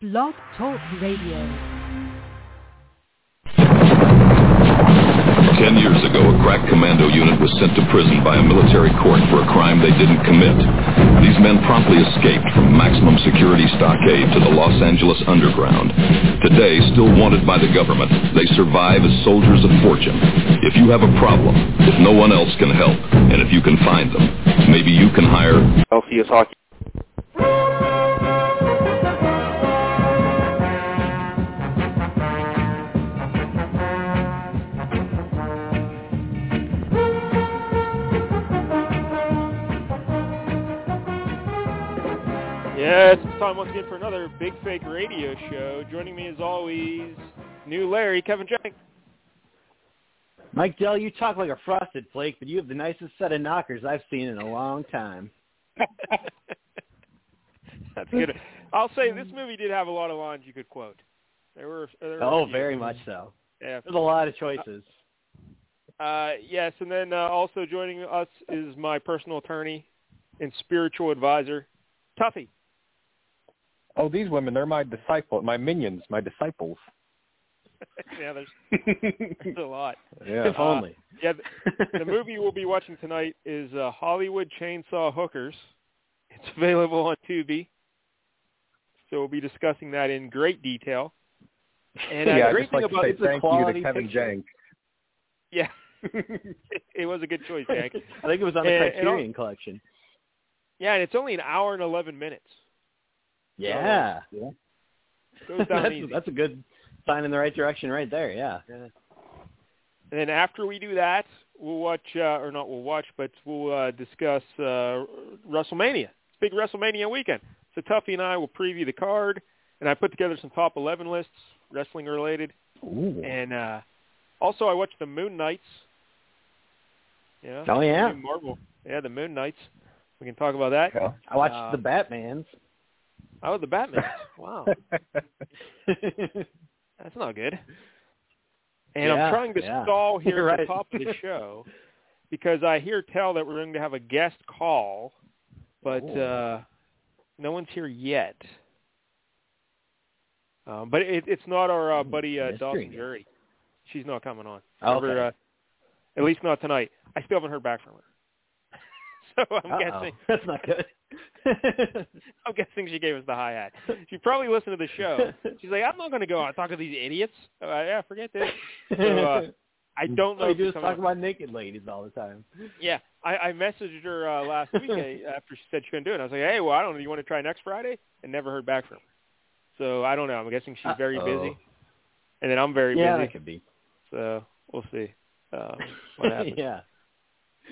Blog Talk Radio. Ten years ago, a crack commando unit was sent to prison by a military court for a crime they didn't commit. These men promptly escaped from maximum security stockade to the Los Angeles underground. Today, still wanted by the government, they survive as soldiers of fortune. If you have a problem, if no one else can help, and if you can find them, maybe you can hire LCS Hockey. Yes, it's time once again for another Big Fake Radio Show. Joining me as always, new Larry, Kevin Jank. Mike Dell, you talk like a frosted flake, but you have the nicest set of knockers I've seen in a long time. That's good. I'll say this movie did have a lot of lines you could quote. There were. There were Oh, few. very much so. Yeah. There's a lot of choices. Uh, yes, and then uh, also joining us is my personal attorney and spiritual advisor, Tuffy. Oh, these women, they're my disciple, my minions, my disciples. yeah, there's, there's a lot. Yeah. if only. Yeah, the, the movie we'll be watching tonight is uh, Hollywood Chainsaw Hookers. It's available on Tubi. So we'll be discussing that in great detail. And uh, yeah, I'd great just thing like about to say it's a thank you quality to Kevin picture. Jank. yeah, it was a good choice, Jank. I think it was on the And- and I'll- Criterion Collection. Yeah, and it's only an hour and eleven minutes. Yeah. Goes down that's, that's a good sign in the right direction right there, yeah. And then after we do that, we'll watch, uh, or not we'll watch, but we'll uh, discuss uh, WrestleMania. It's big WrestleMania weekend. So Tuffy and I will preview the card, and I put together some top 11 lists, wrestling related. Ooh. And uh, also I watched the Moon Knights. Yeah. Oh, yeah. the Marvel. Yeah, the Moon Knights. We can talk about that. Yeah. I watched Uh, the Batmans. Oh, the Batman. wow. That's not good. And Yeah, I'm trying to yeah. stall here You're at the top of the show because I hear tell that we're going to have a guest call, but uh, no one's here yet. Um, but it, it's not our uh, buddy uh, Dawson. Jury. She's not coming on. Okay. Never, uh, at least not tonight. I still haven't heard back from her. So I'm Uh-oh. guessing That's not good. I'm guessing she gave us the hi hat. She probably listened to the show. She's like, I'm not going to go out and talk to these idiots. Uh, yeah, forget this. So, uh, I don't know. All you if do she's is coming talk about naked ladies all the time. Yeah, I, I messaged her uh, last week uh, after she said she couldn't do it. I was like, hey, well, I don't know. Do you want to try next Friday? And never heard back from her. So I don't know. I'm guessing she's very Uh-oh. busy, and then I'm very yeah, busy. that could be. So we'll see um, what happens. yeah.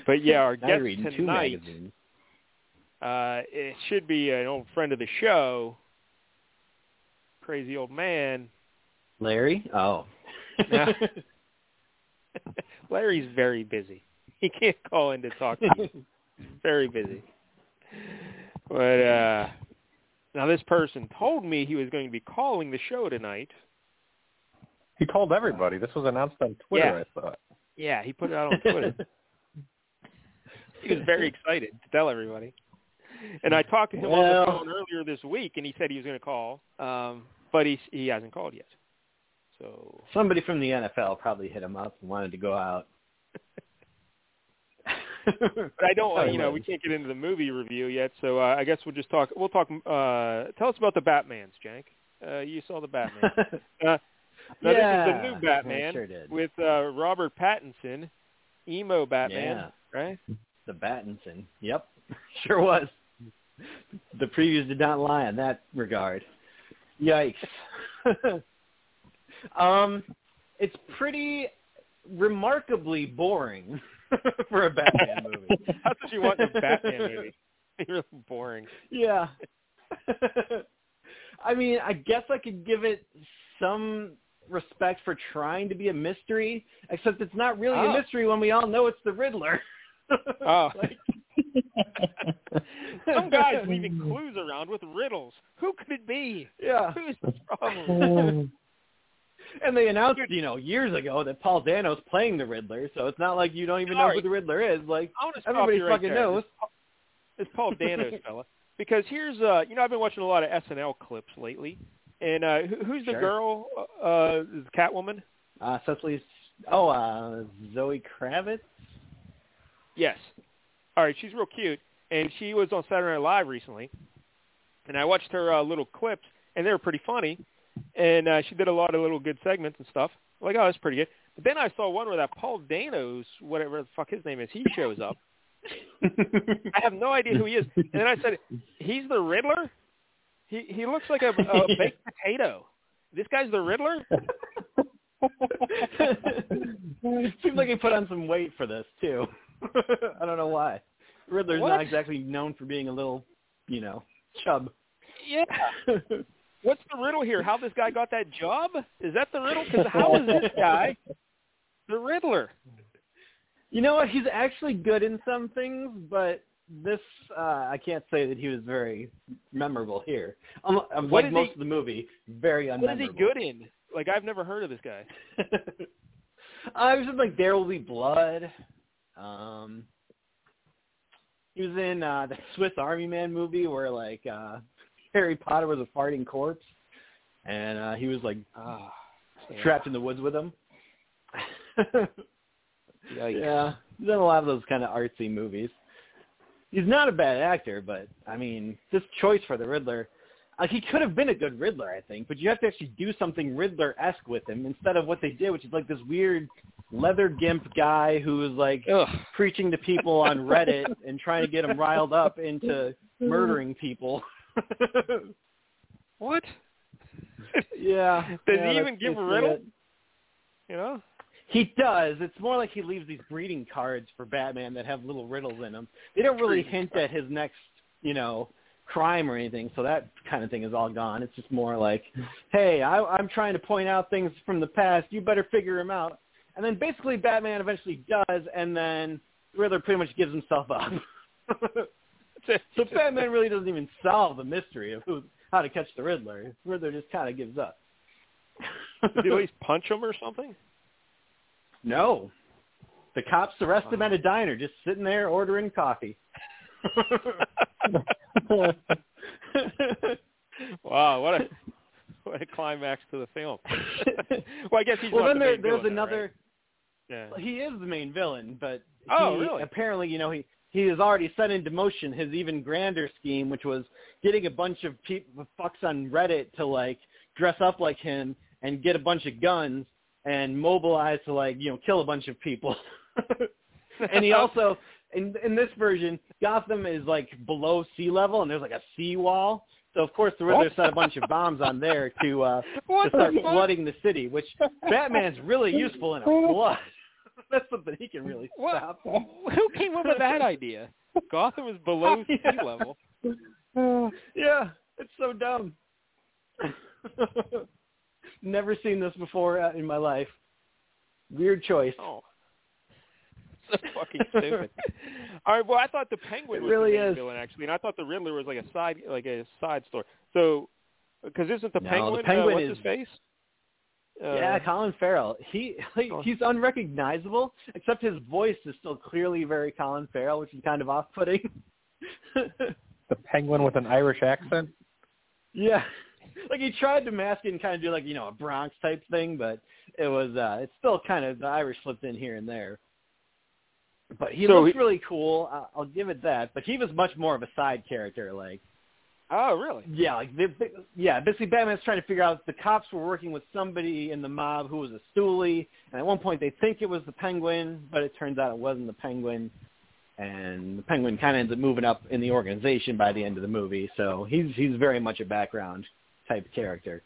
But yeah, our guest reading tonight, uh, it should be an old friend of the show, crazy old man. Larry? Oh. Yeah. Larry's very busy. He can't call in to talk to you. very busy. But uh now this person told me he was going to be calling the show tonight. He called everybody. This was announced on Twitter, Yeah. I thought. Yeah, he put it out on Twitter. He was very excited to tell everybody. And I talked to him on the phone earlier this week, and he said he was going to call, um, but he he hasn't called yet. So Somebody from the NFL probably hit him up and wanted to go out. But I don't, you know, we can't get into the movie review yet, so uh, I guess we'll just talk. We'll talk. Uh, tell us about the Batman's, Jank. Uh, you saw the Batman. Uh, now yeah, this is the new Batman sure with uh, Robert Pattinson, emo Batman, right? The Battinson. Yep. Sure was. The previews did not lie in that regard. Yikes. um, it's pretty remarkably boring for a Batman movie. That's what you want in a Batman movie. Really boring. Yeah. I mean, I guess I could give it some respect for trying to be a mystery, except it's not really Oh. a mystery when we all know it's the Riddler. Oh. Like, Some guy's leaving clues around with riddles. Who could it be? Yeah. Who's the problem? And they announced, you know, years ago that Paul Dano's playing the Riddler, so it's not like you don't even know who the Riddler is. Like I want to stop everybody right fucking there. knows. It's Paul Danos fella. Because here's uh you know I've been watching a lot of SNL clips lately And uh, who, who's the Sure. girl? Uh, is Catwoman? Uh, Cecily's. Oh, uh, Zoe Kravitz. Yes. All right, she's real cute, and she was on Saturday Night Live recently, and I watched her uh, little clips, and they were pretty funny, and uh, she did a lot of little good segments and stuff. I'm like, oh, that's pretty good. But then I saw one where that Paul Danos, whatever the fuck his name is, he shows up. I have no idea who he is, and then I said, he's the Riddler. He he looks like a, a baked potato. This guy's the Riddler. Seems like he put on some weight for this too. I don't know why. Riddler's What? not exactly known for being a little, you know, chub. Yeah. What's the riddle here? How this guy got that job? Is that the riddle? Because how is this guy the Riddler? You know what? He's actually good in some things, but this uh I can't say that he was very memorable here. Um, um, What like most he- of the movie, very unmemorable. What is he good in? Like I've never heard of this guy. I was just like There Will Be Blood. Um he was in uh the Swiss Army Man movie where like uh Harry Potter was a farting corpse and uh he was like Ah, trapped in the woods with him. Yeah. He's done a lot of those kind of artsy movies. He's not a bad actor, but I mean, this choice for the Riddler, like he could have been a good Riddler, I think, but you have to actually do something Riddler-esque with him instead of what they did, which is like this weird leather gimp guy who was like Ugh. preaching to people on Reddit and trying to get them riled up into murdering people. What? yeah. Does yeah, he even give a riddle? it. You know? He does. It's more like he leaves these greeting cards for Batman that have little riddles in them. They don't really hint at his next, you know, crime or anything. So that kind of thing is all gone. It's just more like, hey, I, I'm trying to point out things from the past. You better figure them out. And then basically Batman eventually does, and then Riddler pretty much gives himself up. so Batman really doesn't even solve the mystery of who how to catch the Riddler. Riddler just kind of gives up. Did he at least punch him or something? No. The cops arrest him at a oh. diner, just sitting there ordering coffee. wow, what a what a climax to the film. well, I guess he's well, then the there, there's another. right? Yeah. He is the main villain, but Oh, he, really? apparently, you know, he he has already set into motion his even grander scheme, which was getting a bunch of people fucks on Reddit to like dress up like him and get a bunch of guns and mobilize to like you know kill a bunch of people. and he also in in this version, Gotham is like below sea level, and there's like a sea wall. So of course the Riddler set a bunch of bombs on there to uh, to start flooding the city, which Batman's really useful in a flood. That's something he can really What? stop. Who came up with that idea? Gotham is below sea Yeah. level. Yeah, it's so dumb. Never seen this before uh, in my life. Weird choice. Oh. So fucking stupid. All right, well, I thought the Penguin It was really the main is. villain actually, and I thought the Riddler was like a side, like a side story. So, because isn't the No, the Penguin, Penguin uh, what's is- his face? Uh, yeah, Colin Farrell. He, he Oh. he's unrecognizable, except his voice is still clearly very Colin Farrell, which is kind of off-putting. The penguin with an Irish accent. yeah, like he tried to mask it and kind of do like you know a Bronx type thing, but it was uh it's still kind of the Irish slipped in here and there. But he So looks he- really cool. I- I'll give it that. But he was much more of a side character, like. Oh, really? Yeah, like the, the, yeah, basically Batman's trying to figure out the cops were working with somebody in the mob who was a stoolie, and at one point they think it was the Penguin, but it turns out it wasn't the Penguin, and the Penguin kind of ends up moving up in the organization by the end of the movie. So he's he's very much a background type character.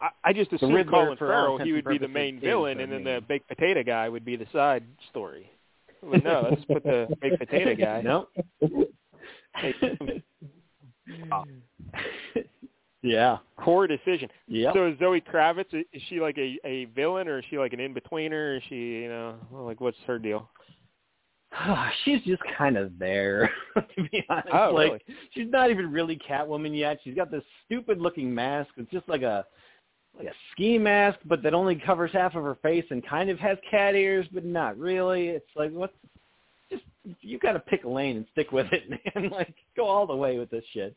I, I just assumed Riddler, Colin for Farrell, he would be the main villain, and then main- the baked potato guy would be the side story. Well, no, let's put the baked potato guy. No. Yeah. Core decision. Yeah. So is Zoe Kravitz? Is she like a, a villain, or is she like an in-betweener? Is she, you know, like what's her deal? she's just kind of there, to be honest. Oh, like really? she's not even really Catwoman yet. She's got this stupid looking mask. It's just like a like a ski mask, but that only covers half of her face and kind of has cat ears, but not really. It's like what? You got to pick a lane and stick with it, man. like go all the way with this shit.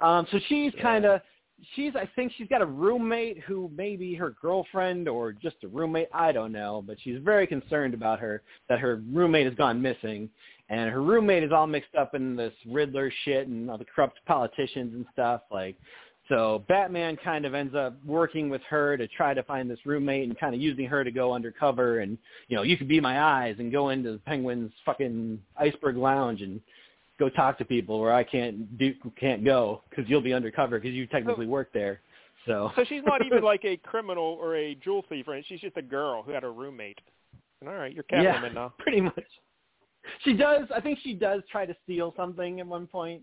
Um, so she's kind of she's I think she's got a roommate who may be her girlfriend or just a roommate. I don't know, but she's very concerned about her that her roommate has gone missing, and her roommate is all mixed up in this Riddler shit and all the corrupt politicians and stuff. Like, so Batman kind of ends up working with her to try to find this roommate and kind of using her to go undercover and you know you could be my eyes and go into the Penguin's fucking iceberg lounge and go talk to people where I can't do can't go because you'll be undercover because you technically oh. work there. So So she's not even like a criminal or a jewel thief, right? She's just a girl who had a roommate. And, all right, you're Catwoman yeah, now. pretty much. She does. I think she does try to steal something at one point,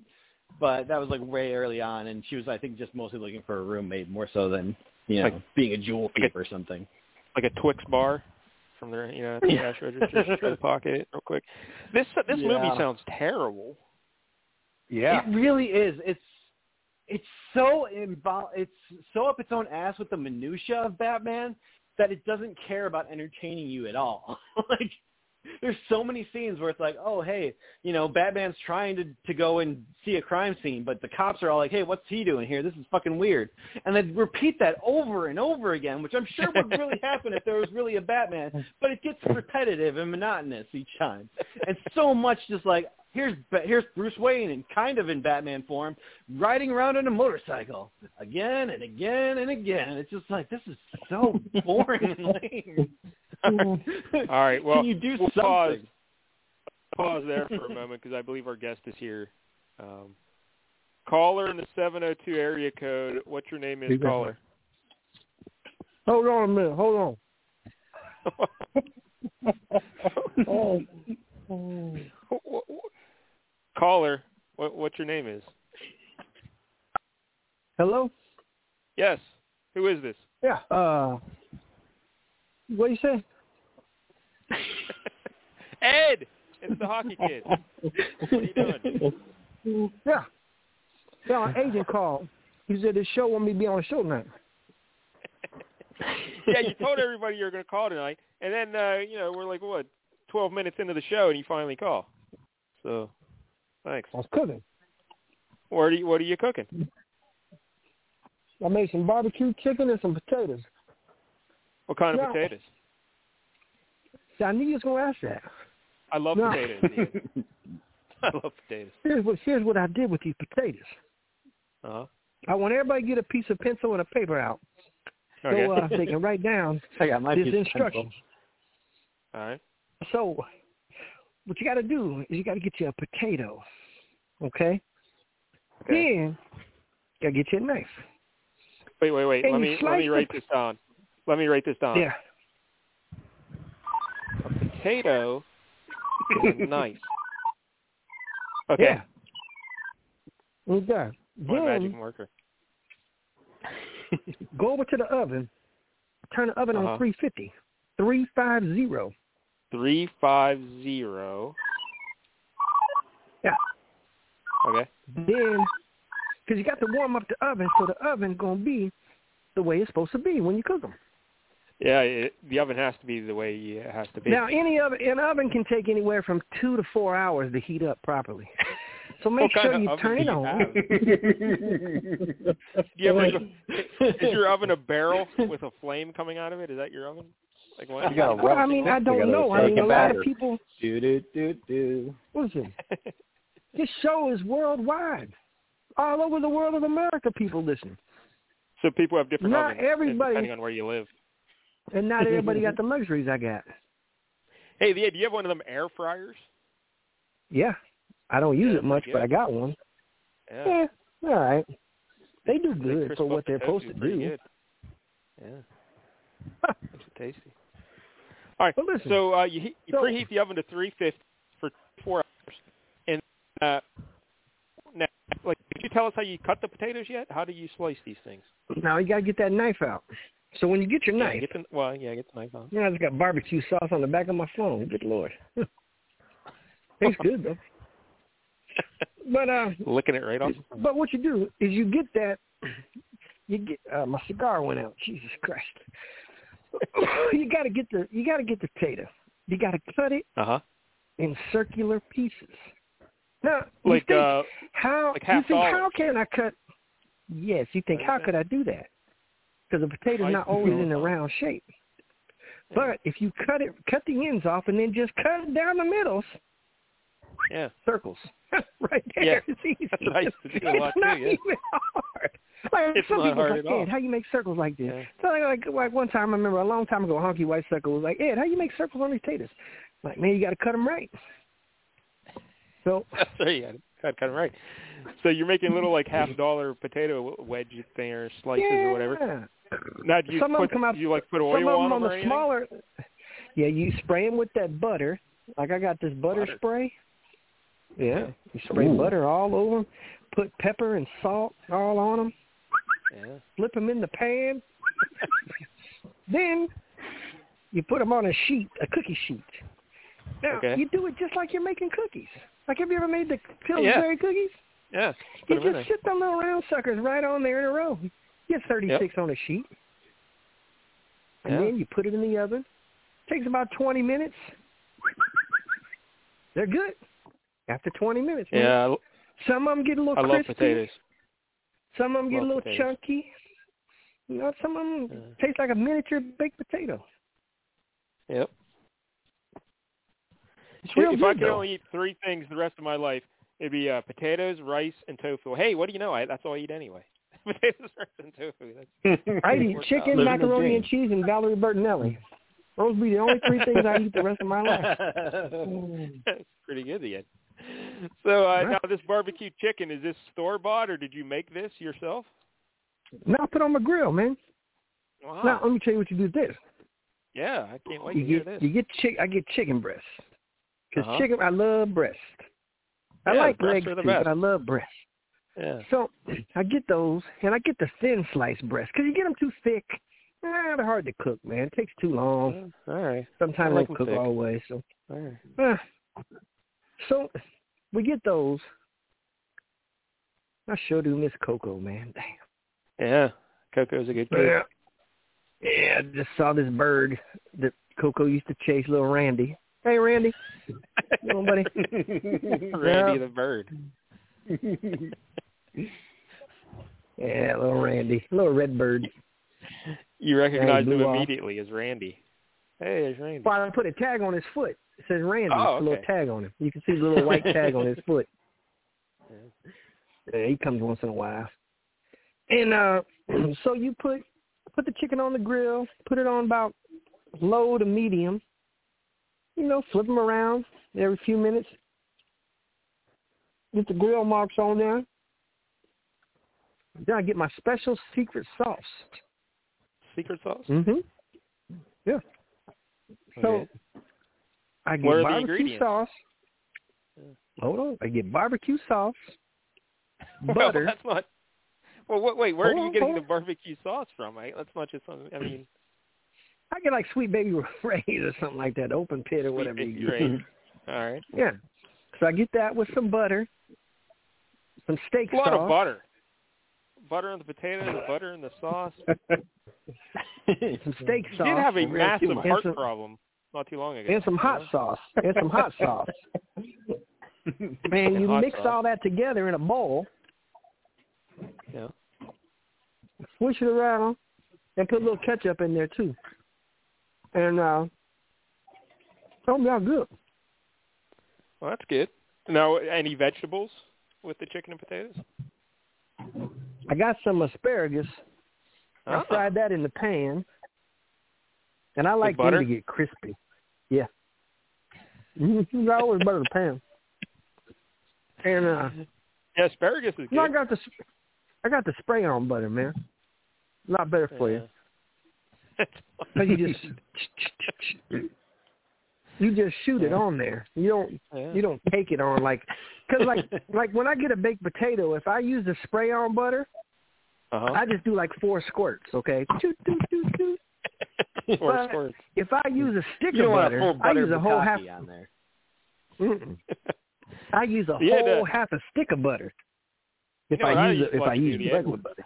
but that was like way early on, and she was I think just mostly looking for a roommate more so than you know Like- being a jewel thief like or something. Like a Twix bar from their, you know, the cash register. Just try to pocket it real quick. This this movie sounds terrible. Yeah. It really is. It's it's so invol- it's so up its own ass with the minutia of Batman that it doesn't care about entertaining you at all. like there's so many scenes where it's like, oh hey, you know, Batman's trying to to go and see a crime scene, but the cops are all like, hey, what's he doing here? This is fucking weird, and they repeat that over and over again, which I'm sure would really happen if there was really a Batman, but it gets repetitive and monotonous each time, and so much just like. Here's here's Bruce Wayne and kind of in Batman form, riding around on a motorcycle again and again and again. It's just like this is so boring and lame. All right, well, can you do we'll something? pause. Pause there for a moment because I believe our guest is here. Um, caller in the 702 area code. What's your name is, Exactly. caller? Hold on a minute. Hold on. oh. caller, what, what's your name is? Hello? Yes. Who is this? Yeah. Uh, what you say? Ed. It's the hockey kid. What are you doing? Yeah. Yeah, an agent called. He said the show want me to be on the show tonight. yeah, you told everybody you were going to call tonight, and then uh, you know we're like what, 12 minutes into the show, and you finally call. So, thanks. I was cooking. What are you What are you cooking? I made some barbecue chicken and some potatoes. What kind of potatoes? See, I knew you was gonna ask that. I love No. potatoes. I love potatoes. Here's what here's what I did with these potatoes. Uh huh. I want everybody to get a piece of pencil and a paper out Okay. so uh, they can write down I got my these instructions. All right. So, what you got to do is you got to get you a potato, okay? Okay. Then you got to get you a knife. Wait, wait, wait. And Let me let me write p- this down. Let me write this down. Yeah, A potato is a knife. Okay. yeah. Okay. My magic marker. go over to the oven. Turn the oven Uh-huh. on 350. 350. Three five zero. Yeah. Okay. Then, because you got to warm up the oven, so the oven going to be the way it's supposed to be when you cook them. Yeah, it, the oven has to be the way it has to be. Now, any oven, an oven can take anywhere from two to four hours to heat up properly. So make What sure you turn it on. Do you have like, a- is your oven a barrel with a flame coming out of it? Is that your oven? Like what? You gotta Well, I mean, I don't know. I mean, a a lot of people. Do do do do. Listen, this show is worldwide. All over the world of America, people listen, so people have different Not ovens everybody- depending on where you live. And not everybody got the luxuries I got. Hey, Leah, do you have one of them air fryers? Yeah, I don't use Yeah, it much, but I got one. Yeah. Yeah, all right. They do good crisp for what they're supposed to do. Good. Yeah. Makes it tasty. All right. Well, listen, so uh, you heat, you so- preheat the oven to 350 for four hours, and uh, now, like, did you tell us how you cut the potatoes yet? How do you slice these things? Now you got to get that knife out. So when you get your Yeah, knife, get the, well, yeah, get the knife out. Yeah, I just got barbecue sauce on the back of my phone. Good lord. Tastes good though. But uh Licking it right off. but what you do is you get that you get uh my cigar went out. Jesus Christ. you gotta get the you gotta get the potato. You gotta cut it Uh huh. in circular pieces. Now you Like think, uh, how like you think dollars. how can I cut Yes, you think, how could I do that? Because the potato's not always in a round shape. But if you cut it, cut the ends off, and then just cut it down the middles, Yeah. circles, right there. Yeah. It's easy. That's what I used to do a lot it's not too, yeah. even hard. Like It's some not people hard like, at all. Ed, how you make circles like this? Yeah. So like, like, like one time, I remember a long time ago, Honky White Circle was like, Ed, how you make circles on these potatoes? Like, man, you got to cut them right. So. Yeah, cut, cut 'em right. So you're making little like half dollar potato wedge thing or slices yeah. or whatever. Now do you Some of put them come out- do you like put oil Some of on them on them or the anything? smaller. Yeah, you spray them with that butter. Like I got this butter, Butter. spray. Yeah, you spray Ooh. butter all over them. Put pepper and salt all on them. Yeah. Flip them in the pan. then you put them on a sheet, a cookie sheet. Now Okay. you do it just like you're making cookies. Like have you ever made the Yeah. Pillsbury cookies? Yeah. You Put 'em in just sit them little round suckers right on there in a row. You have 36 on a sheet. And Yeah. then you put it in the oven. Takes about 20 minutes. They're good. After 20 minutes. man. Yeah, Some of them get a little I love crispy. potatoes. Some of them get a little potatoes. chunky. You know, some of them Yeah. taste like a miniature baked potato. Yep. It's real if good, I could though. only eat three things the rest of my life, it'd be uh, potatoes, rice, and tofu. Hey, what do you know? I, that's all I eat anyway. Potatoes, rice, and tofu. That's, I eat chicken, macaroni, and cheese, and Valerie Bertinelli. Those be the only three things I eat the rest of my life. that's pretty good again. So uh, Right. now this barbecue chicken is this store bought or did you make this yourself? No, I put on my grill, man. Wow. Now let me tell you what you do with this. yeah, I can't wait you to hear get this. you get chick. I get chicken breasts because Uh-huh. chicken. I love breast. I Yeah, like breasts legs too, but I love breast. Yeah. So I get those, and I get the thin sliced breast because you get them too thick. Eh, they're hard to cook, man. It takes too long. All right. Sometimes I like they 'em cook thick. way. So, All right. so we get those. I sure do miss Coco, man. Damn. Yeah. Coco's a good cook. Yeah. Yeah, I just saw this bird that Coco used to chase, little Randy. Hey, Randy. Little buddy. Randy Yeah. the bird. Yeah, little Randy. Little red bird. You recognize him off. immediately as Randy. Hey, there's Randy. Well, I put a tag on his foot. It says Randy. Oh, It's a little tag on him. You can see the little white tag on his foot. Yeah, he comes once in a while. And uh so you put put the chicken on the grill, put it on about low to medium. You know, flip them around every few minutes. Get the grill marks on there. Then I get my special secret sauce. Secret sauce? Mm-hmm. Yeah. So Okay. I get What are the barbecue sauce. Hold on. I get barbecue sauce, Well, butter. that's not. Well, wait, wait where Hold are you on, getting the barbecue sauce from? I, that's not just something. I mean, I get like Sweet Baby Ray's or something like that, open pit or Sweet whatever Baby you get. Ray's. all right. Yeah. So I get that with some butter, some steak sauce. A lot sauce. of butter. Butter on the potatoes, butter in the sauce. some steak You sauce. did have a massive much. heart some- problem not too long ago. and some hot sauce. And some hot sauce. Man, And you mix sauce. all that together in a bowl, Yeah. swish it around, and put a little ketchup in there too. And uh, oh, y'all good. Well, that's good. Now, any vegetables with the chicken and potatoes? I got some asparagus. I Ah. fried that in the pan, and I like them to get crispy. Yeah, mm-hmm. I always butter the pan. And uh, Yeah, asparagus is no, I got the I got the spray on butter, man. A lot better for you. Yeah. Cause you just you just shoot it on there. You don't Yeah. you don't take it on like because like like when I get a baked potato, if I use the spray on butter, Uh-huh. I just do like four squirts. Okay. Or but- squirts. if I use a stick You of don't butter, I use a whole half. on there. I use a Yeah, whole half a stick of butter. If You know I I use it, if I use regular butter.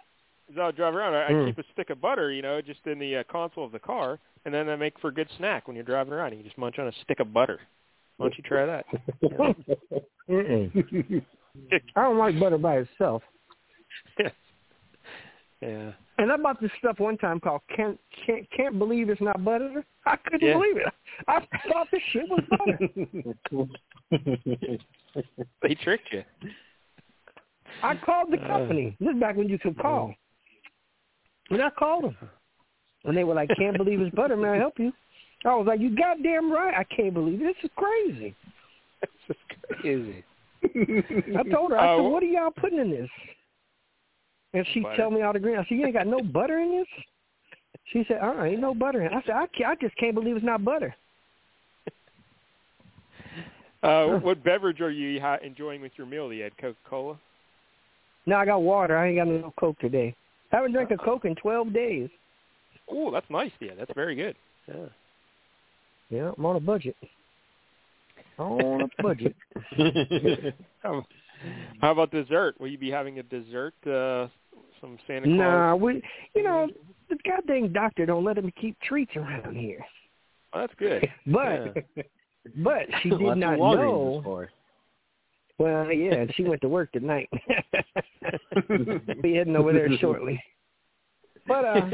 So I'll drive around. I, I Mm. keep a stick of butter, you know, just in the uh, console of the car, and then I make for a good snack when you're driving around. You just munch on a stick of butter. Why don't you try that? I don't like butter by itself. Yeah. Yeah. And I bought this stuff one time called "Can't Can't Can't Believe It's Not Butter." I couldn't Yeah. believe it. I thought this shit was butter. They tricked you. I called the Uh. company. This is back when you could call. And I called them. And they were like, can't believe it's butter. May I help you? I was like, you goddamn right. I can't believe it. This is crazy. This is crazy. I told her, I said, what are y'all putting in this? And she Butter. tell me all the green. I said, you ain't got no butter in this? She said, uh, ain't no butter in it. I said, I, I just can't believe it's not butter. Uh, what beverage are you enjoying with your meal? You had Coca-Cola. No, I got water. I ain't got no Coke today. I haven't drank a Coke in 12 days. Oh, that's nice. Yeah, that's very good. Yeah. Yeah, I'm on a budget. On a budget. How, how about dessert? Will you be having a dessert? Uh, some Santa Claus. Nah, we, you know, the goddamn doctor don't let him keep treats around here. Oh, that's good. But, but she did Well, not what Walgreens know. Well, yeah, she went to work tonight. be heading over there shortly. But uh,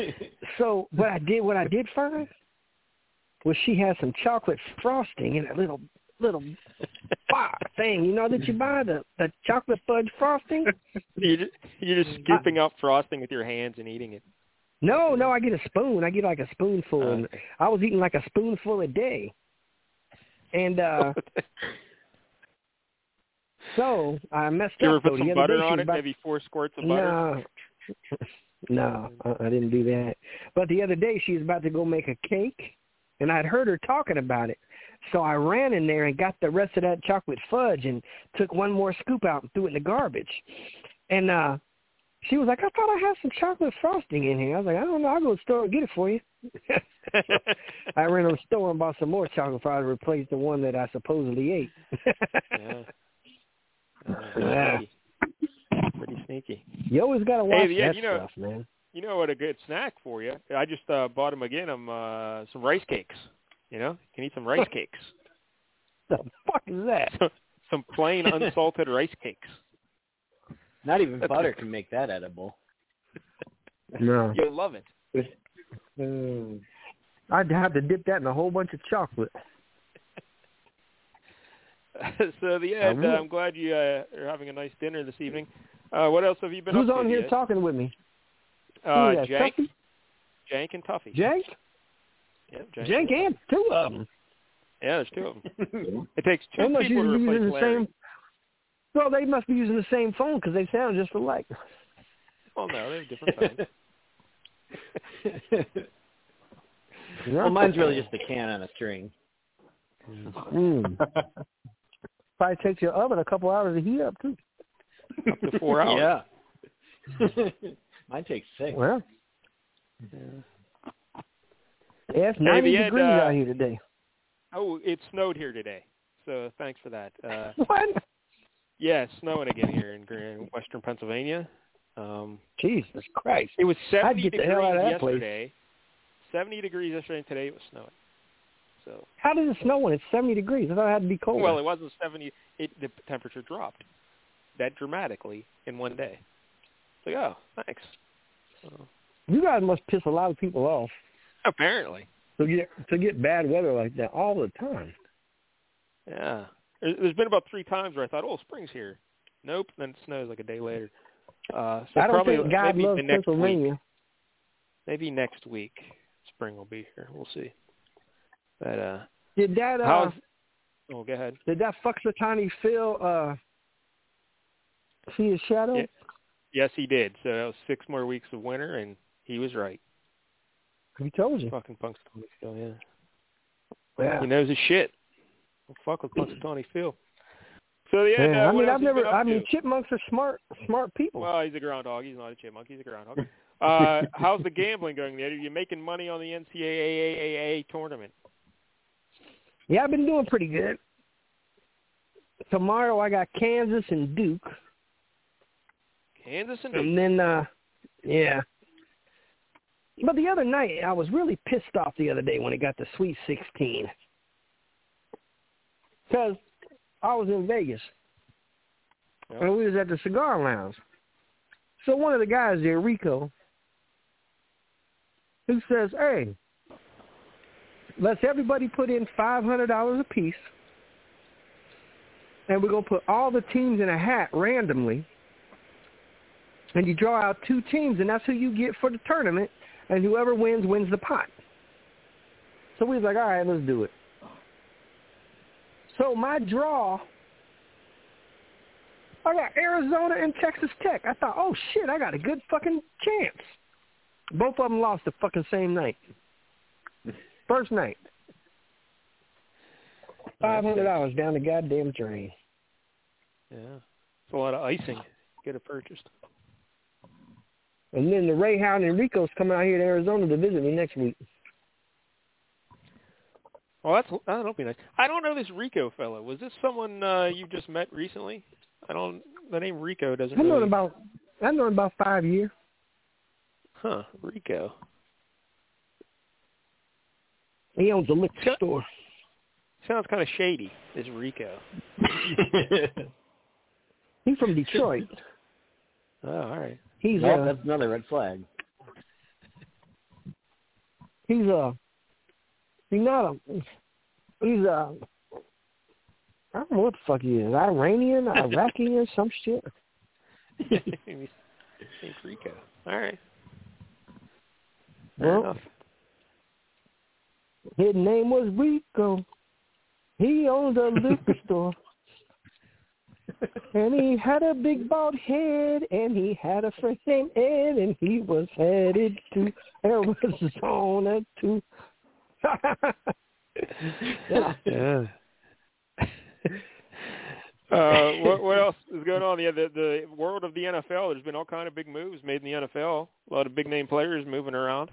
so what I did, what I did find was she had some chocolate frosting in a little little box thing, you know, that you buy the the chocolate fudge frosting. you just, you're just scooping up frosting with your hands and eating it. No, no, I get a spoon. I get like a spoonful, and I was eating like a spoonful a day. And uh so I messed you ever up put some the other butter on it? about- Maybe four squirts of butter. No, no, I I didn't do that. But the other day she was about to go make a cake, and I'd heard her talking about it. So I ran in there and got the rest of that chocolate fudge and took one more scoop out and threw it in the garbage. And uh she was like, I thought I had some chocolate frosting in here. I was like, I don't know. I'll go to the store and get it for you. I ran to the store and bought some more chocolate frosting to replace the one that I supposedly ate. yeah. Uh, Yeah. sneaky. Pretty sneaky. you always got to watch yeah, that you know- stuff, man. You know what? A good snack for you. I just uh, bought them again. I'm uh, some rice cakes. You know, you can eat some rice cakes. The fuck is that? some plain unsalted rice cakes. Not even butter can make that edible. No. You'll love it. Mm. I'd have to dip that in a whole bunch of chocolate. so the I end. Uh. I'm glad you uh, are having a nice dinner this evening. Uh, what else have you been Who's up to? on here Diaz? talking with me? Uh, Who is that, Jank, Tuffy? Jank and Tuffy. Jake? Yeah, Jank. Jake and two of them. Yeah, there's two of them. It takes two must people to replace using the Larry. same. Well, they must be using the same phone because they sound just alike. Well, no, they're different phones. well, mine's really just a can on a string. Mm. Probably takes your oven a couple hours to heat up too. Up to four hours. Yeah. Mine takes six. Well, yeah, it's Hey, 90 the Ed, degrees uh, out here today. Oh, it snowed here today. So thanks for that. Uh, What? yeah, it's snowing again here in Grand- Western Pennsylvania. Um, Jesus Christ! it was 70 get the degrees hell out of that place. yesterday. 70 degrees yesterday, and today it was snowing. So, How does it snow when it's 70 degrees? I thought it had to be cold. well, it wasn't 70. It the temperature dropped that dramatically in one day. It's like, oh, thanks. So, you guys must piss a lot of people off apparently, to get to get bad weather like that all the time. yeah. There- There's been about three times where I thought, oh, spring's here. Nope, then it snows like a day later. Uh, so I don't probably think God maybe loves the next week. Pennsylvania. maybe next week spring will be here. We'll see. But uh Did that uh, how's oh go ahead. did that fuck Tiny Phil uh see his shadow? Yeah. Yes he did. So that was six more weeks of winter and he was right. He told you. Fucking Punxsutawney Phil, yeah. Yeah. He knows his shit. Don't fuck with Punxsutawney Phil. So yeah, Yeah, uh, I mean, I've never. I mean, to? chipmunks are smart, smart people. Well, he's a groundhog. He's not a chipmunk. He's a groundhog. Uh, how's the gambling going there? Are you making money on the NCAA tournament? Yeah, I've been doing pretty good. Tomorrow I got Kansas and Duke, Kansas and Duke. and then uh yeah. But the other night I was really pissed off the other day when it got to Sweet 16 because I was in Vegas Yeah. and we was at the cigar lounge. So one of the guys there, Rico, who says, "Hey, let's everybody put in five hundred dollars a piece, and we're gonna put all the teams in a hat randomly, and you draw out two teams, and that's who you get for the tournament, and whoever wins wins the pot." So we was like, "All right, let's do it." So my draw I got Arizona and Texas Tech. I thought, oh shit, I got a good fucking chance. Both of them lost the fucking same night. First night. Five hundred dollars down the goddamn drain. Yeah, it's a lot of icing. Get it purchased. And then the Ray Howard and Rico's coming out here to Arizona to visit me next week. Well, that's that'll be nice. I don't know this Rico fellow. Was this someone uh, you just met recently? I don't. The name Rico doesn't. I've known about. I've known about five years. Huh, Rico. He owns a liquor store. Sounds kind of shady. Is Rico? He's from Detroit. Oh, all right. He's Well, uh, that's another red flag. he's uh he's not a he's uh I don't know what the fuck he is. Iranian, Iraqi or some shit. Think Rico. All right. Fair Well, enough. His name was Rico. He owned a liquor store. And he had a big bald head, and he had a friend named Ed, and he was headed to Arizona to. yeah. Yeah. uh, what, what else is going on? Yeah, the the world of the NFL. There's been all kind of big moves made in the NFL. A lot of big name players moving around.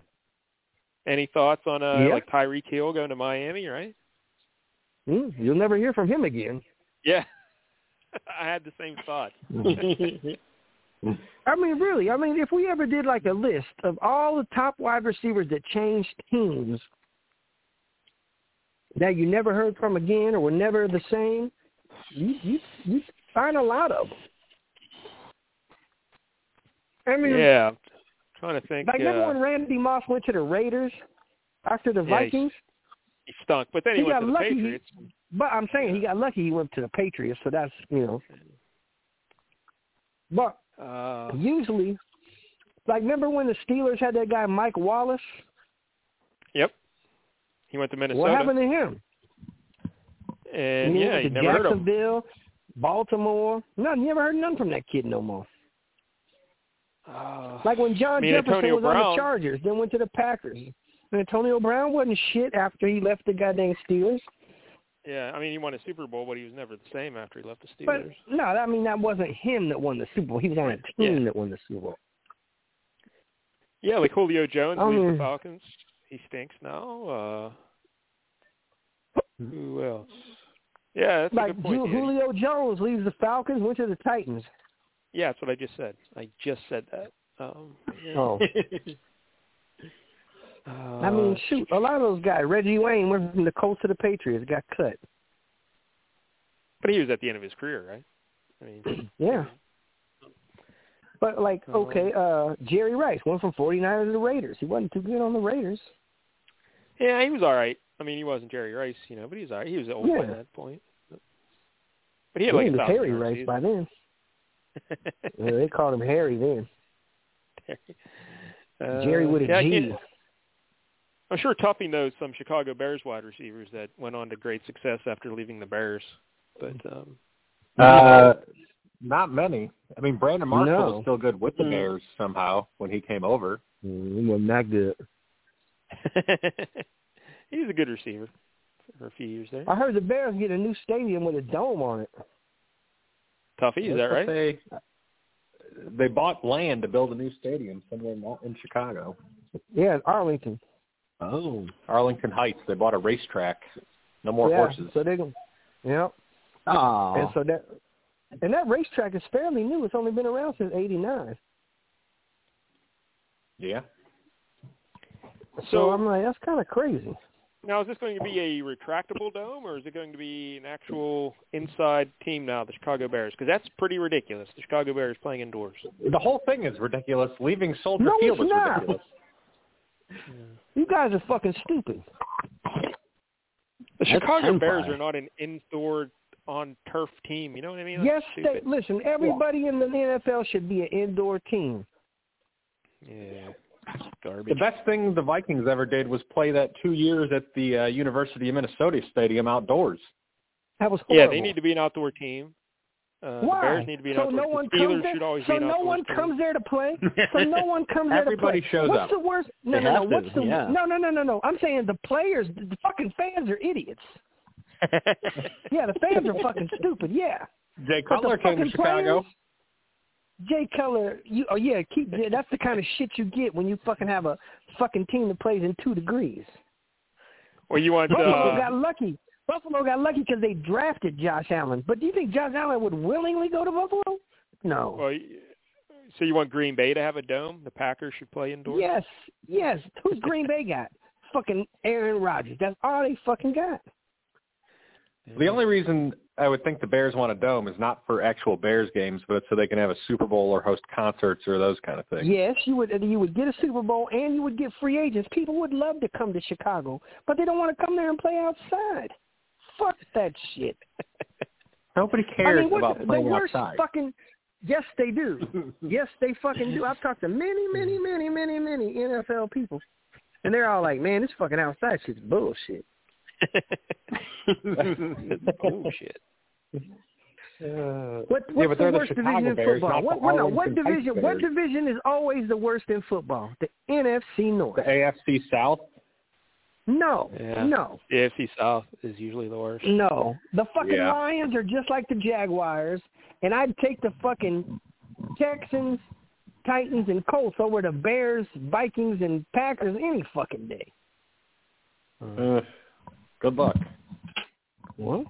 Any thoughts on uh, Yeah. like Tyreek Hill going to Miami? Right? Hmm, you'll never hear from him again. Yeah. I had the same thought. I mean, really. I mean, if we ever did like a list of all the top wide receivers that changed teams that you never heard from again or were never the same, you you you find a lot of them. I mean, Yeah. Trying to think. like remember uh, when Randy Moss went to the Raiders after the Yeah, Vikings? he stunk, but then he, He went got to the lucky. He- Patriots. But I'm saying he got lucky. He went to the Patriots, so that's you know. But Uh, usually, like remember when the Steelers had that guy Mike Wallace? yep. He went to Minnesota. What happened to him? And he yeah, went to never heard of him. Jacksonville, Baltimore. No, you never heard nothing from that kid no more. Uh, Like when John I mean, Jefferson Antonio was on the Chargers, then went to the Packers. And Antonio Brown wasn't shit after he left the goddamn Steelers. yeah, I mean, he won a Super Bowl, but he was never the same after he left the But Steelers. no, I mean that wasn't him that won the Super Bowl. He was on a team Yeah. that won the Super Bowl. Yeah, like Julio Jones I leaves mean- the Falcons. He stinks now. Uh, who else? Yeah, that's a like good point. Ju- Danny. Julio Jones leaves the Falcons, went to the Titans. Yeah, that's what I just said. I just said that. Um. Oh, Uh, I mean, shoot, a lot of those guys. Reggie Wayne went from the Colts to the Patriots, got cut. but he was at the end of his career, right? I mean, Yeah. But like, Uh-huh. okay, uh Jerry Rice went from 49ers to the Raiders. He wasn't too good on the Raiders. yeah, he was all right. I mean, he wasn't Jerry Rice, you know, but he was all right. He was old by that point. But he had like he was Harry Rice by then. Yeah, they called him Harry then. Uh, Jerry with a yeah, I G. can't- I'm sure Tuffy knows some Chicago Bears wide receivers that went on to great success after leaving the Bears. But um Uh, not many. I mean, Brandon Marshall No. was still good with the Mm. Bears somehow when he came over. Mm, he wasn't that good. he was a good receiver for a few years there. I heard the Bears get a new stadium with a dome on it. Tuffy, is that right? They they bought land to build a new stadium somewhere in, in Chicago. Yeah, in Arlington. Oh, Arlington Heights. They bought a racetrack. No more yeah, horses. So they can. Yeah. Oh, And so that and that racetrack is fairly new. It's only been around since '89. yeah. So, So- I'm like, that's kind of crazy. Now, is this going to be a retractable dome, or is it going to be an actual inside team now, the Chicago Bears? Because that's pretty ridiculous. The Chicago Bears playing indoors. The whole thing is ridiculous. Leaving Soldier No, Field it's is not. ridiculous. You guys are fucking stupid. The That's Chicago ten Bears are not an indoor on turf team. You know what I mean? That's yes, they, listen. Everybody in the NFL should be an indoor team. Yeah, garbage. The best thing the Vikings ever did was play that two years at the uh, University of Minnesota Stadium outdoors. That was yeah, they need to be an outdoor team. Uh, Why? The Bears need to be an so outdoor no one The Steelers comes there. should always so be an no one team. comes there to play. So no one comes there to play. Everybody shows What's up. the worst? No, They no, no. have to, What's the? yeah. No, no, no, no, no. I'm saying the players, the, the fucking fans are idiots. Yeah, the fans are fucking stupid. Yeah. Jay But the Cutler came to Chicago. players- Jay Keller, you oh yeah, keep that's the kind of shit you get when you fucking have a fucking team that plays in two degrees. well, you want Buffalo uh, got lucky. Buffalo got lucky because they drafted Josh Allen. But do you think Josh Allen would willingly go to Buffalo? No. well, so you want Green Bay to have a dome? The Packers should play indoors. Yes, yes. Who's Green Bay got? Fucking Aaron Rodgers. That's all they fucking got. The only reason I would think the Bears want a dome is not for actual Bears games, but so they can have a Super Bowl or host concerts or those kind of things. Yes, you would. You would get a Super Bowl and you would get free agents. People would love to come to Chicago, but they don't want to come there and play outside. Fuck that shit. Nobody I cares mean, about the playing worst outside. fucking. Yes, they do. yes, they fucking do. I've talked to many, many, many, many, many NFL people, and they're all like, "Man, this fucking outside shit's bullshit." Bullshit. Uh, What, Yeah, what's but the they're the worst Chicago division in Bears, football? What, what, no, what Arlington Heights division? What division is always the worst in football? The NFC North. the AFC South. No, Yeah. no, The AFC South is usually the worst. no. The fucking Yeah. Lions are just like the Jaguars, and I'd take the fucking Texans, Titans, and Colts over the Bears, Vikings, and Packers any fucking day. Uh, good luck. What?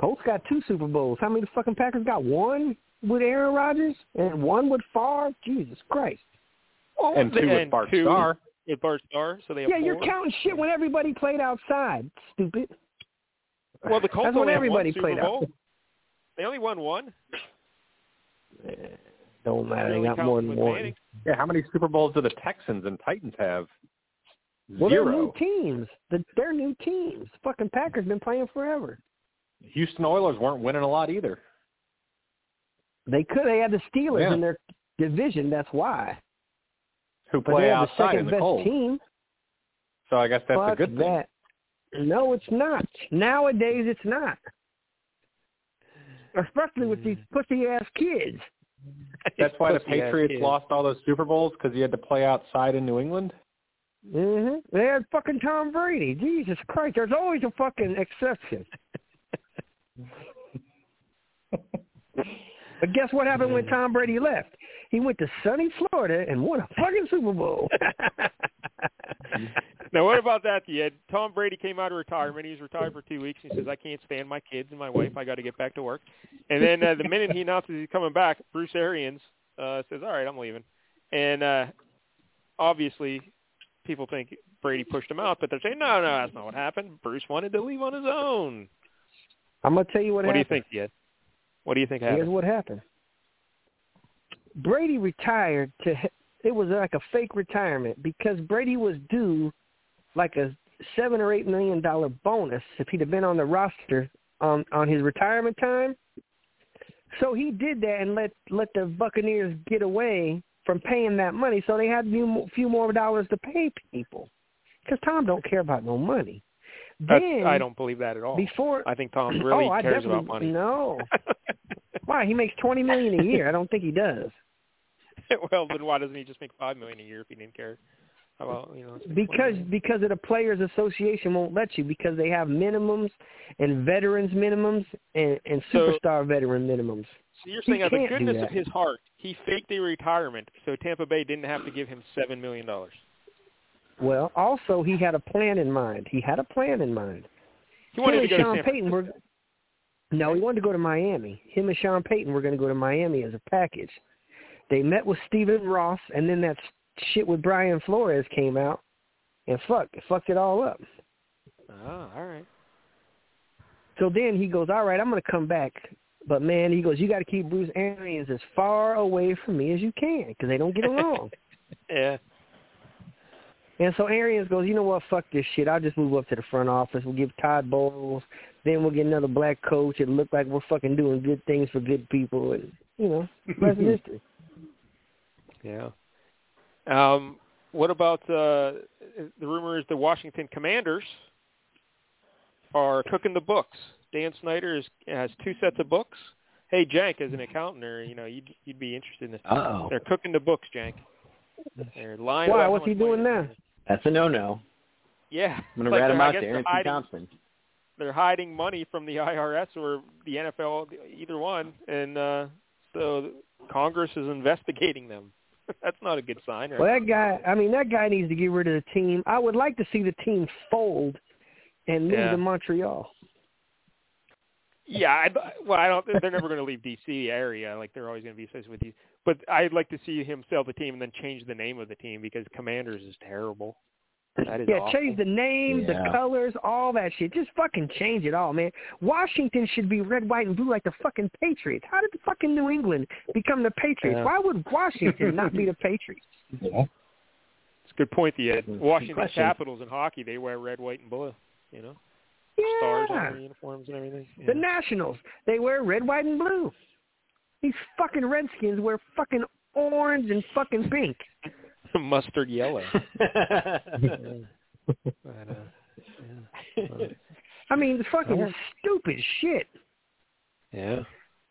Colts got two Super Bowls. How many the fucking Packers got? One with Aaron Rodgers and one with Favre. Jesus Christ. Oh, And two with Bart two Starr. With Bart Starr, so they have Yeah, you're counting shit when everybody played outside. Stupid. Well, the Colts That's when only have everybody one Super played out. Bowl. They only won one. Eh, Don't matter. They Really got more than one. Manning. Yeah, how many Super Bowls do the Texans and Titans have? Well, they're new teams. They're new teams. Fucking Packers been playing forever. Houston Oilers weren't winning a lot either. They could. They had the Steelers Yeah. in their division. That's why. Who But play they have the outside second in the best cold. team. So I guess that's Fuck a good thing. that. No, it's not. Nowadays, it's not. Especially with these hmm. pussy ass kids. That's why the Patriots lost all those Super Bowls because you had to play outside in New England. Hmm They had fucking Tom Brady. Jesus Christ, there's always a fucking exception. but guess what happened when Tom Brady left? He went to sunny Florida and won a fucking Super Bowl. Now, what about that? The uh, Tom Brady came out of retirement. He's retired for two weeks. He says, "I can't stand my kids and my wife. I got to get back to work." And then uh, the minute he announces he's coming back, Bruce Arians uh, says, "All right, I'm leaving." And uh, obviously, people think Brady pushed him out, but they're saying, "No, no, that's not what happened. Bruce wanted to leave on his own." I'm gonna tell you what, happened. What do you think, Ed? What do you think happened? Here's happened? what happened. Brady retired to it was like a fake retirement because Brady was due like a seven or eight million dollar bonus if he'd have been on the roster on on his retirement time. So he did that and let let the Buccaneers get away from paying that money. So they had a few, few more dollars to pay people because Tom don't care about no money. That's, Then I don't believe that at all. before I think Tom really oh, cares about money. no. Why he makes twenty million a year? I don't think he does. well, then why doesn't he just make five million a year if he didn't care? How about you know? let's make 20 Because because of the players association won't let you because they have minimums and veterans minimums and, and So- superstar veteran minimums. So you're saying out of the goodness of his heart, he faked a retirement so Tampa Bay didn't have to give him seven million dollars. Well, also he had a plan in mind. He had a plan in mind. He wanted Him to go Sean to Payton were no, he wanted to go to Miami. Him and Sean Payton were going to go to Miami as a package. They met with Stephen Ross, and then that shit with Brian Flores came out, and fuck, it fucked it all up. Oh, all right. So then he goes, all right, I'm going to come back. But, man, he goes, you got to keep Bruce Arians as far away from me as you can because they don't get along. Yeah. And so Arians goes, you know what, fuck this shit. I'll just move up to the front office. We'll give Todd Bowles. Then we'll get another black coach. It'll look like we're fucking doing good things for good people. And, you know, rest history. Yeah. Um, what about uh, the rumor is the Washington Commanders are cooking the books. Dan Snyder is, has two sets of books. Hey, Jank, as an accountant, or you know, you'd you'd be interested in this. Uh-oh. They're cooking the books, Jank. They're lying. Why? about What's he doing they're? That's a no-no. Yeah, I'm gonna Like rat him they're- I out guess there. they're Aaron hiding- Thompson. they're hiding money from the IRS or the NFL, either one, and uh, so Congress is investigating them. That's not a good sign, right? Well, that guy, I mean, that guy needs to get rid of the team. I would like to see the team fold and move Yeah. to Montreal. Yeah, I, well, I don't. They're never going to leave DC area. Like they're always going to be associated with you. But I'd like to see him sell the team and then change the name of the team because Commanders is terrible. That is Yeah, awful. change the name, the colors, all that shit. Just fucking change it all, man. Washington should be red, white, and blue like the fucking Patriots. How did the fucking New England become the Patriots? Yeah. Why would Washington not be the Patriots? It's a good point. The uh, That's a good Washington. Capitals in hockey they wear red, white, and blue. You know, stars on Yeah. their uniforms and everything. The Nationals, they wear red, white, and blue. These fucking Redskins wear fucking orange and fucking pink. Mustard yellow. But, uh, yeah. I mean, it's fucking Yeah. stupid shit. yeah.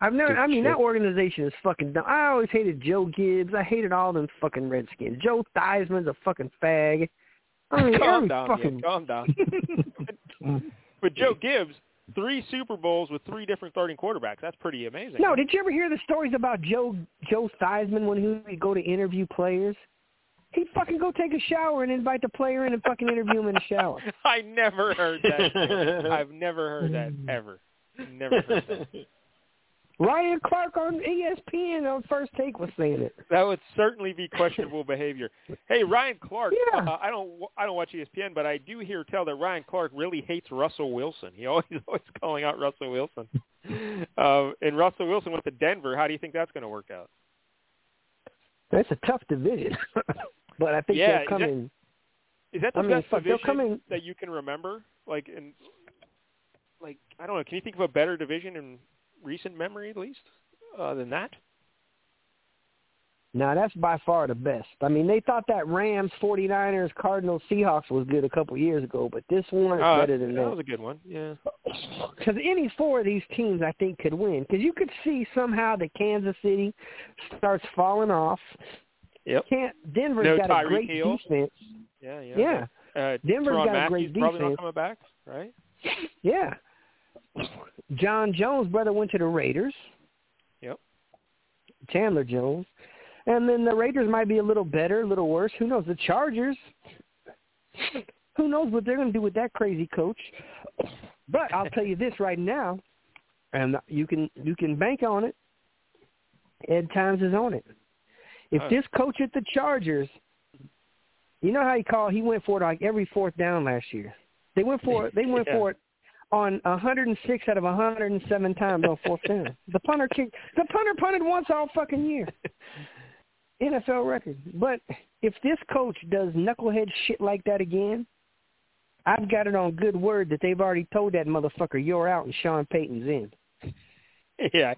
I've never. Stupid I mean, shit. that organization is fucking dumb. I always hated Joe Gibbs. I hated all them fucking Redskins. Joe Theismann's a fucking fag. I mean, calm down, fucking. Ian, calm down. But Joe Gibbs, three Super Bowls with three different starting quarterbacks. That's pretty amazing. No, did you ever hear the stories about Joe Joe Theismann when he would go to interview players? He'd fucking go take a shower and invite the player in and fucking interview him in the shower. I never heard that. I've never heard that ever. Never heard that. Ryan Clark on ESPN on First Take was saying it. That would certainly be questionable behavior. Hey, Ryan Clark. Yeah. Uh, I don't. I don't watch ESPN, but I do hear tell that Ryan Clark really hates Russell Wilson. He always always calling out Russell Wilson. Uh, and Russell Wilson went to Denver. How do you think that's going to work out? That's a tough division, but I think Yeah, they'll is come that- Is that the I mean, best division come in- that you can remember? Like in, like I don't know. Can you think of a better division in recent memory, at least, uh, than that? Now that's by far the best. I mean, they thought that Rams, 49ers, Cardinals, Seahawks was good a couple years ago, but this one is Uh, better than that that. was a good one. Yeah. Because any four of these teams, I think, could win. Because you could see somehow that Kansas City starts falling off. Yep. Can't Denver's No got Tyreek a great Hill. defense. Yeah. Yeah. Yeah, Uh, Denver's Teron got a Matthews great probably not defense. coming back, right? yeah. Jon Jones' brother went to the Raiders. Yep. Chandler Jones. And then the Raiders might be a little better, a little worse. Who knows? The Chargers. Who knows what they're going to do with that crazy coach? But I'll tell you this right now, and you can you can bank on it. Ed Times is on it. If Oh. this coach at the Chargers, you know how he called, he went for it like every fourth down last year. They went for it. They went Yeah. for it on 106 out of 107 times on fourth down. The punter kicked. The punter punted once all fucking year. NFL record. But if this coach does knucklehead shit like that again, I've got it on good word that they've already told that motherfucker you're out and Sean Payton's in. yeah.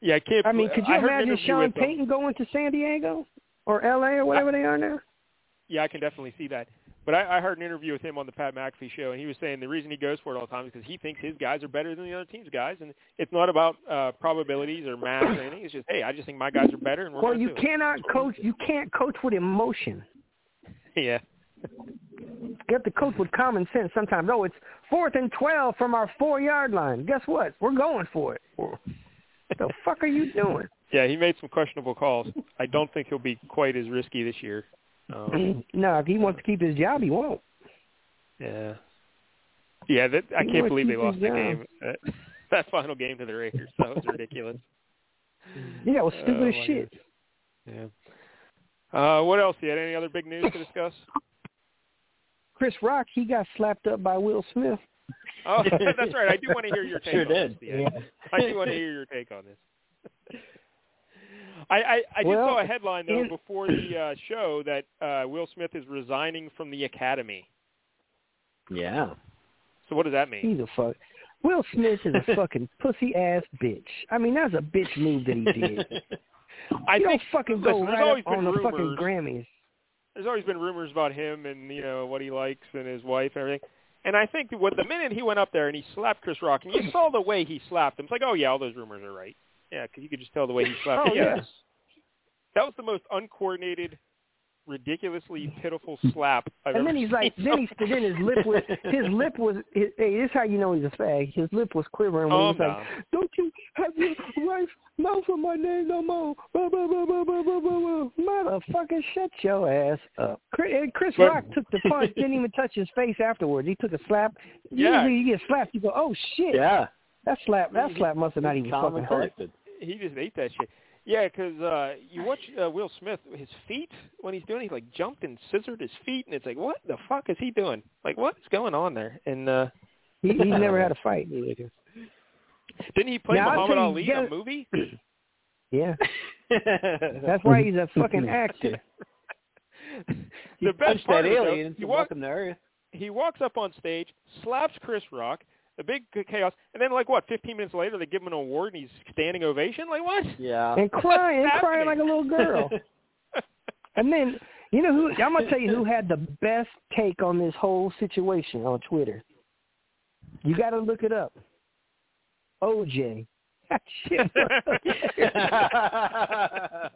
Yeah. I can't. I mean, could you I imagine Sean. Payton going to San Diego or L.A. or whatever they are now? Yeah, I can definitely see that. But I, I heard an interview with him on the Pat McAfee show, and he was saying the reason he goes for it all the time is because he thinks his guys are better than the other team's guys, and it's not about uh, probabilities or math or anything. It's just, hey, I just think my guys are better, and we're Well, you do it. cannot coach. You can't coach with emotion. Yeah. You have to coach with common sense. Sometimes, oh, it's fourth and twelve from our four yard line. Guess what? We're going for it. What the fuck are you doing? Yeah, he made some questionable calls. I don't think he'll be quite as risky this year. Um, no, if he wants to keep his job, he won't. yeah. Yeah, that, I He can't believe they lost his that job. game. Uh, that final game to the Raiders. That was ridiculous. Yeah, it was stupid Oh, as my shit. Yeah. Uh, what else? You had any other big news to discuss? Chris Rock, he got slapped up by Will Smith. Oh, that's right. I do want to hear your take Sure on did. this. Yeah. I do want to hear your take on this. I I, I just Well, saw a headline though in- before the uh, show that uh, Will Smith is resigning from the Academy. Yeah. So what does that mean? He's a fuck. Will Smith is a fucking pussy ass bitch. I mean, that's a bitch move that he did. I you think don't fucking go listen, there's right on been the fucking rumors. Grammys. there's always been rumors about him and you know what he likes and his wife and everything. And I think what the minute he went up there and he slapped Chris Rock, and you saw the way he slapped him, it's like, oh yeah, all those rumors are right. Yeah, because you could just tell the way he slapped Oh yeah. Yes. That was the most uncoordinated, ridiculously pitiful slap I've And ever then he's like, then he, then his lip was, his lip was, his, hey, this is how you know he's a fag. His lip was quivering when Oh, he was like, don't you have your wife's mouth on my name no more. Blah, blah, blah, blah, blah, blah, blah, blah. Motherfucker, shut your ass up. Chris, and Chris But- Rock took the punch, didn't even touch his face afterwards. He took a slap. Yeah. Usually you get slapped, you go, oh shit. Yeah. That slap, that slap must have not even fucking and hurt. collected. He just ate that shit. Yeah, 'cause uh, you watch uh, Will Smith, his feet when he's doing, he like jumped and scissored his feet, and it's like, what the fuck is he doing? Like, what's going on there? And uh He, he's never had a fight. didn't he play Now, Muhammad Ali in a movie? Yeah, that's why he's a fucking actor. he the best that it, though, alien he walk- welcome to Earth. he walks up on stage, slaps Chris Rock, a big chaos, and then like what? 15 minutes later, they give him an award, and he's standing ovation. Like what? Yeah. And crying, What's crying like a little girl. And then you know who? I'm gonna tell you who had the best take on this whole situation on Twitter. You got to look it up. OJ. That shit was-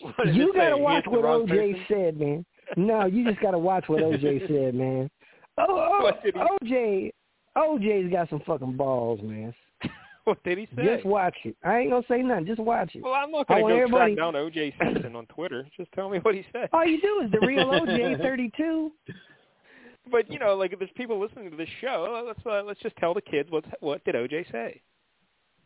What did you got to watch what OJ person? said, man. No, you just got to watch what OJ said, man. Oh, oh What did he- OJ, OJ's got some fucking balls, man. what did he say? Just watch it. I ain't gonna say nothing. Just watch it. well, I'm not to want go everybody- track down O.J. Simpson on Twitter. Just tell me what he said. All you do is the real OJ 32. But you know, like if there's people listening to this show, let's uh, let's just tell the kids what what did O.J. say.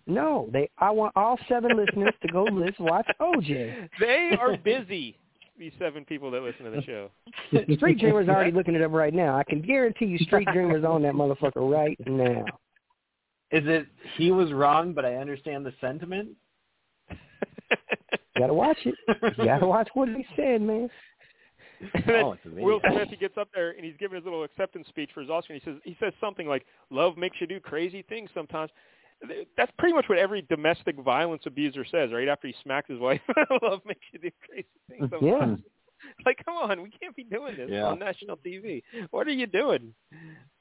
No, they. I want all seven listeners to go listen, watch OJ. They are busy. These seven people that listen to the show. Street Dreamer's already looking it up right now. I can guarantee you, Street Dreamer's on that motherfucker right now. Is it he was wrong, but I understand the sentiment? You gotta watch it. You gotta watch what he said, man. And then Oh, it's amazing. Will Smith, he gets up there and he's giving his little acceptance speech for his Oscar. And he says he says something like, "Love makes you do crazy things sometimes." That's pretty much what every domestic violence abuser says, right? After he smacks his wife, I "Love makes you do crazy things sometimes." Yeah. Like, come on, we can't be doing this Yeah. on national TV. What are you doing?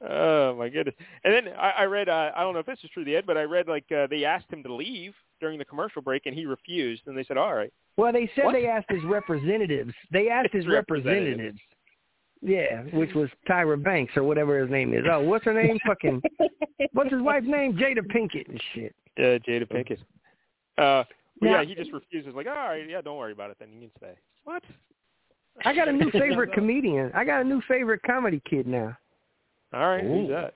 Oh my goodness! And then I, I read, uh, I don't know if this is true, the Ed, but I read like uh, they asked him to leave during the commercial break, and he refused. And they said, "All right." Well, they said What? they asked his representatives. They asked his Representatives. Yeah, which was Tyra Banks or whatever his name is. Oh, what's her name? Fucking, what's his wife's name? Jada Pinkett and shit. Uh, Jada Pinkett. Uh, Now- yeah, he just refuses. Like, all right, yeah, don't worry about it. Then you can stay. What? I got a new favorite comedian. I got a new favorite comedy kid now. All right, who's that?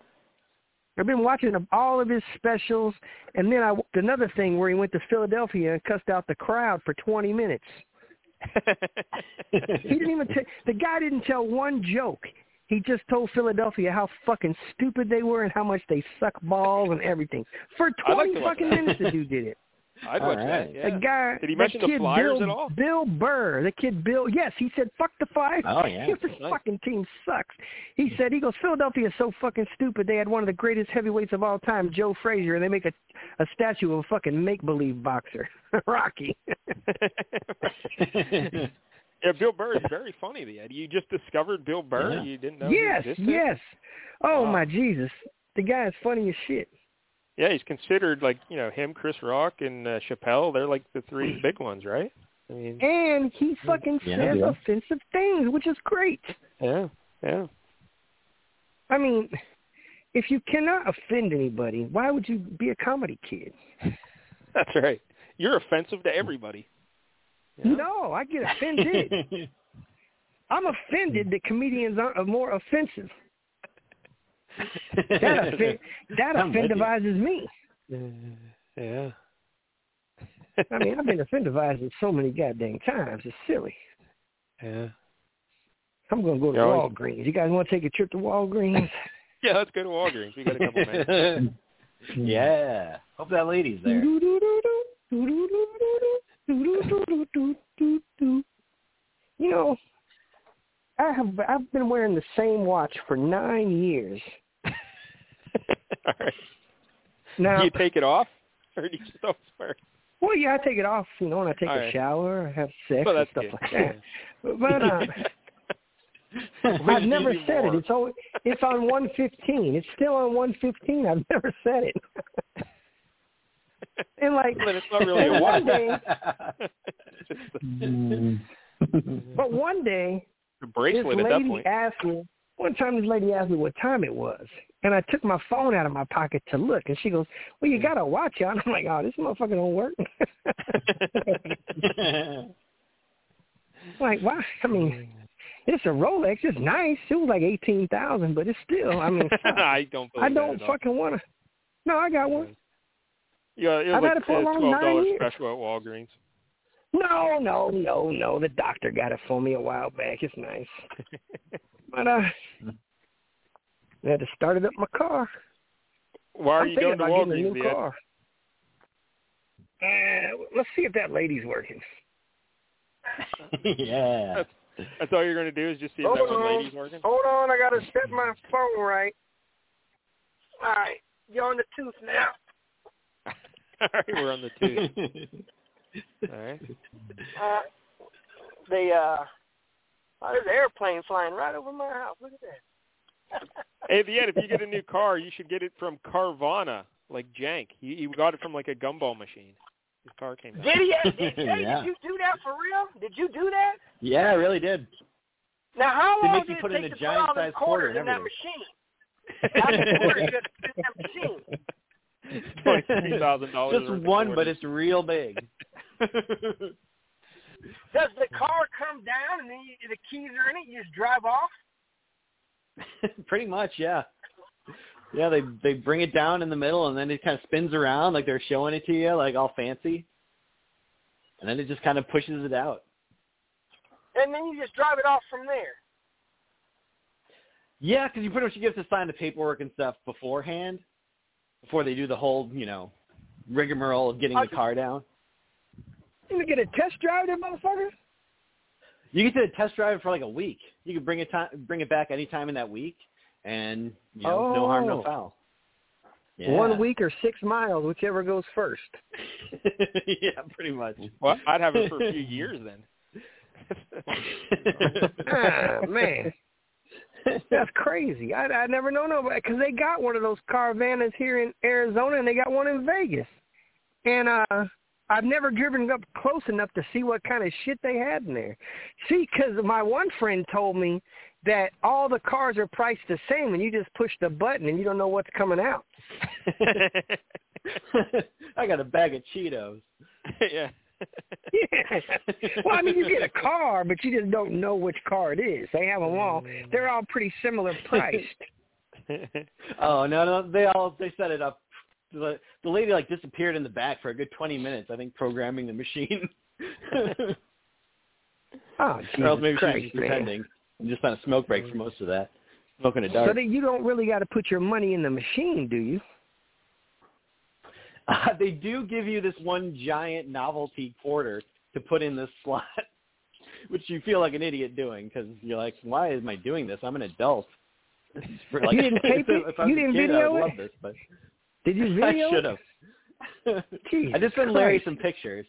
I've been watching all of his specials, and then I another thing where he went to Philadelphia and cussed out the crowd for 20 minutes. He didn't even t- the guy didn't tell one joke. He just told Philadelphia how fucking stupid they were and how much they suck balls and everything. For I'd like 20 fucking minutes. minute, the dude did it. I'd All watch right. that. Yeah. The guy, Did he mention the Flyers Bill, at all? Bill Burr, the kid Bill. Yes, he said fuck the Flyers. Oh, yeah. this Nice. fucking team sucks. He said he goes Philadelphia is so fucking stupid. They had one of the greatest heavyweights of all time, Joe Frazier, and they make a a statue of a fucking make believe boxer, Rocky. yeah, Bill Burr is very funny. The Ed. You just discovered Bill Burr. Yeah. You didn't know. yes, he yes. Oh Wow. my Jesus, the guy is funny as shit. Yeah, he's considered like you know him, Chris Rock, and uh, Chappelle. They're like the three big ones, right? I mean, And he fucking Yeah, says yeah. offensive things, which is great. yeah, yeah. I mean, if you cannot offend anybody, why would you be a comedy kid? That's right. You're offensive to everybody. you know? No, I get offended. I'm offended that comedians aren't are more offensive. That offend, that I'm with you. offendivizes me. Yeah. I mean, I've been offendivized so many goddamn times. It's silly. yeah. I'm gonna go to Yeah, well- Walgreens. You guys want to take a trip to Walgreens? Yeah, let's go to Walgreens. We got a couple minutes. yeah. Hope that lady's there. You know, I have I've been wearing the same watch for nine years. All right. Now, do you take it off, or do you just always wear it? well, yeah, I take it off. You know, when I take All a right. shower, I have sex Well, and stuff good. like that. But uh, I've never said more? it. It's always it's on one fifteen. It's still on one fifteen. I've never said it. and like, But it's not really a one day, but one day, a this bracelet at that lady point. asked me. One time, this lady asked me what time it was, and I took my phone out of my pocket to look, and she goes, "Well, you got a watch on." I'm like, "Oh, this motherfucker don't work." like, why? I mean, it's a Rolex. It's nice. It was like eighteen thousand, but it's still. I mean, I don't. I don't fucking want to. No, I got one. Yeah, it was I've like had it for a a long twelve nine dollars years. special at Walgreens. No, no, no, no. The doctor got it for me a while back. It's nice. but uh, I had to start it up my car. Why are I'm you thinking going to about getting a new Ed? car. Uh, let's see if that lady's working. yeah. That's all you're going to do is just see if that Hold one on. lady's working. Hold on, I gotta set my phone right. All right, you're on the tooth now. all right, we're on the two. All right. Uh, the uh, oh, there's an airplane flying right over my house. Look at that. Hey, Ed, if you get a new car, you should get it from Carvana, like Jank. He, he got it from like a gumball machine. His car came out. Did he? Did, hey, Yeah. did you do that for real? Did you do that? yeah, I really did. Now, how They long make you did put it in take a to giant put all the quarter quarters and in that everything. machine? How many quarters did in that machine? Twenty-three thousand dollars. Just one, but it's real big. Does the car come down and then you, the keys are in it? You just drive off? Pretty much, yeah. Yeah, they they bring it down in the middle and then it kind of spins around like they're showing it to you, like all fancy. And then it just kind of pushes it out. And then you just drive it off from there. Yeah, because you pretty much you get to sign the paperwork and stuff beforehand, before they do the whole, you know, rigmarole of getting the car down. You gonna get a test drive, that motherfucker? You get to test drive it for like a week. You can bring it time, bring it back any time in that week, and you know, no harm, no Oh. foul. Yeah. One week or six miles, whichever goes first. yeah, pretty much. Well, I'd have it for a few years then. ah, man. That's crazy. I I never know nobody because they got one of those Caravanas here in Arizona and they got one in Vegas, and uh I've never driven up close enough to see what kind of shit they had in there. See, because my one friend told me that all the cars are priced the same, and you just push the button and you don't know what's coming out. I got a bag of Cheetos. yeah. Yeah. Well, I mean, you get a car, but you just don't know which car it is. They have them all. They're all pretty similar priced. Oh no, no, they all they set it up. The the lady like disappeared in the back for a good twenty minutes. I think programming the machine. Oh, or else Jesus maybe Christ, just man. pretending and just on a smoke break for most of that. Smoking a dart. So that you don't really got to put your money in the machine, do you? Uh, they do give you this one giant novelty quarter to put in this slot, which you feel like an idiot doing because you're like, why am I doing this? I'm an adult. Like, You didn't tape it? I You didn't kid, I video would it? love this, but Did you video? I should have. I just sent Larry some pictures.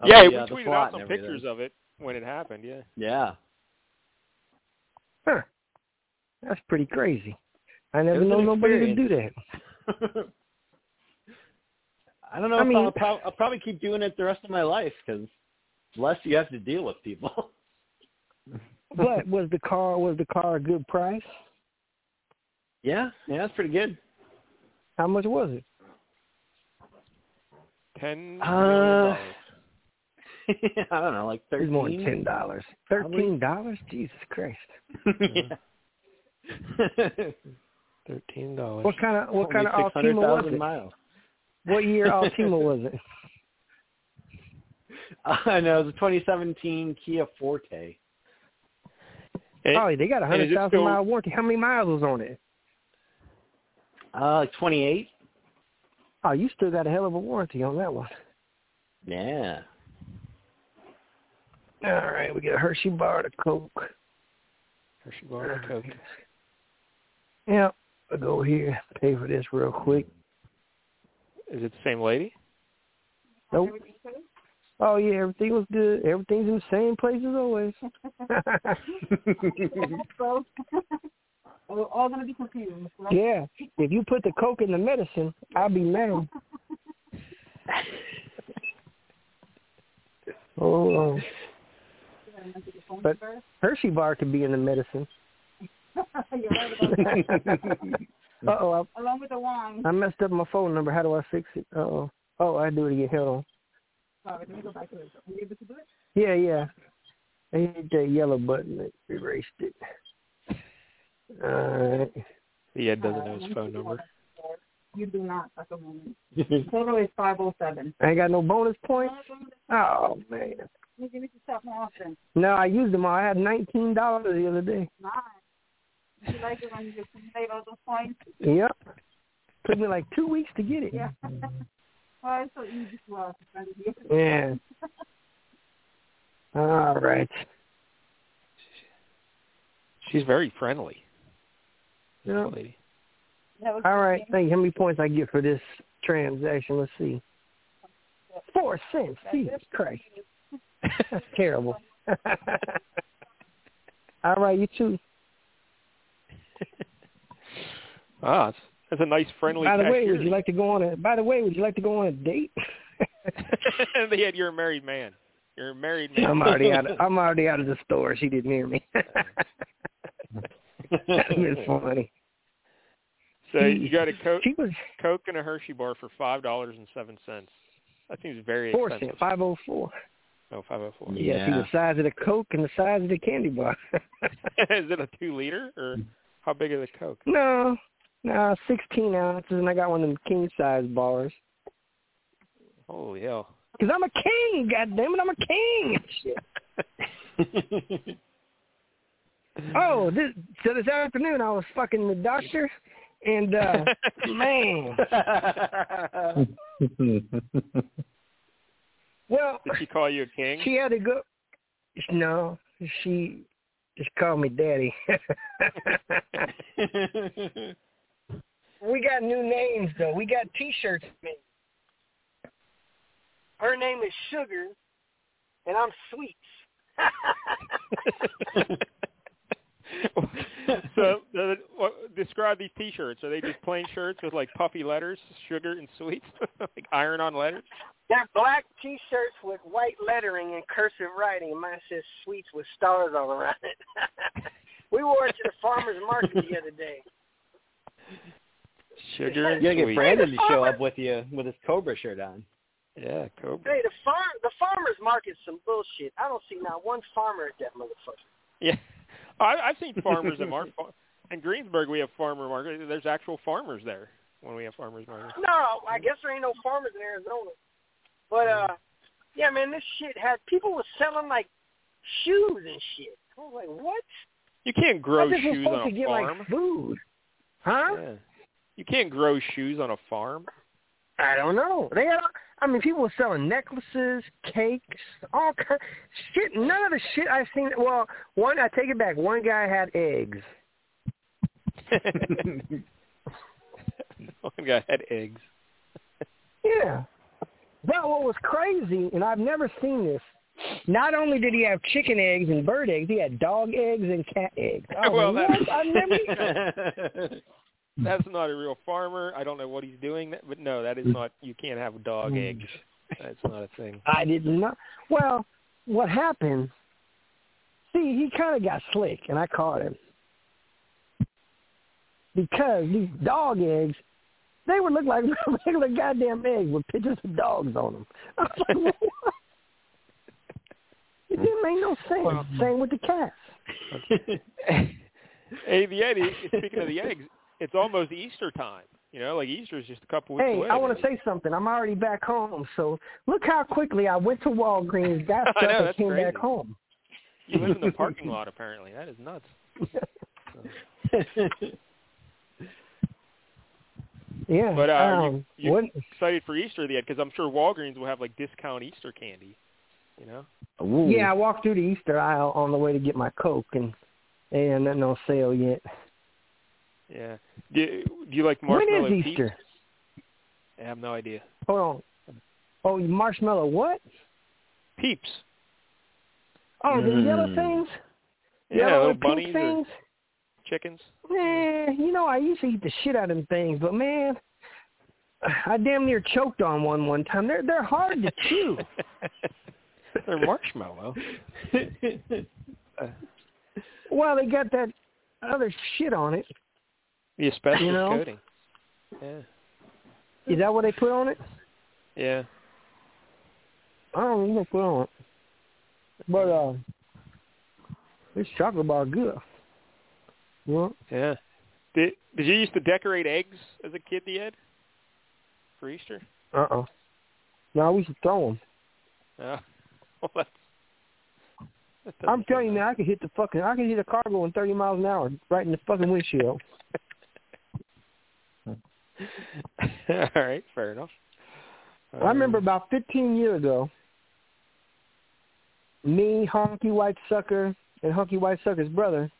of yeah, the, we uh, tweeted slot out some pictures of it when it happened. Yeah. Yeah. Huh. That's pretty crazy. I never know nobody to do that. I don't know I if mean- I'll, prob- I'll probably keep doing it the rest of my life because less you have to deal with people. But was the car was the car a good price? yeah, yeah, that's pretty good. How much was it? Ten million Uh, dollars. I don't know, like It was thirteen. more than ten dollars. Thirteen dollars? Jesus Christ! Thirteen dollars. What kind of what kind of Six hundred Altima was it? miles. What year Altima was it? I know it was a 2017 Kia Forte. Oh, they got a and is hundred it thousand still- mile warranty. How many miles was on it? Uh, like 28. Oh, you still got a hell of a warranty on that one. Yeah. All right, we got a Hershey bar, the Coke. Hershey bar and Coke. Yeah, I'll go here, pay for this real quick. Is it the same lady? Nope. Oh yeah, everything was good. Everything's in the same place as always. we're all gonna be confused. Right? yeah, if you put the Coke in the medicine, I'll be mad. oh, um, but Hershey bar could be in the medicine. You're right about that. Uh oh, Along with the wine. I, I messed up my phone number. How do I fix it? Uh oh. Oh, I do it again. Hold on. Sorry, let me go back to it. Are you able to do it? Yeah, yeah. I hit that yellow button that erased it. Alright. The Ed doesn't Uh, know his phone number. what I have. You do not at the moment. Total is five oh seven. I ain't got no bonus points? Oh man. You give me to stop more often. No, I used them all. I had nineteen dollars the other day. Nice. You like it when you accumulate all those points? Yep. Took me like two weeks to get it. Yeah. well, it's so easy to uh, to. Yeah. All right. She's very friendly. This Yep. lady. That was All right. Thank you. How many points I get for this transaction? Let's see. Four cents. Jesus Christ. That's terrible. All right, you too. Ah, that's, that's a nice friendly. By the way, would you like to go on a? By the way, would you like to go on a date? the Ed, you're a married man. You're a married man. I'm already out. Of, I'm already out of the store. She didn't hear me. That's funny. So you got a Coke, She was Coke and a Hershey bar for five dollars and seven cents. That seems very four expensive. cent, five oh four. Oh, five oh four. Yeah, see the size of the Coke and the size of the candy bar. Is it a two liter or how big is the Coke? no, no, sixteen ounces, and I got one of them king size bars. Holy hell! Cause I'm a king. God damn it, I'm a king. Oh, this so this afternoon I was fucking the doctor, and uh man, well, Did she call you a king? she had to go. No, she just called me daddy. we got new names though. We got T-shirts made. Her name is Sugar, and I'm Sweets. so, uh, what, describe these T-shirts. Are they just plain shirts with like puffy letters, sugar and sweets, like iron-on letters? They're black T-shirts with white lettering and cursive writing. Mine says "Sweets" with stars all around it. we wore it to the farmers market the other day. Sugar and You gotta get sweets. Brandon to show up with you with his Cobra shirt on. Yeah, Cobra. Hey, the farm the farmers market's some bullshit. I don't see not one farmer at that motherfucker. Yeah, I, I've seen farmers at our fa- in Greensburg. We have farmer market. There's actual farmers there when we have farmers market. No, I guess there ain't no farmers in Arizona. But uh, yeah, man, this shit had people were selling like shoes and shit. I was like, what? You can't grow I shoes supposed on to a get farm. like food, huh? Yeah. You can't grow shoes on a farm. I don't know. They had, I mean, people were selling necklaces, cakes, all kind shit. None of the shit I've seen. Well, one, I take it back. One guy had eggs. One guy had eggs. Yeah. But what was crazy, and I've never seen this. Not only did he have chicken eggs and bird eggs, he had dog eggs and cat eggs. I Well, like, what? I've never. That's not a real farmer. I don't know what he's doing, but no, that is mm. not. You can't have dog mm. eggs. That's not a thing. I did not. Well, what happened? See, he kind of got slick, and I caught him because these dog eggs, they would look like regular goddamn eggs with pictures of dogs on them. I was like, what? It didn't make no sense. Same with the cats. hey, the Eddie. Speaking of the eggs, it's almost Easter time. You know, like Easter is just a couple weeks Hey, away. I want to say something. I'm already back home, so look how quickly I went to Walgreens, got I stuff, know, and that's came crazy. back home. You live in the parking lot, apparently. That is nuts. Yeah. But uh, are um, you, you what, excited for Easter yet? Because I'm sure Walgreens will have like discount Easter candy. You know. Ooh. yeah, I walked through the Easter aisle on the way to get my Coke, and and nothing on sale yet. Yeah. Do, do you like When marshmallow is Peeps? I have no idea. Hold on. Oh, you marshmallow what? Peeps. Oh, the yellow Mm. things? Yeah, yellow little and pink bunnies or things? chickens. Man, you know I used to eat the shit out of them things, but man, I damn near choked on one one time. They're they're hard to chew. They're marshmallow. well, they got that other shit on it. Asbestos You know? coating. Yeah. Is that what they put on it? Yeah. I don't know what they put on it. But uh, this chocolate bar good. Well, Yeah. Did Did you used to decorate eggs as a kid, the Ed? For Easter? uh uh No, we should throw them. Yeah. Well, that's, that I'm telling you, man, I could hit the fucking, I could hit a car going 30 miles an hour right in the fucking windshield. All right, fair enough. I remember Um, about 15 years ago, me, Honky White Sucker, and Honky White Sucker's brother,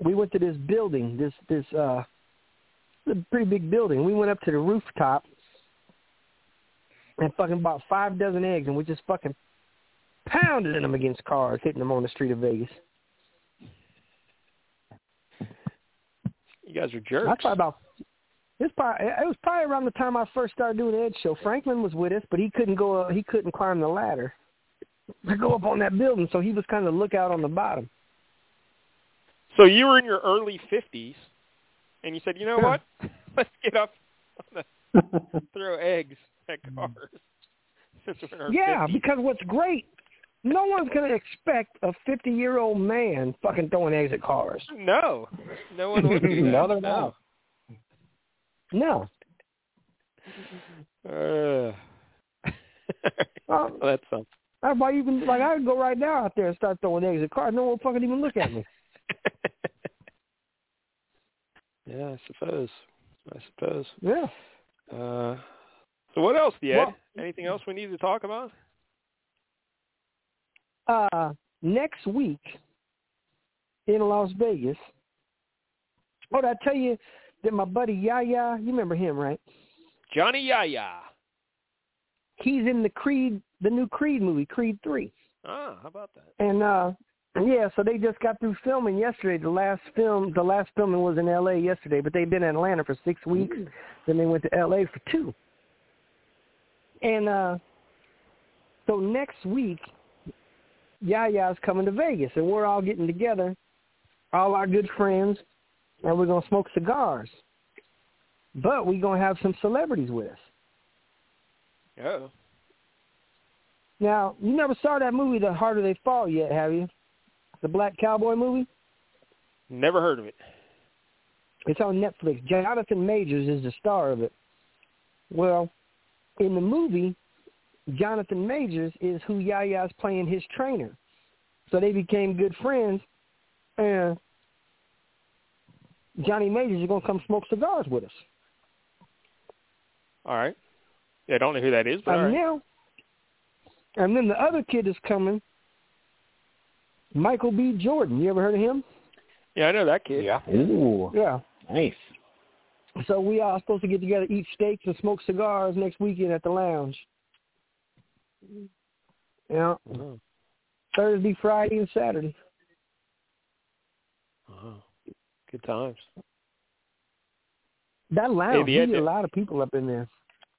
we went to this building, this this uh, pretty big building. We went up to the rooftop and fucking bought five dozen eggs, and we just fucking pounded them against cars, hitting them on the street of Vegas. You guys are jerks. That's probably about. It's probably, it was probably around the time I first started doing the Ed Show. Franklin was with us, but he couldn't go. Uh, he couldn't climb the ladder to go up on that building, so he was kind of lookout on the bottom. So you were in your early fifties, and you said, "You know what? Let's get up on the throw eggs at cars." Since we're in our Yeah, 50s. because what's great, no one's gonna expect a fifty-year-old man fucking throwing eggs at cars. no, no one would do that. No, they're not. No. Uh, well, that's something. that's why you can like I could go right now out there and start throwing eggs at cars. No one will fucking even look at me. yeah, I suppose. I suppose. Yeah. Uh, so what else, Ed? Well- Anything else we need to talk about? Uh, next week in Las Vegas. Oh, did I tell you that my buddy Yaya, you remember him, right? Johnny Yaya. He's in the Creed, the new Creed movie, Creed Three. Ah, how about that? And uh yeah, so they just got through filming yesterday. The last film, the last filming was in L.A. yesterday, but they've been in Atlanta for six weeks. Then they went to L.A. for two. And uh so next week, Yaya's coming to Vegas, and we're all getting together, all our good friends, and we're gonna smoke cigars. But we're gonna have some celebrities with us. Oh, Now, you never saw that movie, The Harder They Fall, yet, have you? The Black Cowboy movie. never heard of it. It's on Netflix. Jonathan Majors is the star of it. Well, in the movie, Jonathan Majors is who Yaya's playing his trainer. So they became good friends, and Johnny Majors is going to come smoke cigars with us. All right. Yeah, I don't know who that is, but all And right. now, and then the other kid is coming, Michael B. Jordan. You ever heard of him? Yeah, I know that kid. Yeah. Ooh, Yeah. nice. So we are supposed to get together, eat steaks, and smoke cigars next weekend at the lounge. Yeah, Oh, Thursday, Friday, and Saturday. wow. Good times. That lounge, Ed- a lot of people up in there.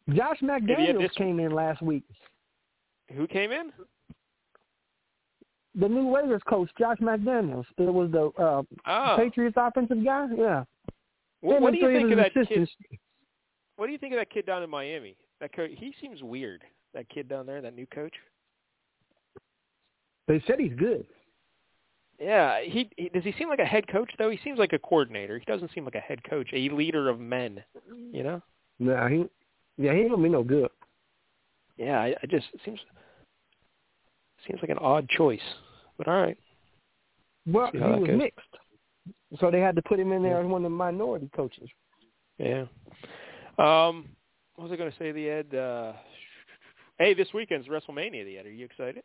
Josh McDaniels this- came in last week. Who came in? The new Raiders coach, Josh McDaniels. It was the uh, Oh, Patriots offensive guy. Yeah. what, what do you think of that kid? What do you think of that kid down in Miami? That coach, he seems weird. That kid down there, that new coach. They said he's good. Yeah, he, he does he seem like a head coach though? He seems like a coordinator. He doesn't seem like a head coach, a leader of men. You know? No, he, yeah, he ain't gonna be no good. Yeah, I, I just it seems seems like an odd choice. But all right. Well, he was goes. mixed, so they had to put him in there as one of the minority coaches. Yeah. Um, what was I going to say? The Ed. Uh, hey, this weekend's WrestleMania. The Ed. Are you excited?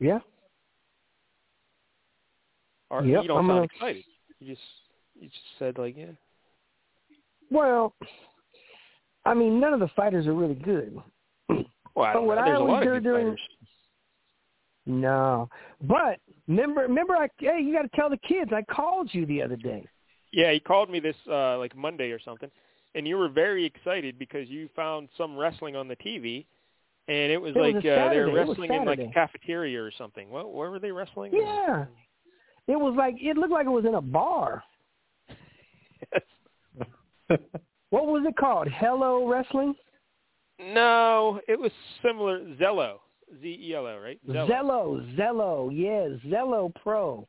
Yeah. Or Yep, you don't I'm sound gonna- excited. You just you just said like yeah. Well, I mean, none of the fighters are really good. Well, I But what know. I There's a always lot do during- fighters. No, but remember, remember, I hey, you got to tell the kids. I called you the other day. Yeah, he called me this uh like Monday or something, and you were very excited because you found some wrestling on the TV, and it was It like a uh, they were was wrestling in like a cafeteria or something. What where were they wrestling? Yeah, it was like it looked like it was in a bar. What was it called? Hello Wrestling. no, it was similar. Zelo, Z E L O, right? Zelo, Zelo, yeah, Zelo Pro.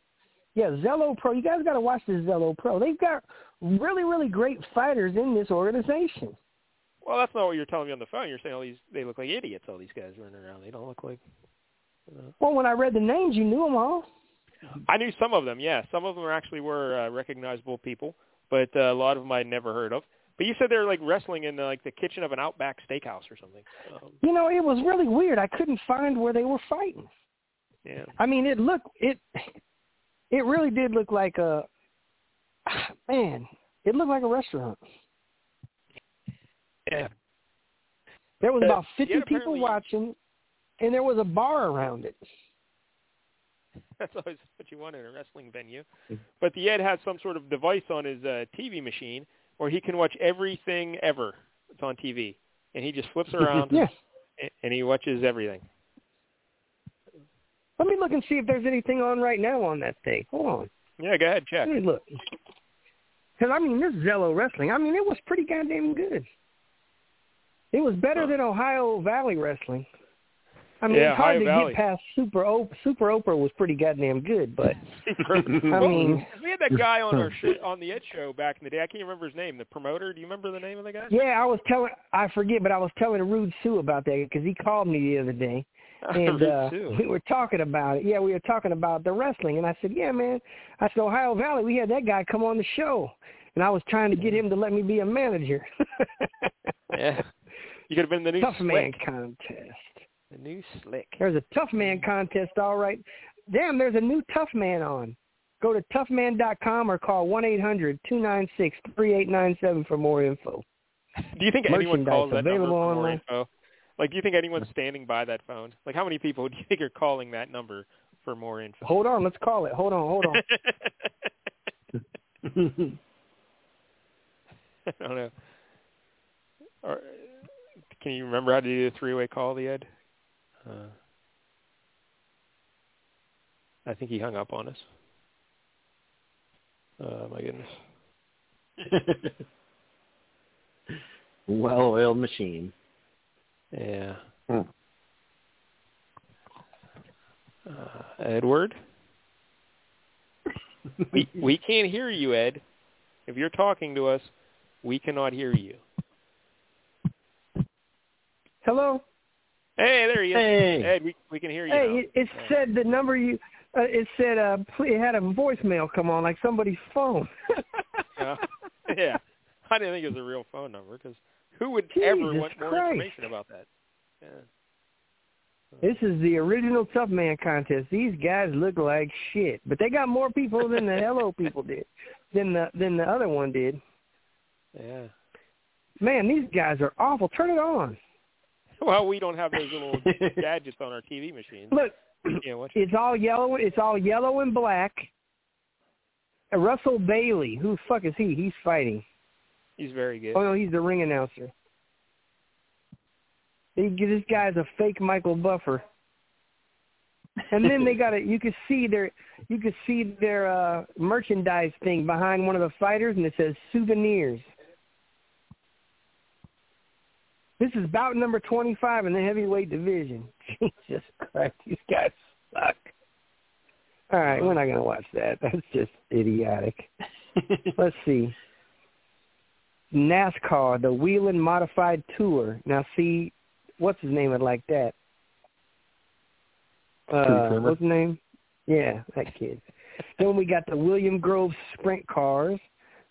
Yeah, Zelo Pro. You guys got to watch this Zelo Pro. They've got really, really great fighters in this organization. Well, that's not what you're telling me on the phone. You're saying all these they look like idiots. All these guys running around. They don't look like. You know. Well, when I read the names, you knew them all. I knew some of them. Yeah, some of them actually were uh, recognizable people, but uh, a lot of them I'd never heard of. But you said they're like wrestling in uh, like the kitchen of an Outback Steakhouse or something. Um, You know, it was really weird. I couldn't find where they were fighting. yeah. I mean, it looked it. It really did look like a man. It looked like a restaurant. Yeah. There was about fifty yeah, people watching, and there was a bar around it. That's always what you want in a wrestling venue. But the Ed has some sort of device on his uh, TV machine where he can watch everything ever that's on TV, and he just flips around Yeah. a- and he watches everything. Let me look and see if there's anything on right now on that thing. Hold on. Yeah, go ahead, check. Let me look. Because, I mean, this Zelo Wrestling, I mean, it was pretty goddamn good. It was better than Ohio Valley Wrestling. I mean, Yeah, it's hard Ohio to Valley. get past Super Oprah. Super Oprah was pretty goddamn good, but I Well, mean, we had that guy on our sh- on the Ed show back in the day. I can't remember his name. The promoter. Do you remember the name of the guy? yeah, I was telling, I forget, but I was telling Rude Sue about that because he called me the other day. and Rude uh, Sue. we were talking about it. Yeah, we were talking about the wrestling, and I said, "Yeah, man." I said, "Ohio Valley, we had that guy come on the show, and I was trying to get him to let me be a manager." Yeah. You could have been the new tough slick. man contest. The new slick. There's a tough man contest, all right. Damn, there's a new tough man on. Go to toughman.com or call one eight hundred two nine six three eight nine seven for more info. Do you think anyone calls that number for more online. info? Like, do you think anyone's standing by that phone? Like, how many people do you think are calling that number for more info? Hold on, let's call it. Hold on, hold on. I don't know. Or, can you remember how to do the three-way call, the Ed? Uh, I think he hung up on us. Oh my goodness. Well-oiled machine. Yeah. Hmm. Uh, Edward, we we can't hear you, Ed. If you're talking to us, we cannot hear you. Hello. Hey, there he is. Hey. Ed, we we can hear you. Hey, now. it, it Yeah. said the number you. Uh, it said uh, it had a voicemail come on like somebody's phone. Yeah. yeah. I didn't think it was a real phone number because who would ever Jesus want more Christ. information about that? Yeah. This is the original Tough Man contest. These guys look like shit, but they got more people than the Hello people did, than the than the other one did. Yeah. Man, these guys are awful. Turn it on. Well, we don't have those little gadgets on our TV machines. Look, Yeah, what? it's all yellow. It's all yellow and black. Uh, Russell Bailey, who the fuck is he? He's fighting. He's very good. Oh no, he's the ring announcer. He, this guy's a fake Michael Buffer. And then they got it. you could see their you could see their uh merchandise thing behind one of the fighters and it says souvenirs. This is bout number twenty five in the heavyweight division. Jesus Christ, these guys suck. All right, we're not gonna watch that. That's just idiotic. Let's see. NASCAR, the Wheeling Modified Tour. Now, see, what's his name would like that? Uh, what's his name? Yeah, that kid. then we got the Williams Grove Sprint Cars,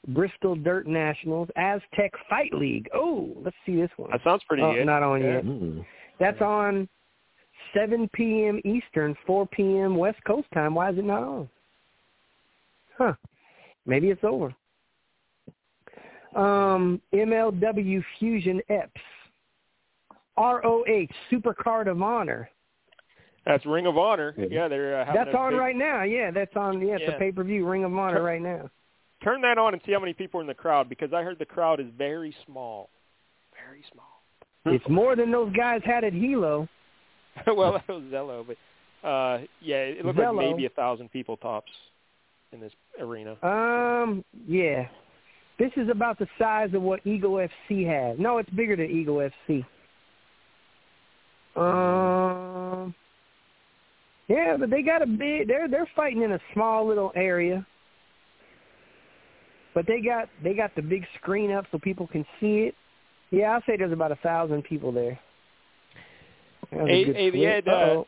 Bristol Dirt Nationals, Aztec Fight League. Oh, let's see this one. That sounds pretty oh, good. Not on Yeah. yet. Mm. That's on 7 p.m. Eastern, 4 p.m. West Coast time. Why is it not on? Huh. Maybe it's over. Um, MLW Fusion EPS. ROH Supercard of Honor. That's Ring of Honor. Yeah. Yeah, they're uh, having That's a on big- right now. Yeah, that's on. Yeah, it's Yeah. a pay per view. Ring of Honor right now. Turn that on and see how many people are in the crowd because I heard the crowd is very small. Very small. It's more than those guys had at Hilo. well, that was Zelo, but uh yeah, it looked Zelo. like maybe a thousand people tops in this arena. Um, yeah. This is about the size of what Eagle FC had. No, it's bigger than Eagle FC. Um, yeah, but they got a big. They're they're fighting in a small little area, but they got they got the big screen up so people can see it. Yeah, I'll say there's about a thousand people there. That was a Hey, they had, uh,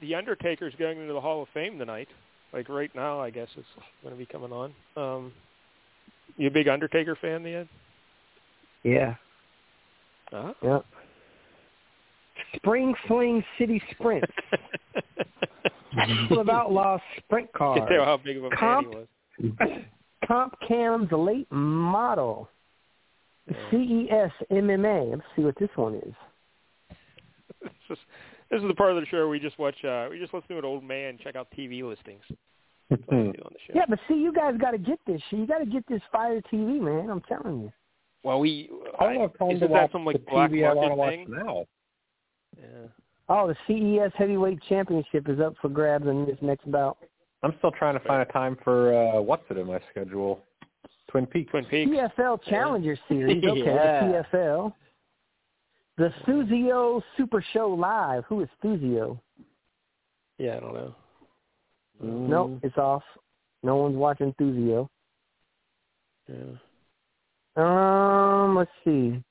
the- Undertaker's going into the Hall of Fame tonight. Like right now, I guess it's going to be coming on. Um, you a big Undertaker fan, the Ed? yeah. Uh-huh. Yep. Spring Fling City Sprints. Full of outlaw sprint You cars. can tell how big of a fan he was. Comp Cam's late model. CES MMA. Let's see what this one is. This is, this is the part of the show where we just watch. Uh, we just listen to an old man check out TV listings. That's what we do on the show. Yeah, but see, you guys got to get this. shit. You got to get this Fire TV, man. I'm telling you. Well, we. I don't have time isn't to that watch some like black TV I want to market watch thing? now. Yeah. Oh, the CES Heavyweight Championship is up for grabs in this next bout. I'm still trying to find a time for uh what's it in my schedule? Twin Peaks. Twin Peaks. PFL Challenger Series. Okay, Yeah. the PFL. The Thuzio Super Show Live. Who is Thuzio? Yeah, I don't know. Nope, it's off. No one's watching Thuzio. Yeah. Um, let's see.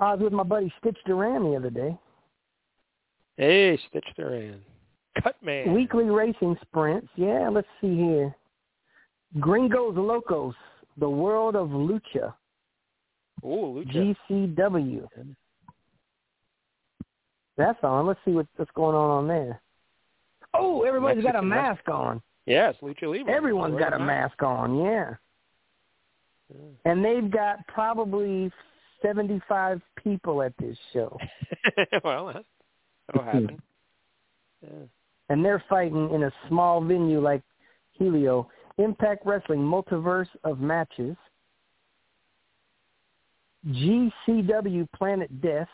I was with my buddy Stitch Duran the other day. Hey, Stitch Duran. Cut man. Weekly racing sprints. Yeah, let's see here. Gringos Locos, the world of lucha, Ooh, Lucha. GCW. That's on. Let's see what, what's going on on there. Oh, everybody's got a Mexican mask on. Yes, Lucha Libre. Everyone's Right got a mask on. Yeah. And they've got probably 75 people at this show. well, that- that'll happen. Yeah. And they're fighting in a small venue like Helio. Impact Wrestling Multiverse of Matches. GCW Planet Death.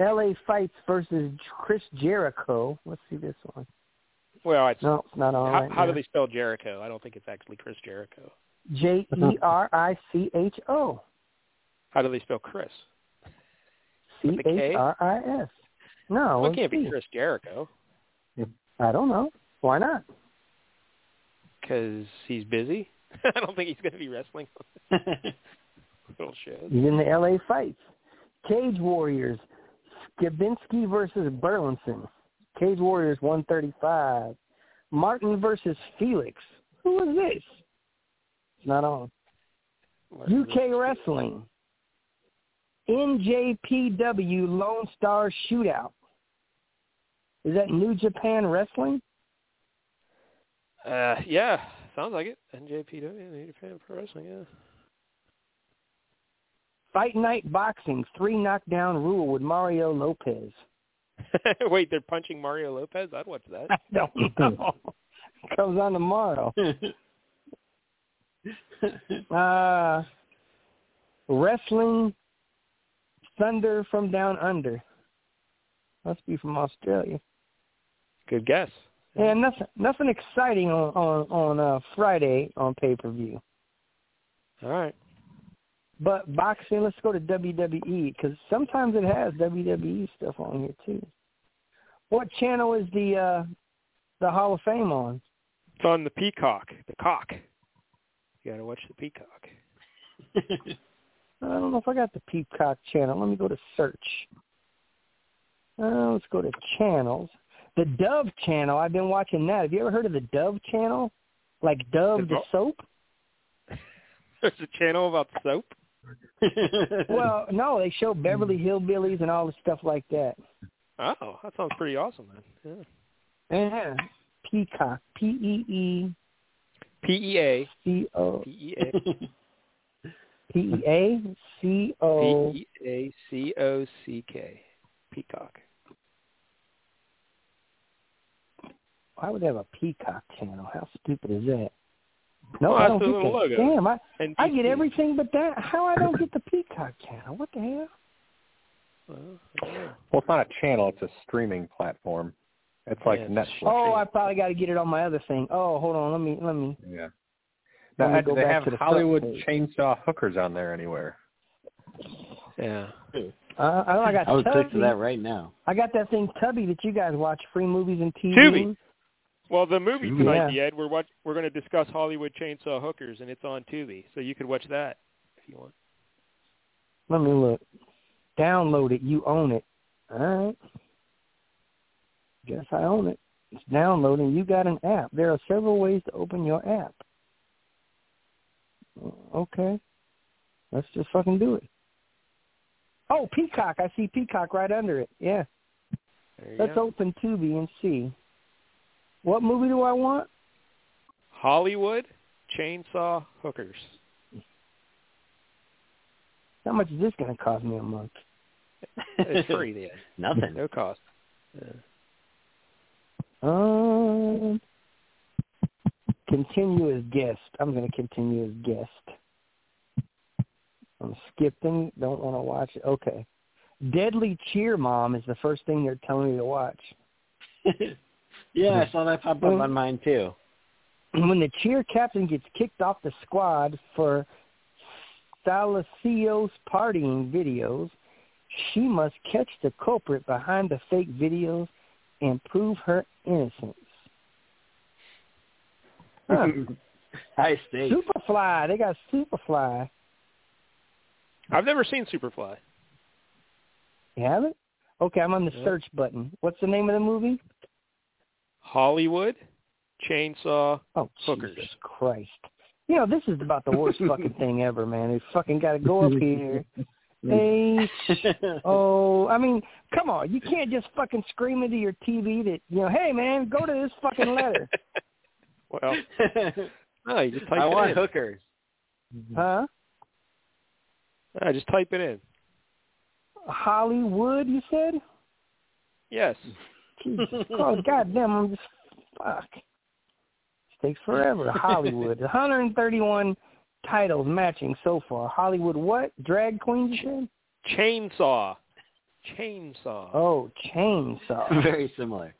LA Fights versus Chris Jericho. Let's see this one. Well, it's, No, it's not on how, right how do they spell Jericho? I don't think it's actually Chris Jericho. J E R I C H O. How do they spell Chris? C With a K? H R I S. No, it can't be Chris Jericho I don't know. Why not? because he's busy. I don't think he's going to be wrestling little shows. He's in the LA fights. Cage Warriors, Skabinski versus Burlinson. Cage Warriors 135. Martin versus Felix. Who is this? It's not on. UK Wrestling. NJPW Lone Star Shootout. Is that New Japan Wrestling? Uh, yeah, sounds like it. NJPW, New Japan Pro Wrestling. Yeah. Fight Night Boxing, three knockdown rule with Mario Lopez. Wait, they're punching Mario Lopez? I'd watch that. I don't know. Comes on tomorrow. Uh, wrestling Thunder from Down Under. Must be from Australia. Good guess. And nothing, nothing exciting on on, on uh, Friday on pay per view. All right. But boxing, let's go to WWE because sometimes it has WWE stuff on here too. What channel is the uh, the Hall of Fame on? It's on the Peacock. The cock. You got to watch the Peacock. I don't know if I got the Peacock channel. Let me go to search. Uh, let's go to channels. The Dove channel. I've been watching that. Have you ever heard of the Dove channel? Like Dove Is the soap? There's a channel about soap. Well, no, they show Beverly hmm. Hillbillies and all the stuff like that. Oh, that sounds pretty awesome, man. Yeah. Yeah. Peacock. P E E P E A C O P E A P E A C O P E A C O C K. Peacock. Why would they have a Peacock channel? How stupid is that? No, Well, I don't the get little that. logo. Damn, I And I get everything but that. How I don't get the Peacock channel? What the hell? Well, I don't know. Well, it's not a channel; it's a streaming platform. It's like Yeah, it's Netflix. Oh, I probably got to get it on my other thing. Oh, hold on, let me let me. yeah. Let Now, me do go they back have to the Hollywood chainsaw hookers on there anywhere? yeah. Uh, I, I got I would click to that right now. I got that thing Tubi that you guys watch, free movies and TV. Tubi. Well, the movie Yeah. tonight, Ed, we're watch, we're going to discuss Hollywood Chainsaw Hookers, and it's on Tubi, so you could watch that if you want. Let me look. Download it. You own it. All right. Guess I own it. It's downloading. You got an app. There are several ways to open your app. Mm, okay. Let's just fucking do it. Oh, Peacock. I see Peacock right under it. Yeah. Let's go. open Tubi and see. What movie do I want? Hollywood Chainsaw Hookers. How much is this going to cost me a month? It's free, then. Nothing. No cost. Yeah. Um, continue as guest. I'm going to continue as guest. I'm skipping. Don't want to watch it. Okay. Deadly Cheer Mom is the first thing they're telling me to watch. yeah, I saw that pop up on mine too. When the cheer captain gets kicked off the squad for Salasios partying videos, she must catch the culprit behind the fake videos and prove her innocence. Huh. High stakes. Superfly. They got Superfly. I've never seen Superfly. You have it? Okay, I'm on the Yeah. search button. What's the name of the movie? Hollywood Chainsaw Oh, Hookers. Jesus Christ. You know, this is about the worst fucking thing ever, man. They fucking got to go up here. Hey, oh, I mean, come on. You can't just fucking scream into your TV that, you know, hey, man, go to this fucking letter. well, no, you just type I it want in. hookers. huh? Ah, just type it in. Hollywood, you said? Yes. Jesus Christ, goddamn, I'm just, fuck. It takes forever. Hollywood. 131 titles matching so far. Hollywood what? Drag queens, you said? Chainsaw. Chainsaw. Oh, chainsaw. Very similar.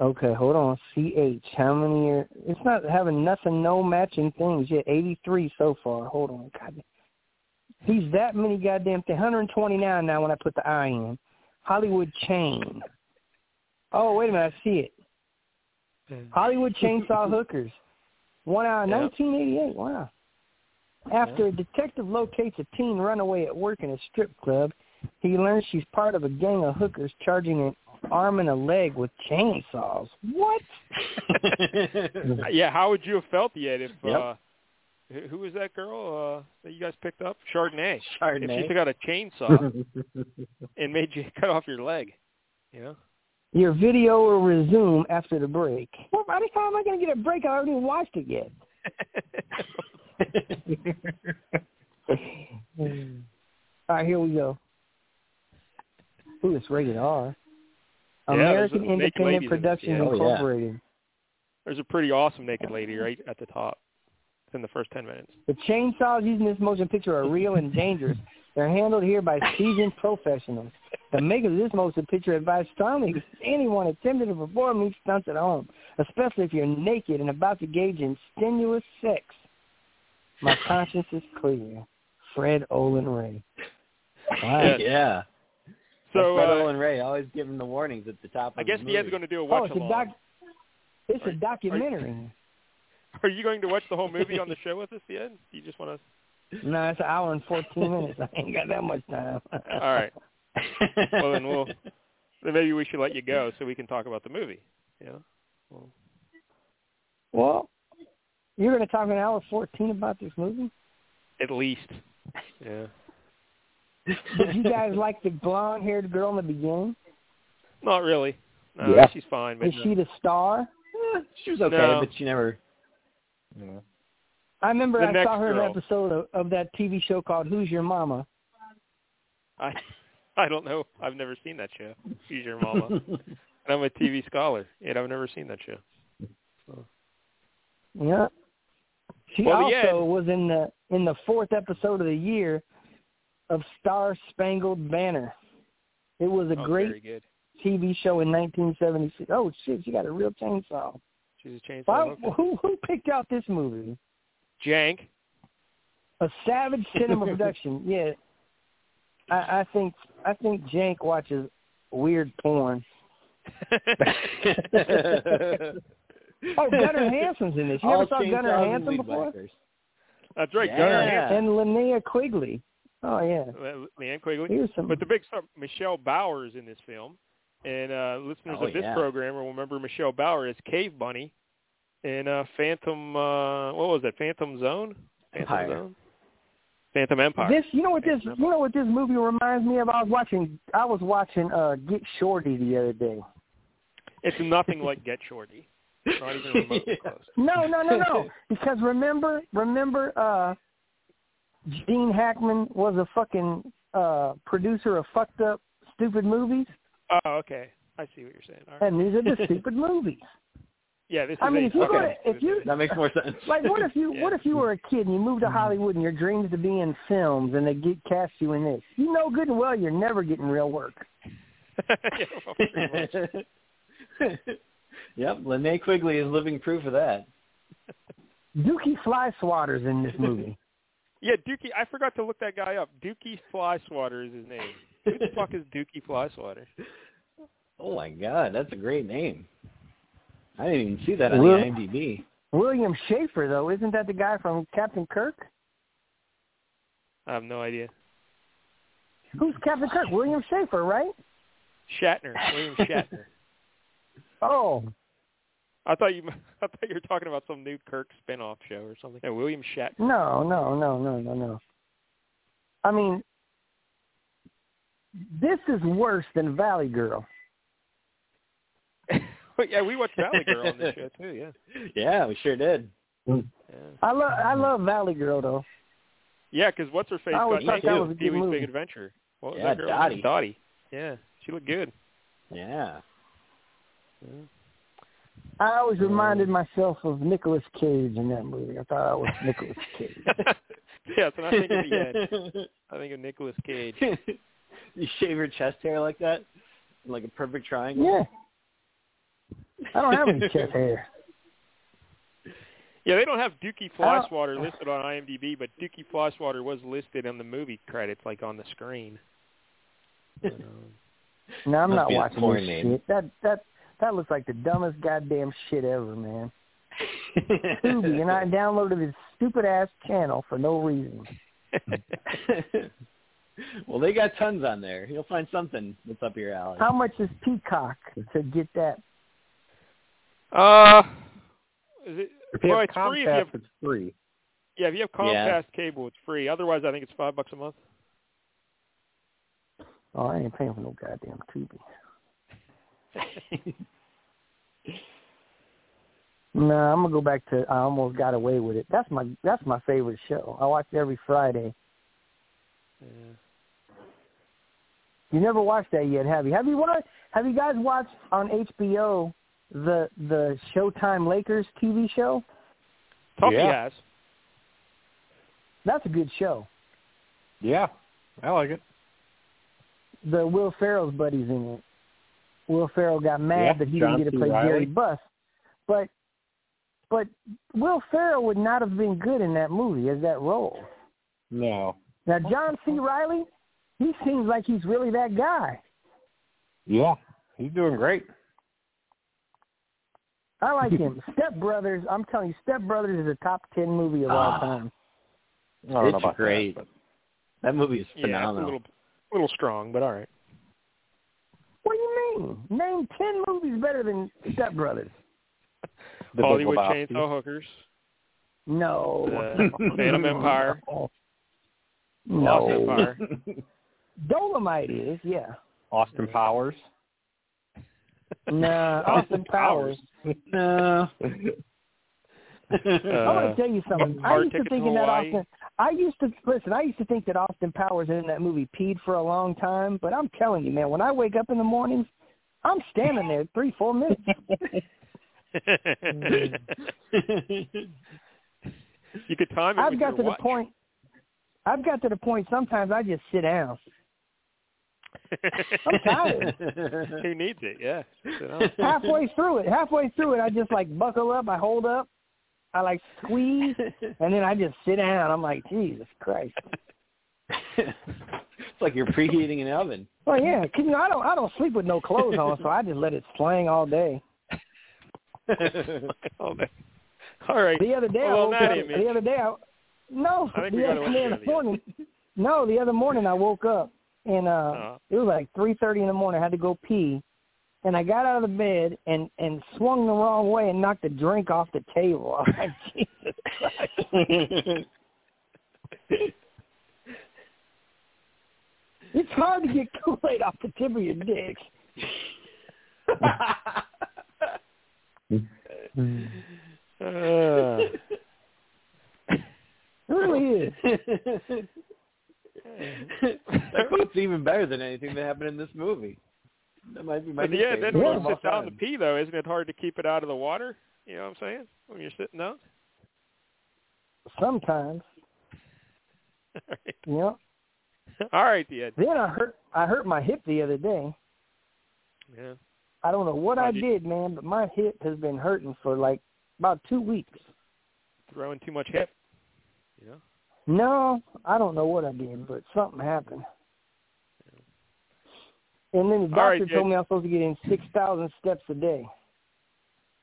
Okay, hold on. CH. How many are it's not having nothing, no matching things yet. Eighty three so far. Hold on. God. He's that many goddamn things. Hundred and twenty nine now when I put the I in. Hollywood chain. Oh, wait a minute, I see it. Hollywood Chainsaw Hookers. One hour, Yep. 1988. Wow. After a detective locates a teen runaway at work in a strip club, he learns she's part of a gang of hookers charging an arm and a leg with chainsaws. What? yeah, how would you have felt yet if Yep. uh who- was that girl uh that you guys picked up? Chardonnay. Chardonnay. If she took out a chainsaw and made you cut off your leg. You know? Your video will resume after the break. Well, by the time am I going to get a break? I haven't even watched it yet. All right, here we go. Ooh, it's rated R. Yeah, American Independent Productions yeah. Oh, yeah. There's a pretty awesome naked lady right at the top. It's in the first ten minutes. The chainsaws used in this motion picture are real and dangerous. They're handled here by seasoned professionals. The makers of this motion picture advise strongly against anyone attempting to perform these stunts at home, especially if you're naked and about to engage in strenuous sex. My conscience is clear. Fred Olen Ray. Wow. Yeah. yeah. So Fred uh, Olen Ray always giving the warnings at the top of I guess the the Ed's movie. going to do a watch Oh, watch it's a doc. It's Are- a documentary. Are you going to watch the whole movie on the show with us, the Ed? Do you just want to? No, it's an hour and fourteen minutes. I ain't got that much time. All right. Well, then we'll. Then maybe we should let you go so we can talk about the movie. Yeah. Well, Well, you're going to talk an hour 14 about this movie? at least. Yeah. Did you guys like the blonde-haired girl in the beginning? Not really. No, Yeah. she's fine, but Is she the star? Eh, she was okay, No. but she never. Yeah. I remember The I saw her in girl. an episode of, of that TV show called Who's Your Mama. I I don't know. I've never seen that show. She's your mama. and I'm a TV scholar, and I've never seen that show. Yeah. She Well, also end- was in the in the fourth episode of the year of Star Spangled Banner. It was a Oh, great. TV show in 1976. Oh shit, she got a real chainsaw. She's a chainsaw. Why, who who picked out this movie? Jank. A Savage Cinema production. Yeah. I, I think I think Jank watches weird porn. Oh, Gunnar Hansen's in this. You All ever saw Gunnar chainsaws and Hansen weed before? whackers. That's right, Yeah. Gunnar Hansen. And Linnea Quigley. Oh yeah. Leanne Quigley. Here's some. But the big star, Michelle Bauer is in this film, and uh, listeners Oh, of this yeah. program will remember Michelle Bauer as Cave Bunny in uh, Phantom. Uh, what was it? Phantom Zone. Phantom Empire. Zone. Phantom Empire. This, you know what this, you know what this movie reminds me of? I was watching, I was watching uh Get Shorty the other day. It's nothing like Get Shorty. Not even remotely close. No, no, no, no. Because remember, remember, uh Gene Hackman was a fucking uh producer of fucked up stupid movies, Oh, okay. I see what you're saying. All right. and these are the stupid movies. Yeah, this is. I mean, if you go okay. to, if you That makes more sense. like, what if you, what if you were a kid and you moved to Hollywood and your dreams to be in films and they get cast you in this? You know good and well you're never getting real work. yeah, well, yep, Lene Quigley is living proof of that. Dookie Fly Swatter's in this movie. Yeah, Dookie. I forgot to look that guy up. Dookie Flyswatter is his name. Who the fuck is Dookie Flyswatter? Oh my god, that's a great name. I didn't even see that on Well- the IMDb. William Schaefer, though, isn't that the guy from Captain Kirk? I have no idea. Who's Captain Kirk? William Schaefer, right? Shatner, William Shatner. Oh, I thought you. I thought you were talking about some new Kirk spin-off show or something. Yeah, William Shatner. no, no, no, no, no, no. I mean, this is worse than Valley Girl. yeah, we watched Valley Girl on this show too. Yeah. Yeah, we sure did. Mm. Yeah. I love, I love Valley Girl though. Yeah, because what's her face I always got thought that was a good Pee-wee's movie. Big Adventure. What was Yeah, that girl? Dottie. Dottie. Yeah, she looked good. Yeah. I always mm. reminded myself of Nicolas Cage in that movie. I thought I was Nicolas Cage. yeah, so I think of the end, I think of Nicolas Cage. you shave your chest hair like that? Like a perfect triangle? Yeah. I don't have any chest hair. Yeah, they don't have Dookie I listed on IMDb, but Dookie Flyswatter was listed on the movie credits, like on the screen. But, um, No, I'm Must not watching porn this name. shit. That that that looks like the dumbest goddamn shit ever, man. Tubi, and I downloaded this stupid ass channel for no reason. well, they got tons on there. You'll find something that's up your alley. How much is Peacock to get that? uh, is it? If you well, have it's free if you have. It's free. Yeah, if you have Comcast Yeah. cable, it's free. Otherwise, I think it's five bucks a month. Oh, I ain't paying for no goddamn Tubi. Nah, I'm gonna go back to I almost got away with it. That's my that's my favorite show. I watch it every Friday. Yeah. You never watched that yet, have you? Have you watched? Have you guys watched on HBO the the Showtime Lakers TV show? Tuffy Yeah. has. That's a good show. Yeah, I like it. The Will Ferrell's buddies in it. Will Ferrell got mad Yeah, that he John didn't get to play Reilly. Jerry Buss, but but Will Ferrell would not have been good in that movie as that role. No. Now John C. Reilly, he seems like he's really that guy. Yeah, he's doing great. I like him. Step Brothers, I'm telling you, Step Brothers is a top ten movie of all Ah. time. It's great. That, That movie is Yeah, it's a phenomenal. little, little strong, but all right. What do you mean? Name ten movies better than Step Brothers. The Hollywood Lebowski. Chainsaw Hookers, No. Uh, Phantom Empire. No. Lost Empire. Dolomite is, yeah. Austin Powers. Nah, Austin Powers. no. I'm gonna Uh, tell you something. I used to think in that Austin. I used to listen. I used to think that Austin Powers in that movie peed for a long time. But I'm telling you, man, when I wake up in the mornings, I'm standing there three, four minutes. you could time it I've with got your to watch. the point. I've got to the point. Sometimes I just sit down. I'm tired. Who needs it? Yeah. Halfway through it, halfway through it, I just like buckle up. I hold up. I like squeeze, and then I just sit down. I'm like, Jesus Christ. it's like you're preheating an oven. Well, yeah, 'cause, you know, I don't I don't sleep with no clothes on, so I just let it slang all day. Oh, man. All right. The other day Well, I woke up. The other day I no, I the other, the the other other morning. No, the other morning I woke up and uh Uh-huh. it was like three thirty in the morning. I had to go pee, and I got out of the bed and and swung the wrong way and knocked the drink off the table. I'm like, Jesus Christ. It's hard to get Kool-Aid off the tip of your dick. Uh, It really is. Mm-hmm. that quote's even better than anything that happened in this movie. That might be my but yeah, favorite then Yeah. when of you sit down to pee, though, isn't it hard to keep it out of the water? You know what I'm saying? When you're sitting down. Sometimes, Yeah. All right. you know. All right, Ed. Then I hurt I hurt my hip the other day. Yeah. I don't know what I How'd you- did, man, but my hip has been hurting for like about two weeks. Throwing too much hip. Yeah. No, I don't know what I did, but something happened. And then the doctor All right, Jay. told me I'm supposed to get in six thousand steps a day.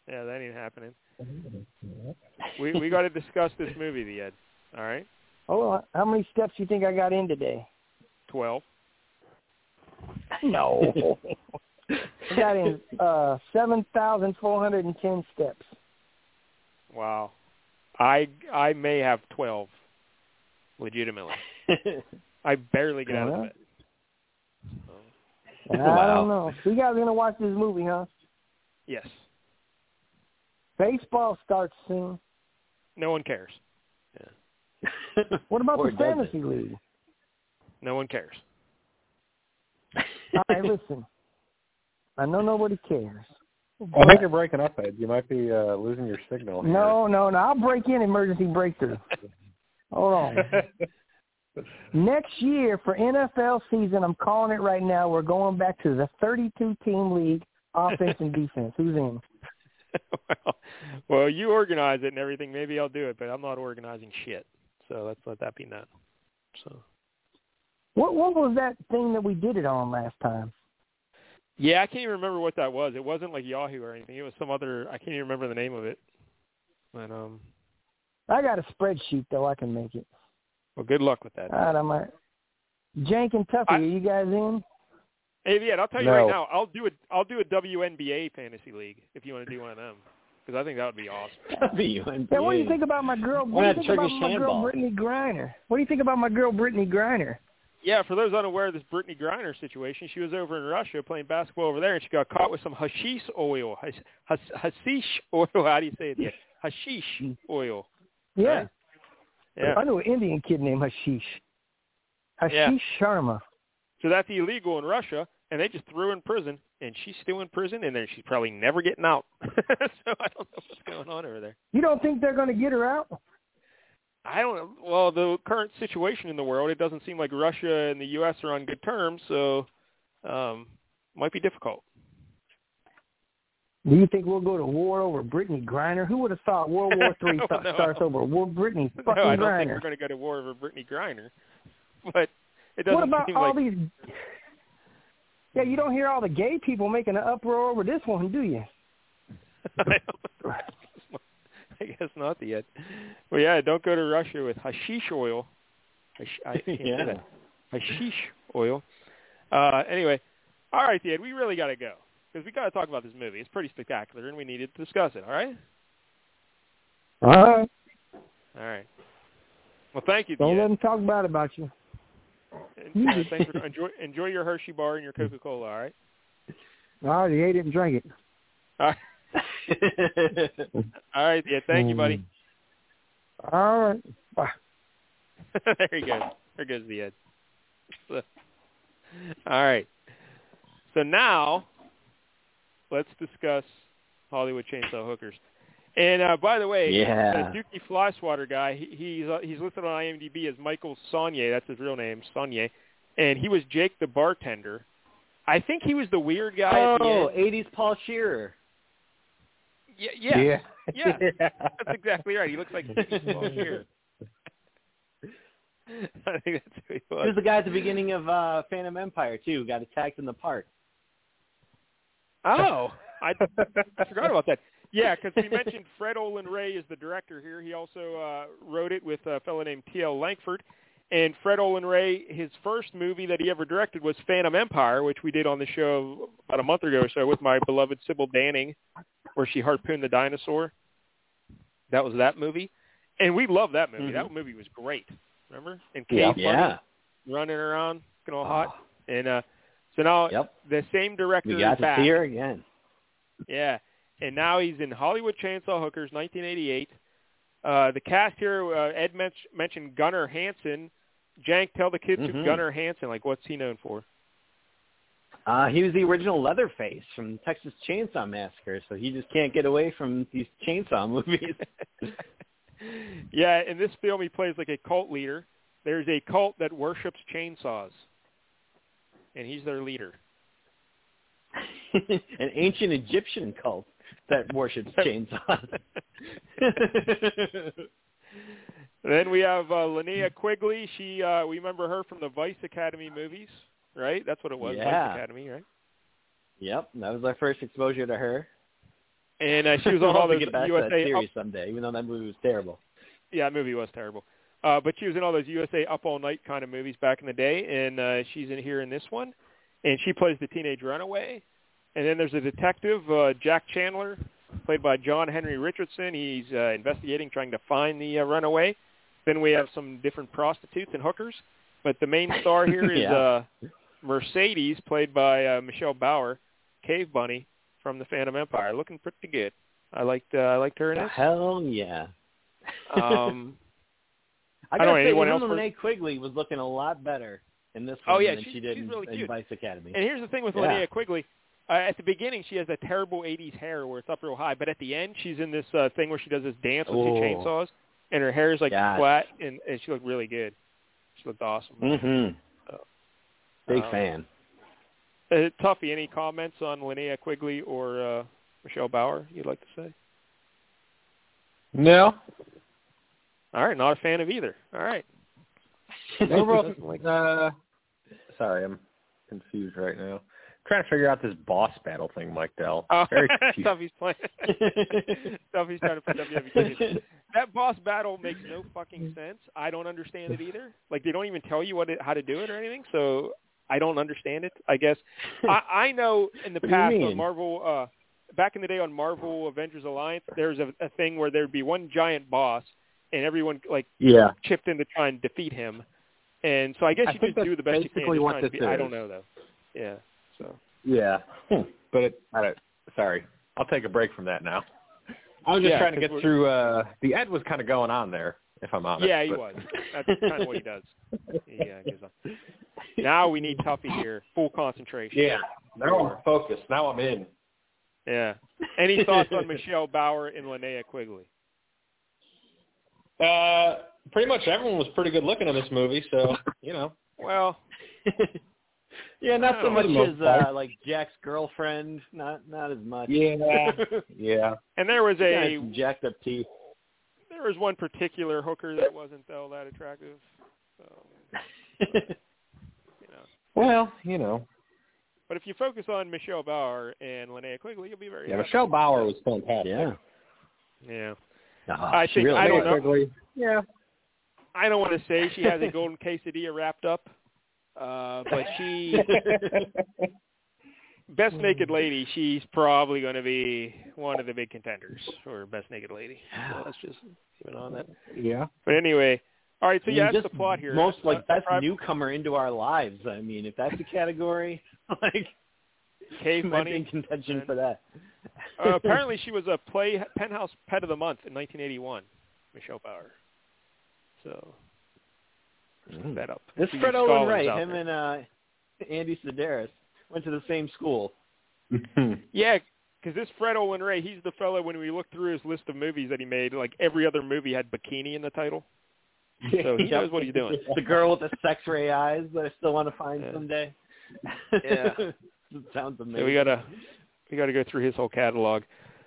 Yeah, that ain't happening. We we got to discuss this movie, the Ed. All right. Oh, how many steps do you think I got in today? Twelve. No. I got in uh seven thousand four hundred and ten steps. Wow. I I may have twelve. Legitimately, I barely get out of Yeah. bed. I Wow. don't know. So you guys gonna watch this movie, huh? Yes. Baseball starts soon. No one cares. What about Or the does it? fantasy league? No one cares. All right, listen. I know nobody cares. I think you're breaking up, Ed. You might be uh, losing your signal. Here. No, no, no. I'll break in emergency breakthrough. Hold on. Next year for NFL season, I'm calling it right now. We're going back to the 32 team league, offense and defense. Who's in? well, well, you organize it and everything. Maybe I'll do it, but I'm not organizing shit. So let's let that be known. So What what was that thing that we did it on last time? yeah, I can't even remember what that was. It wasn't like Yahoo or anything. It was some other. I can't even remember the name of it. But um, I got a spreadsheet though. I can make it. well, good luck with that. All right, I might. Jank and Tuffy, I- are you guys in? Hey, Ed, I'll tell you No. right now. I'll do a I'll do a WNBA fantasy league if you want to do one of them because I think that would be awesome. WNBA. Yeah, what do you think about my girl? Why What do you think about my girl handball? Brittney Griner? What do you think about my girl Brittney Griner? Yeah, for those unaware of this Brittney Griner situation, she was over in Russia playing basketball over there, and she got caught with some hashish oil. Hash, has, hashish oil. How do you say it? Hashish oil. Yeah, Right. Yeah. I know an Indian kid named Hashish. Hashish Yeah. Sharma. So that's illegal in Russia, and they just threw her in prison, and she's still in prison, and then she's probably never getting out. so I don't know what's going on over there. You don't think they're going to get her out? I don't. Well, the current situation in the world, it doesn't seem like Russia and the U.S. are on good terms, so um, might be difficult. Do you think we'll go to war over Brittney Griner? Who would have thought World War Three No, sta- no. starts over War Brittney No, fucking I don't think Griner? we're going to go to war over Brittney Griner, but it doesn't What about seem all like these? Yeah, you don't hear all the gay people making an uproar over this one, do you? I guess not yet. Well, yeah, don't go to Russia with hashish oil. Hash, I can't Yeah. that. Hashish oil. Uh, anyway, all right, Ed, we really got to go because we got to talk about this movie. It's pretty spectacular, and we needed to discuss it. All right. All right. All right. Well, thank you. Don't let them talk bad about you. And, uh, thanks for enjoy enjoy your Hershey bar and your Coca Cola. All right. I already ate it and drank it. All right. All right. Yeah. Thank you, buddy. All right. Bye. there he goes. There goes the Ed. All right. So now, let's discuss Hollywood Chainsaw Hookers. And uh, by the way, Yeah. the Dookie Flyswatter guy, he, he's uh, he's listed on IMDb as Michael Sonye. That's his real name, Sonye. And he was Jake the bartender. I think he was the weird guy at the oh, end. 80s Paul Shearer. Yeah, yeah, Yeah. yeah. That's exactly right. He looks like Paul Shearer. I think that's who he was. He was. was the guy at the beginning of uh Phantom Empire too, who got attacked in the park. Oh, I, I forgot about that. Yeah, because we mentioned Fred Olen Ray is the director here. He also uh, wrote it with a fellow named T.L. Langford. And Fred Olen Ray, his first movie that he ever directed was Phantom Empire, which we did on the show about a month ago or so with my beloved Sybil Danning, where she harpooned the dinosaur. That was that movie. And we loved that movie. Mhm. That movie was great. Remember? And Cave Yeah. Bunny Yeah. running around, looking all hot. And uh, so now Yep. the same director We got to back. see her again. Yeah, and now he's in Hollywood Chainsaw Hookers, 1988. Uh, the cast here, uh, Ed men- mentioned Gunnar Hansen. Jank, tell the kids who Mhm. Gunnar Hansen. Like, what's he known for? Uh, he was the original Leatherface from Texas Chainsaw Massacre, so he just can't get away from these chainsaw movies. yeah, in this film, he plays like a cult leader. There's a cult that worships chainsaws, and he's their leader. An ancient Egyptian cult that worships chainsaws. Then we have uh, Linnea Quigley. She, uh, we remember her from the Vice Academy movies, right? That's what it was, Yeah. Vice Academy, right? yep, that was our first exposure to her. And uh, she was on all have to those get back to that USA series someday, even though that movie was terrible. yeah, that movie was terrible. Uh, but she was in all those USA Up All Night kind of movies back in the day, and uh, she's in here in this one, and she plays the teenage runaway. And then there's a detective, uh, Jack Chandler, played by John Henry Richardson. He's uh, investigating, trying to find the uh, runaway. Then we have some different prostitutes and hookers, but the main star here is Yeah. uh, Mercedes, played by uh, Michelle Bauer, Cave Bunny from the Phantom Empire, looking pretty good. I liked uh, I liked her in it. Hell yeah. Um, I I gotta don't know, say, anyone even else for- Linnea Quigley was looking a lot better in this Oh, one yeah, than she's- she did she's in, really in cute. Vice Academy. And here's the thing with Yeah. Linnea Quigley. Uh, at the beginning, she has a terrible '80s hair where it's up real high, but at the end, she's in this uh, thing where she does this dance with two chainsaws, and her hair is like Yes. flat, and, and she looked really good. She looked awesome. Mm-hmm. Big Um, fan. Uh, Tuffy, any comments on Linnea Quigley or uh, Michelle Bauer you'd like to say? No. All right, not a fan of either. All right. Overall, uh, sorry, I'm confused right now. trying to figure out this boss battle thing, Mike Dell. Oh, Very confused. Tuffy's playing. Tuffy's trying to put WWE. that boss battle makes no fucking sense. I don't understand it either. Like they don't even tell you what it, how to do it or anything. So I don't understand it. I guess I, I know in the What past on? Marvel, uh, back in the day on Marvel Avengers Alliance, there was a, a thing where there'd be one giant boss, and everyone like Yeah. chipped in to try and defeat him. And so I guess I you think just do the best you can. what try and this defeat- I don't know though. Yeah. So. Yeah. But it, I don't, sorry, I'll take a break from that now. I was just Yeah, trying to get through. uh The Ed was kind of going on there, if I'm honest. Yeah, he but- was. That's kind of what he does. Yeah, he goes on. Now we need Tuffy here, full concentration. Yeah. Now I'm focused. Now I'm in. Yeah. Any thoughts on Michelle Bauer and Linnea Quigley? Uh, pretty much everyone was pretty good looking in this movie, so you know. Well, yeah, not so much for the most as uh, like Jack's girlfriend. Not not as much. Yeah. yeah. and there was a some jacked up teeth. there was one particular hooker that wasn't all that attractive. Um, you know. Well, you know. But if you focus on Michelle Bauer and Linnea Quigley, you'll be very Yeah, happy. Michelle Bauer was fantastic. yeah. Yeah. Oh, I think- really I don't was. know. Quigley. Yeah. I don't want to say she has a golden quesadilla wrapped up, uh, but she best naked lady, she's probably going to be one of the big contenders for best naked lady. So let's just keep it on that. Yeah. But anyway, all right. So I mean, yeah, that's just the plot here. Most Uh, like best uh, newcomer into our lives. I mean, if that's a category, like Kay she might be Funny. in contention and- for that. uh, apparently, she was a play penthouse pet of the month in 1981. Michelle Bauer. So Mm. that up. This See you Fred Olen scholars Ray, out him there. and uh, Andy Sidaris went to the same school. Yeah, because this Fred Olen Ray, he's the fellow. When we look through his list of movies that he made, like every other movie had bikini in the title. So he knows what he's doing. the girl with the sex ray eyes that I still want to find Yeah. someday. Yeah. It sounds amazing. So we gotta we gotta go through his whole catalog.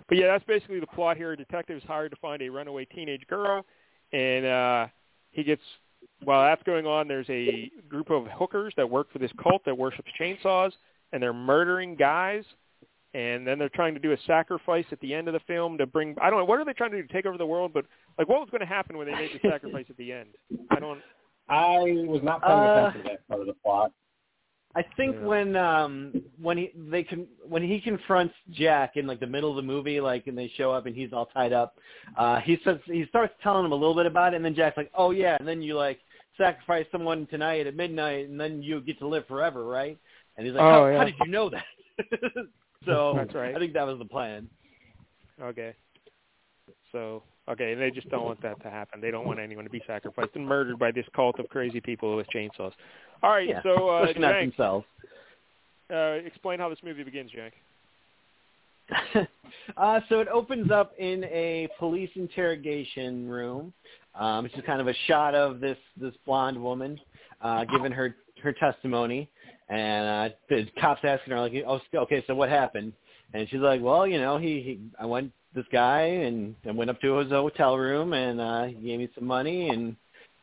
But yeah, that's basically the plot here. A detective is hired to find a runaway teenage girl, and uh, he gets while that's going on. There's a group of hookers that work for this cult that worships chainsaws, and they're murdering guys. And then they're trying to do a sacrifice at the end of the film to bring. I don't know what are they trying to do to take over the world, but like what was going to happen when they made the sacrifice at the end? I don't. I was not paying Uh, attention to that part of the plot. I think Yeah. when um when he they can when he confronts Jack in like the middle of the movie, like and they show up and he's all tied up, uh he says he starts telling him a little bit about it and then Jack's like, Oh yeah, and then you like sacrifice someone tonight at midnight and then you get to live forever, right? And he's like, Oh, how, yeah. how did you know that? so That's right. I think that was the plan. Okay. So okay, and they just don't want that to happen. They don't want anyone to be sacrificed and murdered by this cult of crazy people with chainsaws. All right, Yeah, so uh, not Jank, themselves. uh, explain how this movie begins, Jack. uh, so it opens up in a police interrogation room. Um, it's just kind of a shot of this this blonde woman uh, giving her her testimony, and uh, the cops asking her like, "Oh, okay, so what happened?" And she's like, "Well, you know, he, he I went this guy and I went up to his hotel room and uh, he gave me some money and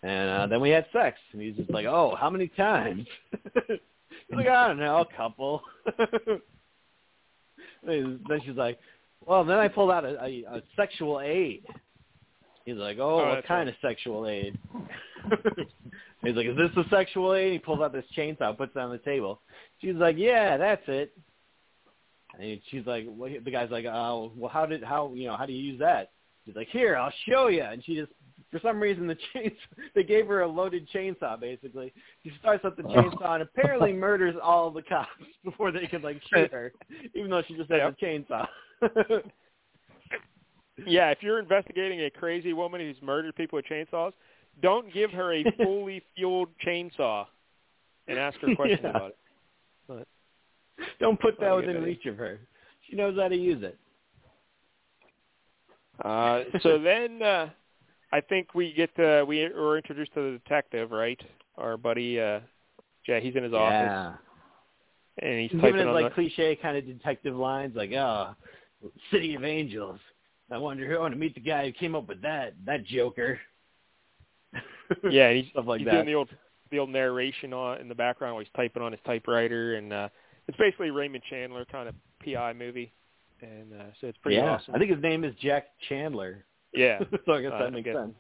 and uh, then we had sex." And he's just like, "Oh, how many times?" he's like, "I don't know, a couple." then she's like, well, then I pulled out a, a, a sexual aid. He's like, oh, Oh, what kind right. of sexual aid? He's like, is this a sexual aid? He pulls out this chainsaw, puts it on the table. She's like, yeah, that's it. And she's like, well, the guy's like, oh, well, how did, how, you know, how do you use that? She's like, here, I'll show you. And she just, for some reason, the chains, they gave her a loaded chainsaw, basically. She starts up the oh. chainsaw and apparently murders all the cops before they could, like, shoot her, even though she just had Yep. a chainsaw. Yeah, if you're investigating a crazy woman who's murdered people with chainsaws, don't give her a fully fueled chainsaw and ask her questions Yeah. about it. Don't put that within reach of her. She knows how to use it. Uh, so then uh, I think we get to, we were introduced to the detective, right? Our buddy, uh, Jay, he's in his office Yeah. and he's He's typing giving his like the, cliche kind of detective lines, like, "Oh, City of Angels. I wonder who I want to meet the guy who came up with that that Joker." yeah, and he's, stuff like he's that. doing the old the old narration on in the background while he's typing on his typewriter, and uh, it's basically Raymond Chandler kind of PI movie, and uh, so it's pretty yeah, awesome. I think his name is Jack Chandler. yeah, so I guess Uh, that makes guess. sense.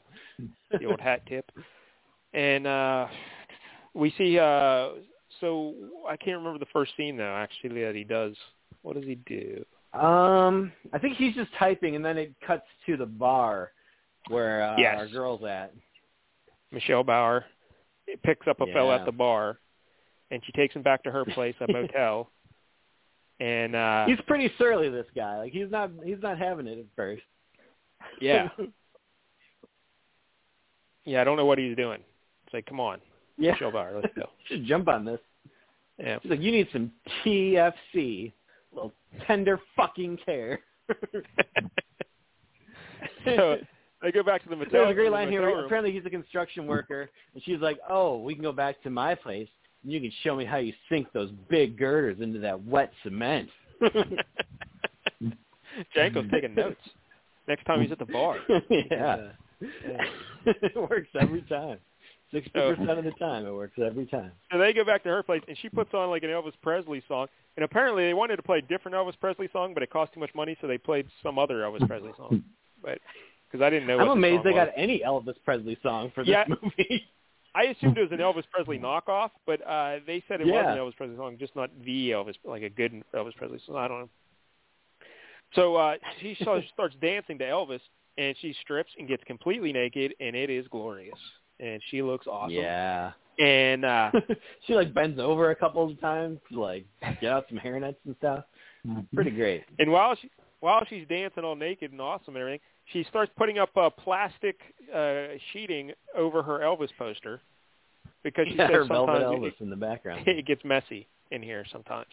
the old hat tip, and uh, we see. Uh, so I can't remember the first scene though. Actually, that he does. What does he do? Um, I think he's just typing, and then it cuts to the bar where uh, Yes. our girl's at. Michelle Bauer picks up a Yeah. at the bar, and she takes him back to her place, a motel. And uh He's pretty surly, this guy. Like he's not he's not having it at first. yeah, yeah, I don't know what he's doing. It's like, come on, yeah. Michelle Bauer, let's go. Should jump on this. Yeah. She's like, you need some TFC, little tender fucking care. so they go back to the motel. There's a great the line here. room. Apparently, he's a construction worker, and she's like, "Oh, we can go back to my place, you can show me how you sink those big girders into that wet cement." Janko's taking notes. Next time he's at the bar. yeah. it works every time. Sixty percent of the time, it works every time. So they go back to her place, and she puts on like an Elvis Presley song. And apparently, they wanted to play a different Elvis Presley song, but it cost too much money, so they played some other Elvis Presley song. But because I didn't know. I'm what the amazed song they was. got any Elvis Presley song for this Yeah. movie. I assumed it was an Elvis Presley knockoff, but uh they said it was Yeah. an Elvis Presley song, just not the Elvis, like a good Elvis Presley song. I don't know. So uh she starts starts dancing to Elvis, and she strips and gets completely naked, and it is glorious, and she looks awesome. Yeah. And uh she like bends over a couple of times to like get out some hairnets and stuff. Pretty great. and while she while she's dancing all naked and awesome and everything, she starts putting up a plastic uh sheeting over her Elvis poster because she Yeah, says sometimes Elvis in the background. it gets messy in here sometimes.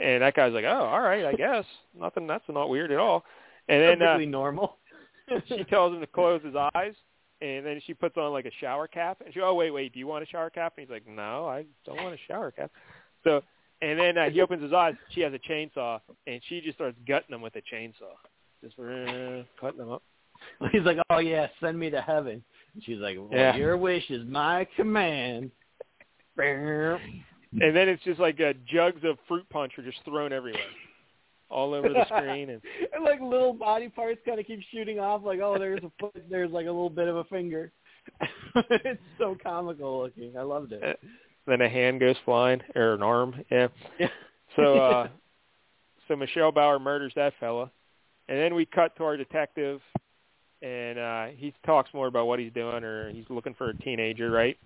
And that guy's like, "Oh, all right, I guess nothing. That's not weird at all." And then uh, Perfectly normal. she tells him to close his eyes, and then she puts on like a shower cap. And she, "Oh, wait, wait, do you want a shower cap?" And he's like, "No, I don't want a shower cap." So, and then uh, he opens his eyes. She has a chainsaw, and she just starts gutting him with a chainsaw, just uh, cutting them up. He's like, "Oh yeah, send me to heaven." And she's like, well, Yeah. "Your wish is my command." And then it's just like uh, jugs of fruit punch are just thrown everywhere, all over the screen, and and like little body parts kind of keep shooting off. Like, oh, there's a foot, there's like a little bit of a finger. it's so comical looking. I loved it. Uh, then a hand goes flying or an arm. Yeah. Yeah. So uh so Michelle Bauer murders that fella. And then we cut to our detective and uh he talks more about what he's doing or he's looking for a teenager, right?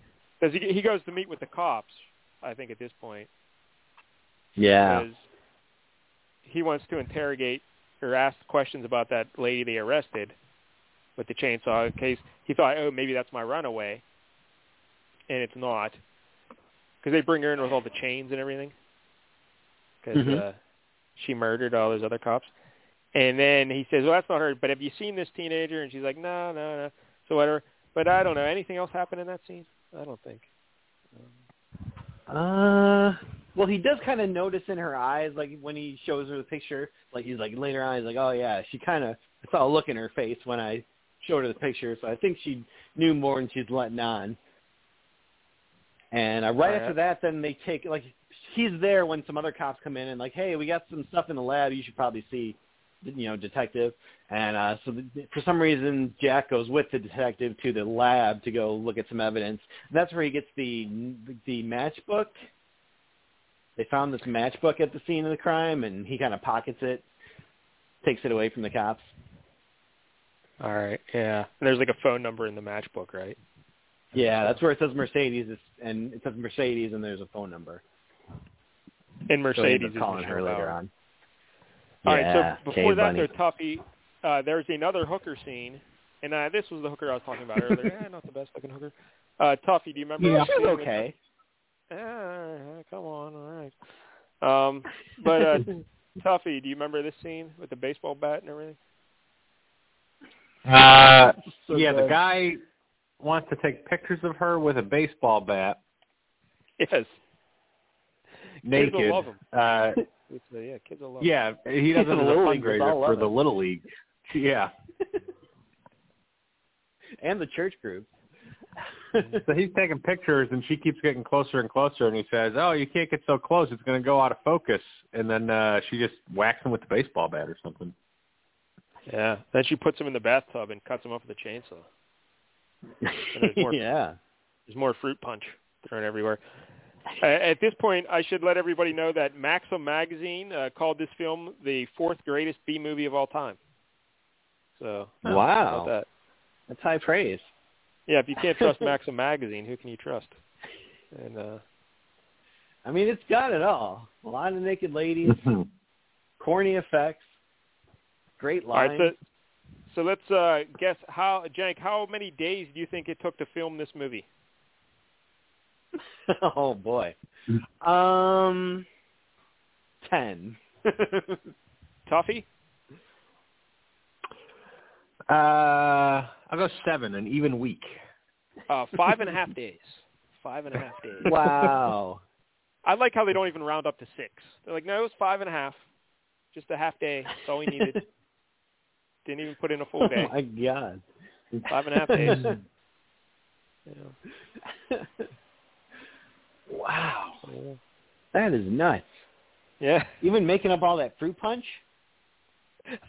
Cuz he he goes to meet with the cops, I think at this point. yeah. Because he wants to interrogate or ask questions about that lady they arrested with the chainsaw in case he thought, "Oh, maybe that's my runaway." And it's not. Cuz they bring her in with all the chains and everything because Mhm. uh, she murdered all those other cops. And then he says, "Well, that's not her. But have you seen this teenager?" And she's like, "No, no, no." So whatever. But I don't know. Anything else happen in that scene? I don't think. Uh, well, he does kind of notice in her eyes, like when he shows her the picture, like he's like later on, he's like, "Oh yeah," she kind of I saw a look in her face when I showed her the picture, so I think she knew more than she's letting on. And uh, right after that, then they take like he's there when some other cops come in and like, "Hey, we got some stuff in the lab. You should probably see." You know, detective, and uh, so the, for some reason Jack goes with the detective to the lab to go look at some evidence. That's where he gets the the matchbook. They found this matchbook at the scene of the crime, and he kind of pockets it, takes it away from the cops. All right. Yeah. And there's like a phone number in the matchbook, right? Yeah, that's where it says Mercedes, and it says Mercedes, and there's a phone number. And So Mercedes up is calling her later on. All right, yeah, so before that, Bunny. though, Tuffy, uh, there's another hooker scene, and uh, this was the hooker I was talking about earlier. eh, not the best looking hooker. Uh, Tuffy, do you remember? Yeah, that she was scene with- okay. Eh, come on, all right. Um, but uh, Tuffy, do you remember this scene with the baseball bat and everything? Uh, So yeah, the guy wants to take pictures of her with a baseball bat, Yes. Kids naked. will love 'em. Uh, It's, yeah, kids will love. yeah, he does it as a Little League, we fundraiser for love the little league. Yeah, and the church group. so he's taking pictures, and she keeps getting closer and closer, and he says, "Oh, you can't get so close; it's going to go out of focus." And then uh she just whacks him with the baseball bat or something. Yeah. Then she puts him in the bathtub and cuts him up with a chainsaw. there's more- yeah. There's more fruit punch thrown everywhere. At this point, I should let everybody know that Maxim magazine uh, called this film the fourth greatest B movie of all time. So Wow. that? That's high praise. Yeah, if you can't trust Maxim magazine, who can you trust? And uh, I mean, it's got it all. A lot of naked ladies, corny effects, great all right, lines. so so let's uh, guess how, Jank, how many days do you think it took to film this movie? oh boy. Um, ten. Tuffy. Uh, I'll go seven, an even week. Uh, five and a half days. Five and a half days. wow. I like how they don't even round up to six. They're like, no, it was five and a half. Just a half day. That's all we needed. Didn't even put in a full day. Oh my god. Five and a half days. Yeah. Wow. That is nuts. Yeah, Even making up all that fruit punch,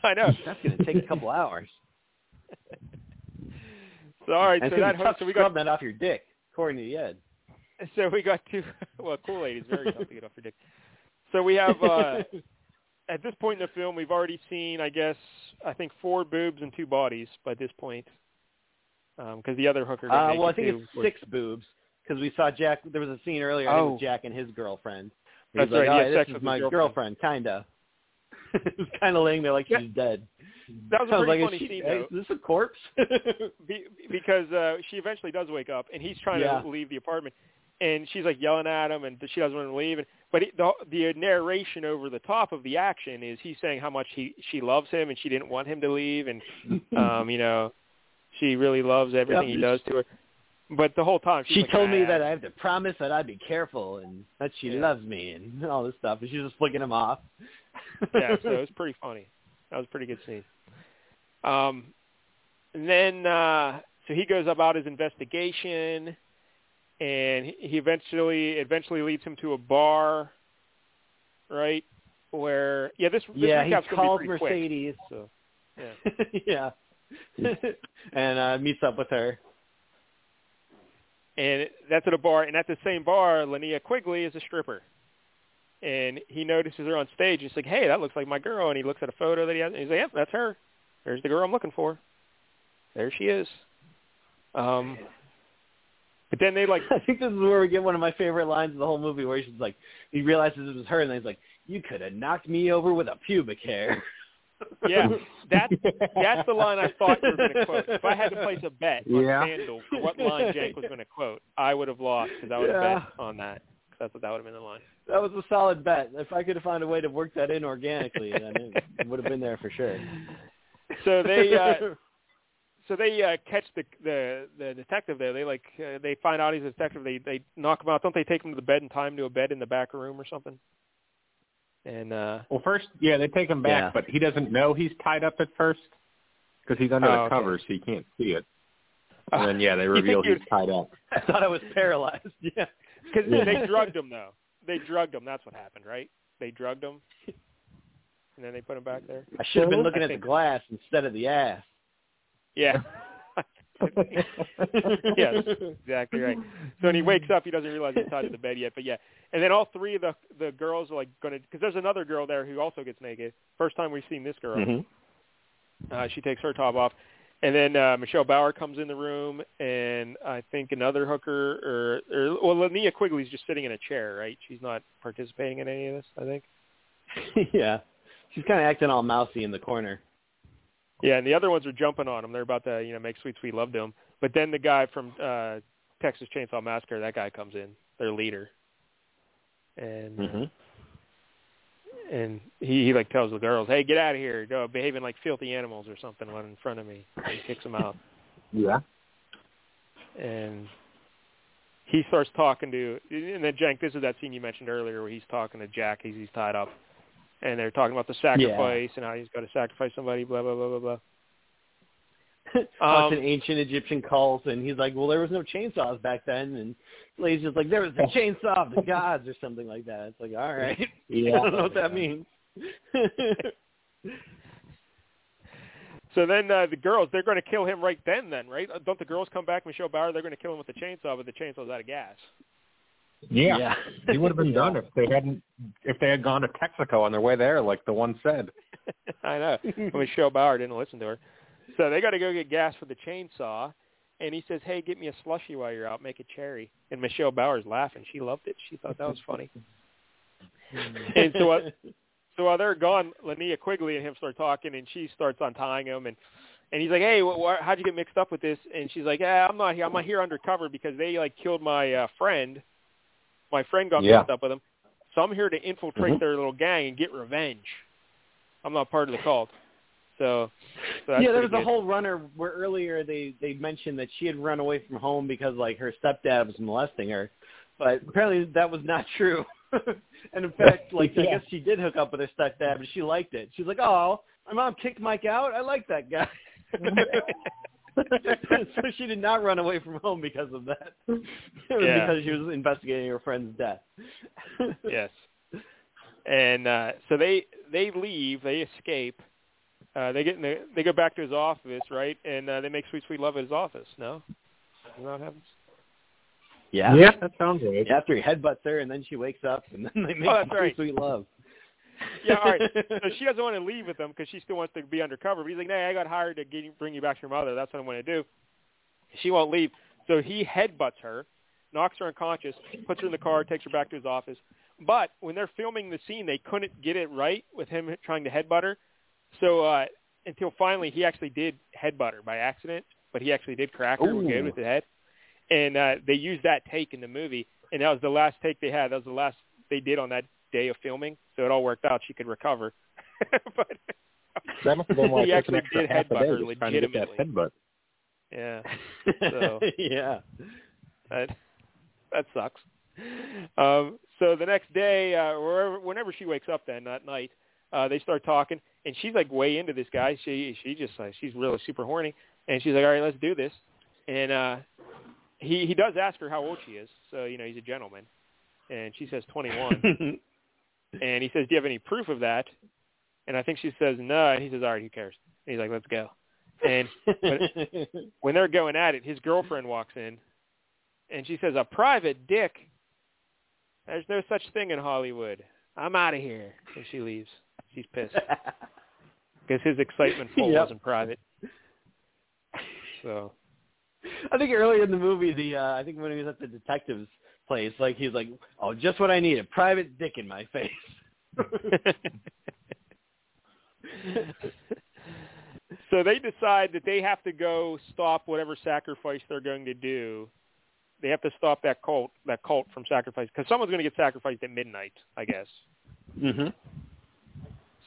I know. that's going to take a couple hours. So all right, And so that tough so we got that off your dick. according to Ed. So we got two. Well, Kool Aid is very tough to get off your dick. So we have uh, at this point in the film, we've already seen, I guess, I think four boobs and two bodies by this point, because um, the other hooker. Uh, well, I think it's six boobs because we saw Jack. There was a scene earlier Oh. with Jack and his girlfriend. That's He's like, right, he "All had right, sex this with is my girlfriend." kinda. it was kind of laying there like Yeah. she's dead. That was a pretty like, funny is, she, scene, is though. this a corpse? Be, because uh, she eventually does wake up, and he's trying Yeah. to leave the apartment, and she's like yelling at him, and she doesn't want to leave. And, but it, the, the narration over the top of the action is he's saying how much he she loves him, and she didn't want him to leave, and um, you know, she really loves everything Yep. he does to her. But the whole time she like, told me "Ah." that I have to promise that I'd be careful and that she Yeah. loves me and all this stuff, and she's just flicking him off. yeah, so it was pretty funny. That was a pretty good scene. Um, and then uh, so he goes about his investigation, and he he eventually eventually leads him to a bar, right? Where yeah, this, this yeah, he calls pretty quick, Mercedes. so yeah. yeah. and uh meets up with her. And that's at a bar. And at the same bar, Linnea Quigley is a stripper, and he notices her on stage. And he's like, "Hey, that looks like my girl." And he looks at a photo that he has. And he's like, "Yep, that's her. There's the girl I'm looking for. There she is." Um, but then they like, I think this is where we get one of my favorite lines of the whole movie, where she's like, he realizes it was her, and then he's like, "You could have knocked me over with a pubic hair." yeah, that's that's the line I thought you were going to quote. If I had to place a bet on Yeah. FanDuel for what line Jake was going to quote, I would have lost because I would have Yeah. bet on that. 'Cause that's what that would have been the line. That was a solid bet. If I could have found a way to work that in organically, then it, it would have been there for sure. So they uh, so they uh, catch the the the detective there. They like uh, they find out he's a detective. They they knock him out. Don't they take him to the bed and tie him to a bed in the back room or something? And uh Well, first, yeah, they take him back, Yeah. but he doesn't know he's tied up at first because he's under Oh, the okay. covers, so he can't see it. And then, yeah, they reveal he's tied up. I thought I was paralyzed. Yeah. because Yeah. they drugged him though. They drugged him. That's what happened, right? They drugged him, and then they put him back there. I should have been looking I at the glass instead of the ass. Yeah. that's exactly right. So when he wakes up, he doesn't realize he's tied to the bed yet. But yeah, and then all three of the the girls are like going to because there's another girl there who also gets naked. First time we've seen this girl. Mhm. Uh, she takes her top off, and then uh, Michelle Bauer comes in the room, and I think another hooker or, or well, Linnea Quigley's just sitting in a chair, right? She's not participating in any of this. I think. yeah. She's kind of acting all mousy in the corner. Yeah, and the other ones are jumping on him. They're about to, you know, make sweet, sweet love to him. But then the guy from uh Texas Chainsaw Massacre, that guy comes in, their leader, and uh, Mm-hmm. and he, he like tells the girls, "Hey, get out of here! Go behaving like filthy animals or something when in front of me." And he kicks them out, Yeah. and he starts talking to. And then Jank, this is that scene you mentioned earlier where he's talking to Jack. He's he's tied up, and they're talking about the sacrifice and how he's got to sacrifice somebody. Blah blah blah blah blah. Talks Um, ancient Egyptian cults, and he's like, "Well, there was no chainsaws back then," and Lady's just like, "There was the chainsaw of the gods," or something like that. It's like, all right, Yeah. I don't know what that means. So then uh, the girls, they're going to kill him right then. Then, right? Don't the girls come back, Michelle Bauer? They're going to kill him with the chainsaw, but the chainsaw's out of gas. Yeah. yeah. He would have been done if they hadn't if they had gone to Texaco on their way there, like the one said. I know. But Michelle Bauer didn't listen to her. So they got to go get gas for the chainsaw. And he says, "Hey, get me a slushy while you're out. Make a cherry." And Michelle Bauer's laughing. She loved it. She thought that was funny. and so, uh, so while they're gone, Linnea Quigley and him start talking, and she starts untying him, and and he's like, "Hey, wh- wh- how'd you get mixed up with this?" And she's like, "Yeah, I'm not here. I'm not here undercover because they like killed my uh, friend. My friend got Yeah. mixed up with them, so I'm here to infiltrate Mhm. their little gang and get revenge. I'm not part of the cult." So, so yeah, there pretty was a whole runner where earlier they they mentioned that she had run away from home because like her stepdad was molesting her, but apparently that was not true. and in fact, like I guess she did hook up with her stepdad, but she liked it. She's like, "Oh, my mom kicked Mike out. I like that guy." so she did not run away from home because of that. It was Yeah. because she was investigating her friend's death. yes. And uh, so they they leave, they escape. Uh, they get in the, they go back to his office, right? And uh, they make sweet sweet love at his office. No, Isn't that what happens? Yeah. Yeah, that sounds right. After he headbutts her, and then she wakes up, and then they make Oh, that's right. sweet love. Yeah, all right. So she doesn't want to leave with him because she still wants to be undercover. But he's like, "Hey, I got hired to get bring you back to your mother. That's what I want to do." She won't leave, so he headbutts her, knocks her unconscious, puts her in the car, takes her back to his office. But when they're filming the scene, they couldn't get it right with him trying to headbutt her. So uh, until finally, he actually did headbutt her by accident, but he actually did crack her Ooh. good with the head. And uh, they used that take in the movie, and that was the last take they had. That was the last they did on that day of filming, so it all worked out. She could recover. but That must have been why He it took an actually did headbutt her trying to get that legitimately. headbutt. yeah, So- yeah. that that sucks. Um, so the next day, uh, wherever, whenever she wakes up, then that night, uh, they start talking, and she's like way into this guy. She she just like she's really super horny, and she's like, all right, let's do this. And uh, he he does ask her how old she is, so you know he's a gentleman, and she says 21. And he says, "Do you have any proof of that?" And I think she says, "No." And he says, "All right, who cares?" And he's like, "Let's go." And when they're going at it, his girlfriend walks in, and she says, "A private dick? There's no such thing in Hollywood. I'm out of here." And she leaves. She's pissed because his excitement full Yep. wasn't private. So I think earlier in the movie, the uh, I think when he was at the detective's place, like he's like, "Oh, just what I need—a private dick in my face." so they decide that they have to go stop whatever sacrifice they're going to do. They have to stop that cult, that cult from sacrifice, because someone's going to get sacrificed at midnight, I guess. hmm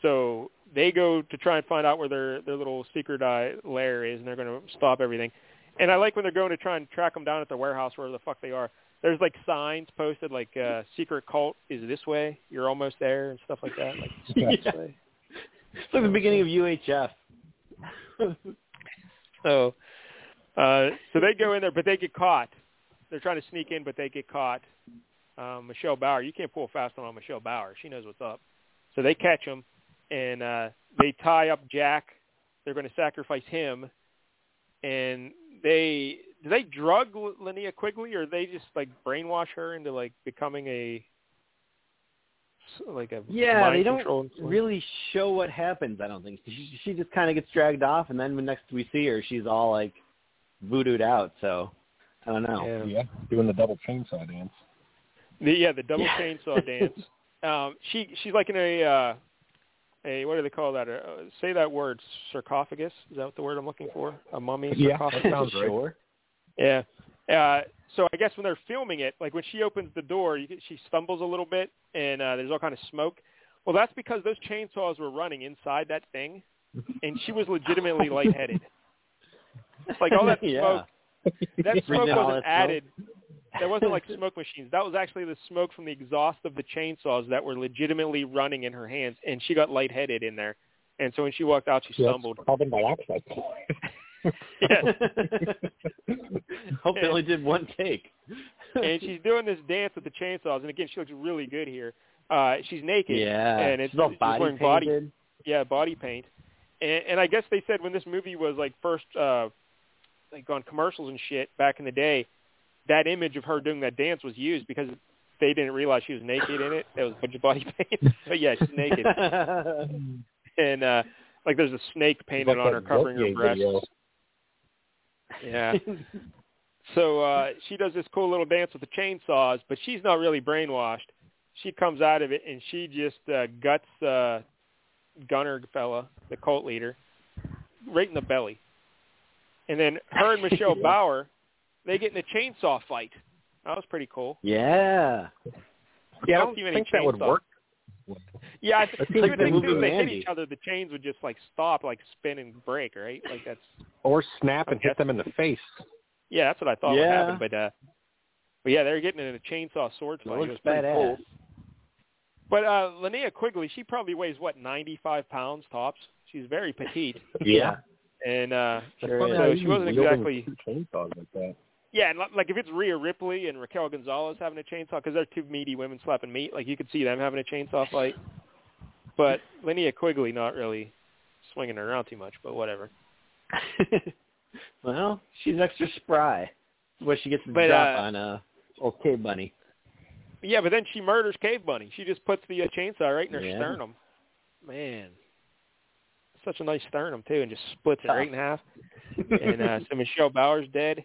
So they go to try and find out where their their little secret uh, lair is, and they're going to stop everything. And I like when they're going to try and track them down at the warehouse, wherever the fuck they are. There's like signs posted, like uh, "Secret cult is this way. You're almost there," and stuff like that. Like Yeah. way. It's like the beginning of UHF. So, uh, so they go in there, but they get caught. They're trying to sneak in, but they get caught. Um, Michelle Bauer, you can't pull fast on Michelle Bauer. She knows what's up. So they catch him, and uh, they tie up Jack. They're going to sacrifice him, and they do they drug L- Linnea Quigley, or they just like brainwash her into like becoming a like a Yeah, they don't really show what happens. I don't think she, she just kind of gets dragged off, and then when next we see her, she's all like voodooed out. So I don't know. Yeah. Yeah, doing the double chainsaw dance. The, yeah, the double Yeah. chainsaw dance. Um, she she's like in a uh, a what do they call that? Uh, say that word, sarcophagus. Is that what the word I'm looking for? A mummy Yeah, sarcophagus. that sounds right. sure. Yeah. Uh, so I guess when they're filming it, like when she opens the door, you, she stumbles a little bit, and uh, there's all kind of smoke. Well, that's because those chainsaws were running inside that thing, and she was legitimately lightheaded. Like all that smoke, yeah. that smoke wasn't that smoke. added. That wasn't like smoke machines. That was actually the smoke from the exhaust of the chainsaws that were legitimately running in her hands, and she got lightheaded in there. And so when she walked out, she stumbled. Carbon dioxide. Yeah. Hope they only did one take. and she's doing this dance with the chainsaws. And again, she looks really good here. Uh, she's naked. yeah, and it's she's all she's body wearing body yeah body paint and, and i guess they said when this movie was like first uh like on commercials and shit back in the day that image of her doing that dance was used because they didn't realize she was naked in it it was a bunch of body paint but yeah she's naked and uh like there's a snake painted Like on her covering her breasts video. Yeah. So uh she does this cool little dance with the chainsaws but she's not really brainwashed. She comes out of it and she just uh guts uh Gunnar fella the cult leader right in the belly. And then her and michelle bauer they get in a chainsaw fight. That was pretty cool. Yeah. Yeah, I don't don't think that would work. Yeah i It think seems you like would the think movie if they hit each other the chains would just like stop like spin and break right like that's Or snap and hit them in the face. yeah that's what i thought would happen but uh but yeah they're getting in a chainsaw sword It fight it was looks pretty badass. cool But uh Linnea Quigley, she probably weighs what, ninety five pounds tops. She's very petite. Yeah. And uh Sure Funny is. how so she wasn't exactly two chainsaws like that. Yeah, and like if it's Rhea Ripley and Raquel Gonzalez having a chainsaw because they're two meaty women slapping meat, like you could see them having a chainsaw fight. But Linnea Quigley not really swinging her around too much, but whatever. well, she's extra spry. What she gets to But, drop uh, on uh old Cave Bunny. Yeah, but then she murders Cave Bunny. She just puts the uh, chainsaw right in her Yeah. sternum. Man, such a nice sternum too, and just splits it right in half. And uh, so Michelle Bauer's dead,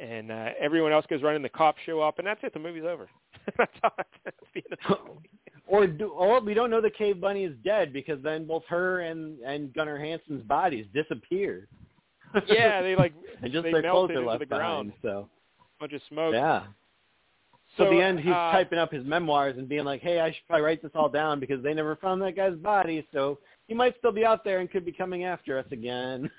and uh, everyone else goes running. The cops show up, and that's it. The movie's over. that's how that's the end of the movie. Or do, or we don't know the Cave Bunny is dead because then both her and and Gunnar Hansen's bodies disappear. Yeah, they like and just they their clothes are left the ground. behind. So bunch of smoke. yeah. So, at the end, he's uh, typing up his memoirs and being like, "Hey, I should probably write this all down because they never found that guy's body, so he might still be out there and could be coming after us again."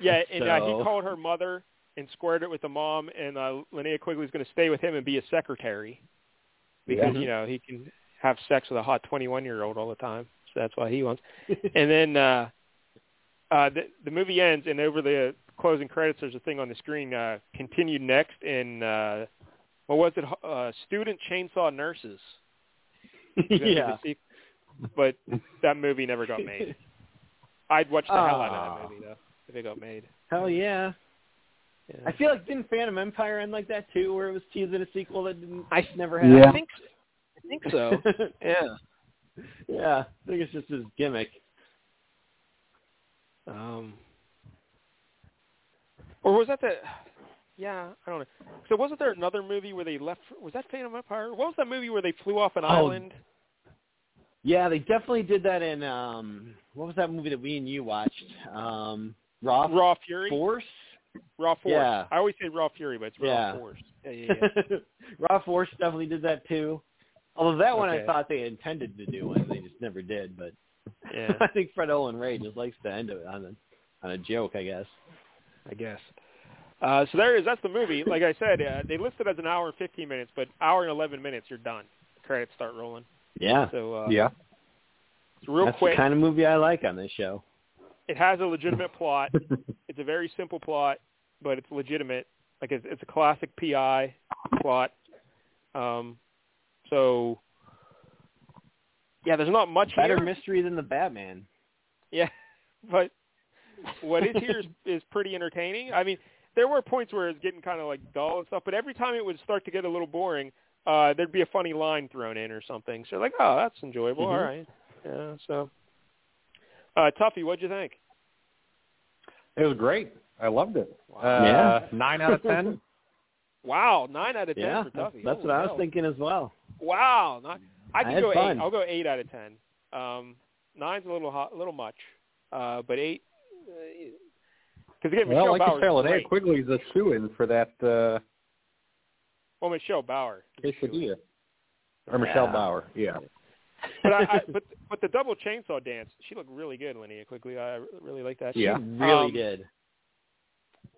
Yeah, and uh, he called her mother and squared it with the mom, and uh, Linnea Quigley's going to stay with him and be a secretary because Yeah. you know he can have sex with a hot 21 year old all the time, so that's why he wants. and then uh, uh, the the movie ends, and over the closing credits, there's a thing on the screen. Uh, continued next in uh, what was it? Uh, student chainsaw nurses. Was gonna be the yeah. but that movie never got made. I'd watch the hell out of Ah. that movie though if it got made. Hell yeah. Yeah. I feel like didn't Phantom Empire end like that too, where it was teasing a sequel that didn't I never happened. Yeah. I think I think so. yeah. yeah, I think it's just his gimmick. Um, or was that the? Yeah, I don't know. So wasn't there another movie where they left? Was that Phantom Empire? What was that movie where they flew off an Oh, island? Yeah, they definitely did that in um what was that movie that we and you watched? Um Raw Raw Fury. Force? Raw Force. Yeah. I always say Raw Fury, but it's Raw Yeah. Force. Yeah, yeah, yeah. Raw Force definitely did that too. Although that one I thought they intended to do and they just never did, but yeah, I think Fred Olen Ray just likes to end it on a on a joke, I guess. I guess. Uh, so there it is. That's the movie. Like I said, uh, they listed it as an hour and 15 minutes, but hour and 11 minutes, you're done. Credits start rolling. Yeah. So uh, yeah. it's real That's quick. the kind of movie I like on this show. It has a legitimate plot. It's a very simple plot, but it's legitimate. Like it's, it's a classic PI plot. Um, so yeah, there's not much Better here. mystery than the Batman. Yeah, but what is here is, is pretty entertaining. I mean, there were points where it's getting kind of like dull and stuff, but every time it would start to get a little boring, uh, there'd be a funny line thrown in or something. So like, oh, that's enjoyable. All Mhm. right. Yeah. So, uh, Tuffy, what'd you think? It was great. I loved it. Wow. Uh, Yeah. Nine out of ten. Wow, nine out of ten Yeah, for that's, Tuffy. that's Holy what I was thinking as well. Wow, not, I I can had go fun. eight. I'll go eight out of ten. Um, nine's a little hot, a little much, uh, but eight. Because again, well, Michelle like you Bauer's said, Linnea great. Quigley's a shoe-in for that uh, Well, Michelle Bauer. is a quesadilla. Or Michelle Yeah. Bauer. Yeah. But I, I but but the double chainsaw dance, she looked really good, Linnea Quigley. I really like that. Yeah. She really Um, did.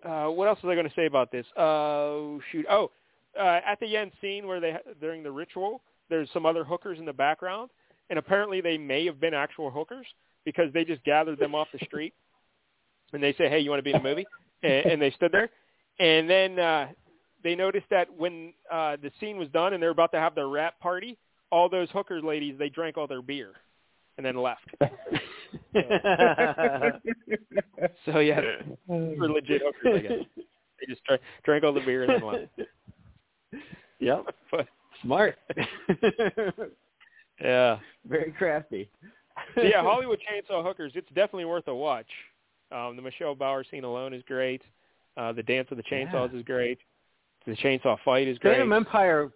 Uh, what else was I going to say about this? Uh, shoot. Oh, uh, at the end scene where they during the ritual, there's some other hookers in the background, and apparently they may have been actual hookers because they just gathered them off the street, and they say, "Hey, you want to be in a movie?" and, and they stood there, and then uh, they noticed that when uh, the scene was done and they were about to have their rap party, all those hooker ladies they drank all their beer, and then left. So yeah, for legit hookers, I guess. They just drank, drank all the beer and then left. yep. But Smart. yeah, Very crafty. so yeah, Hollywood Chainsaw Hookers. It's definitely worth a watch. Um, the Michelle Bauer scene alone is great. Uh, the dance of the chainsaws is great. The chainsaw fight is great. Phantom Empire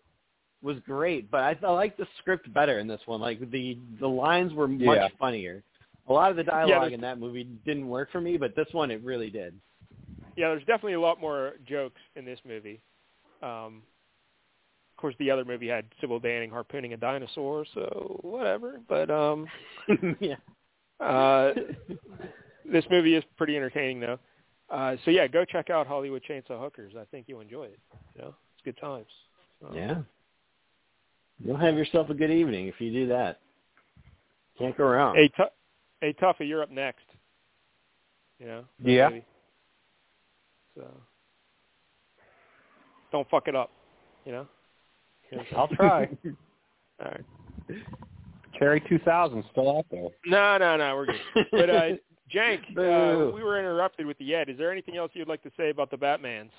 was great, but I, I like the script better in this one. Like the the lines were much Yeah. funnier. A lot of the dialogue there's- in that movie didn't work for me, but this one it really did. yeah, there's definitely a lot more jokes in this movie. Um, of course, the other movie had Sybil Danning harpooning a dinosaur, so whatever. But um, yeah. uh, this movie is pretty entertaining, though. Uh, so yeah, go check out Hollywood Chainsaw Hookers. I think you'll enjoy it. You know, it's good times. So, Yeah. You'll have yourself a good evening if you do that. Can't go wrong. Hey, tu- hey, Tuffy, you're up next. You know. Yeah. movie. So don't fuck it up. You know. You know what I'm I'll try. saying? All right. Cherry 2000 still out there. No, no, no, we're good. But uh, Jank, uh, we were interrupted with the Ed. Is there anything else you'd like to say about the Batmans?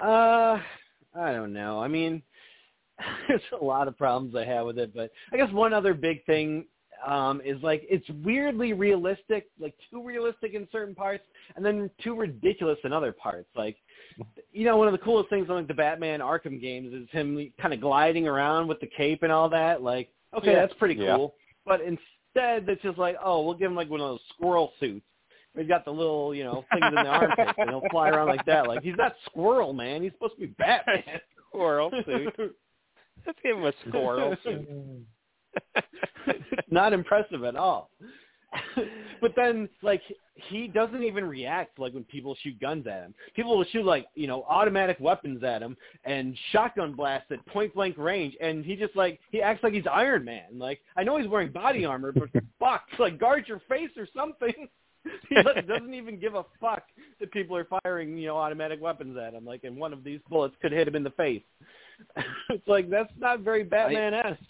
Uh, I don't know. I mean, there's a lot of problems I have with it, but I guess one other big thing um is like it's weirdly realistic, like too realistic in certain parts, and then too ridiculous in other parts. Like, you know, one of the coolest things on like the Batman Arkham games is him kind of gliding around with the cape and all that. Like, okay, Yeah. that's pretty Yeah. cool. But instead, it's just like, oh, we'll give him like one of those squirrel suits. He's got the little, you know, things in the armpits, and he'll fly around like that. Like he's not squirrel, man. He's supposed to be Batman. Squirrel suit. Let's give him a suit. not impressive at all. but then, like, he doesn't even react like when people shoot guns at him. People will shoot like, you know, automatic weapons at him and shotgun blasts at point blank range, and he just like he acts like he's Iron Man. Like, I know he's wearing body armor, but fuck, like guard your face or something. he doesn't even give a fuck that people are firing, you know, automatic weapons at him. Like, and one of these bullets could hit him in the face. it's like that's not very Batman-esque.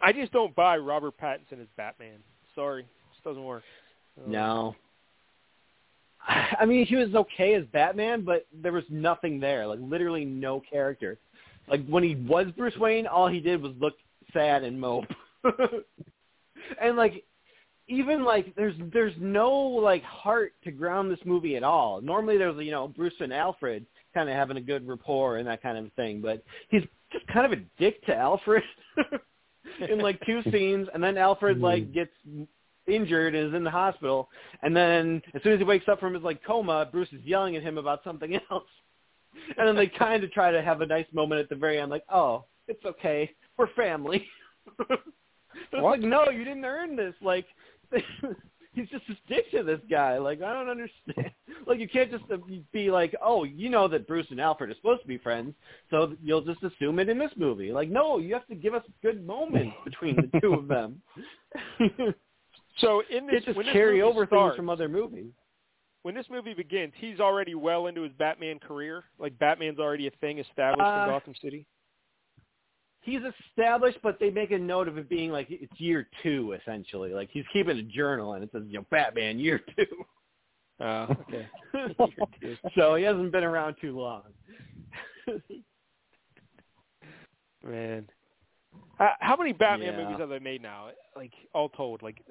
I just don't buy Robert Pattinson as Batman. Sorry, just doesn't work. No. I mean, he was okay as Batman, but there was nothing there. Like literally no character. Like when he was Bruce Wayne, all he did was look sad and mope. and like even like there's there's no like heart to ground this movie at all. Normally there's you know Bruce and Alfred kind of having a good rapport and that kind of thing, but he's just kind of a dick to Alfred in like two scenes, and then Alfred hmm. like gets injured and is in the hospital, and then as soon as he wakes up from his like coma, Bruce is yelling at him about something else, and then they kind of try to have a nice moment at the very end, like, oh, it's okay, we're family. But it's like, no, you didn't earn this. Like, he's just a dick to this guy. Like, I don't understand. Like, you can't just be like, oh, you know that Bruce and Alfred are supposed to be friends, so you'll just assume it in this movie. Like, no, you have to give us good moments between the two of them. So in this, It just carry over starts, things from other movies. when this movie begins, he's already well into his Batman career. Like Batman's already a thing established Uh, in Gotham City. He's established, but they make a note of it being like it's year two essentially. Like he's keeping a journal and it says, you know, Batman year two. Uh, okay. so he hasn't been around too long. Man, uh, how many Batman Yeah. movies have they made now? Like all told, like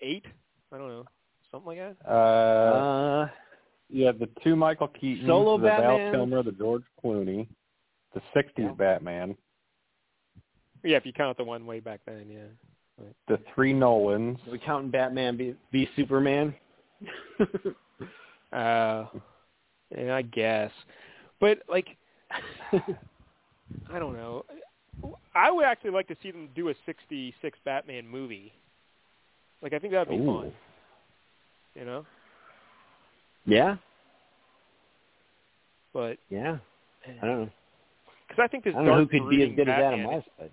eight? I don't know, something like that. Uh, Uh, yeah, the two Michael Keaton, Solo the Val Kilmer, the George Clooney, the '60s Yeah. Batman, Yeah, if you count the one way back then, yeah. the three Nolans. are we counting Batman be, be Superman? Uh, yeah, I guess, but like, I don't know. I would actually like to see them do a '66 Batman movie. Like, I think that'd be Ooh. fun. You know, yeah, but yeah. I don't know. because I think this I don't know who could be as brooding good as Batman, Adam West, but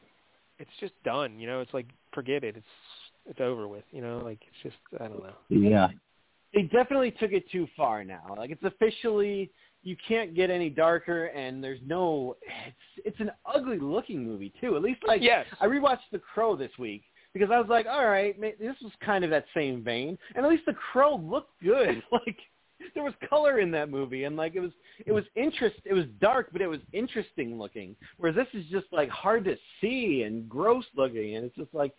It's just done. You know, it's like forget it. It's it's over with. You know, like it's just I don't know. Yeah. they definitely took it too far now. Like it's officially you can't get any darker, and there's no. It's it's an ugly looking movie too. At least like Yes. I rewatched The Crow this week because I was like, all right, this was kind of that same vein, and at least The Crow looked good. Like there was color in that movie, and like it was it was interest. It was dark, but it was interesting looking. Whereas this is just like hard to see and gross looking, and it's just like.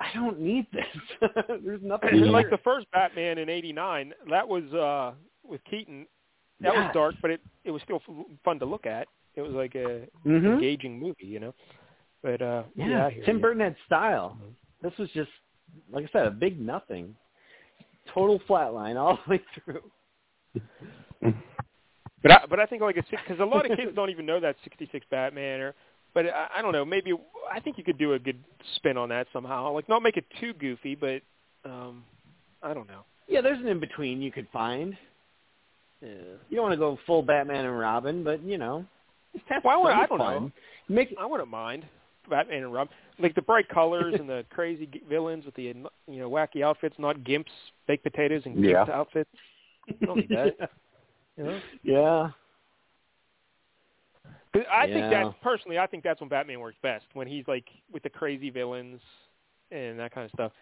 I don't need this. There's nothing. And like the first Batman in '89, that was uh with Keaton. That was dark, but it it was still f- fun to look at. It was like a Mhm. engaging movie, you know. But uh yeah, Yeah, Tim you. Burton had style. This was just, like I said, a big nothing. Total flatline all the way through. But I, but I think like a because a lot of kids don't even know that '66 Batman or. But I, I don't know. Maybe I think you could do a good spin on that somehow. Like not make it too goofy, but um I don't know. Yeah, there's an in between you could find. Yeah. You don't want to go full Batman and Robin, but you know, just have Well, I I don't fun. know. Make I wouldn't mind Batman and Robin, like the bright colors and the crazy villains with the you know wacky outfits, not gimps, baked potatoes, and Yeah. outfits. You don't need that. You know, yeah, 'Cause I think Yeah. that personally, I think that's when Batman works best when he's like with the crazy villains and that kind of stuff.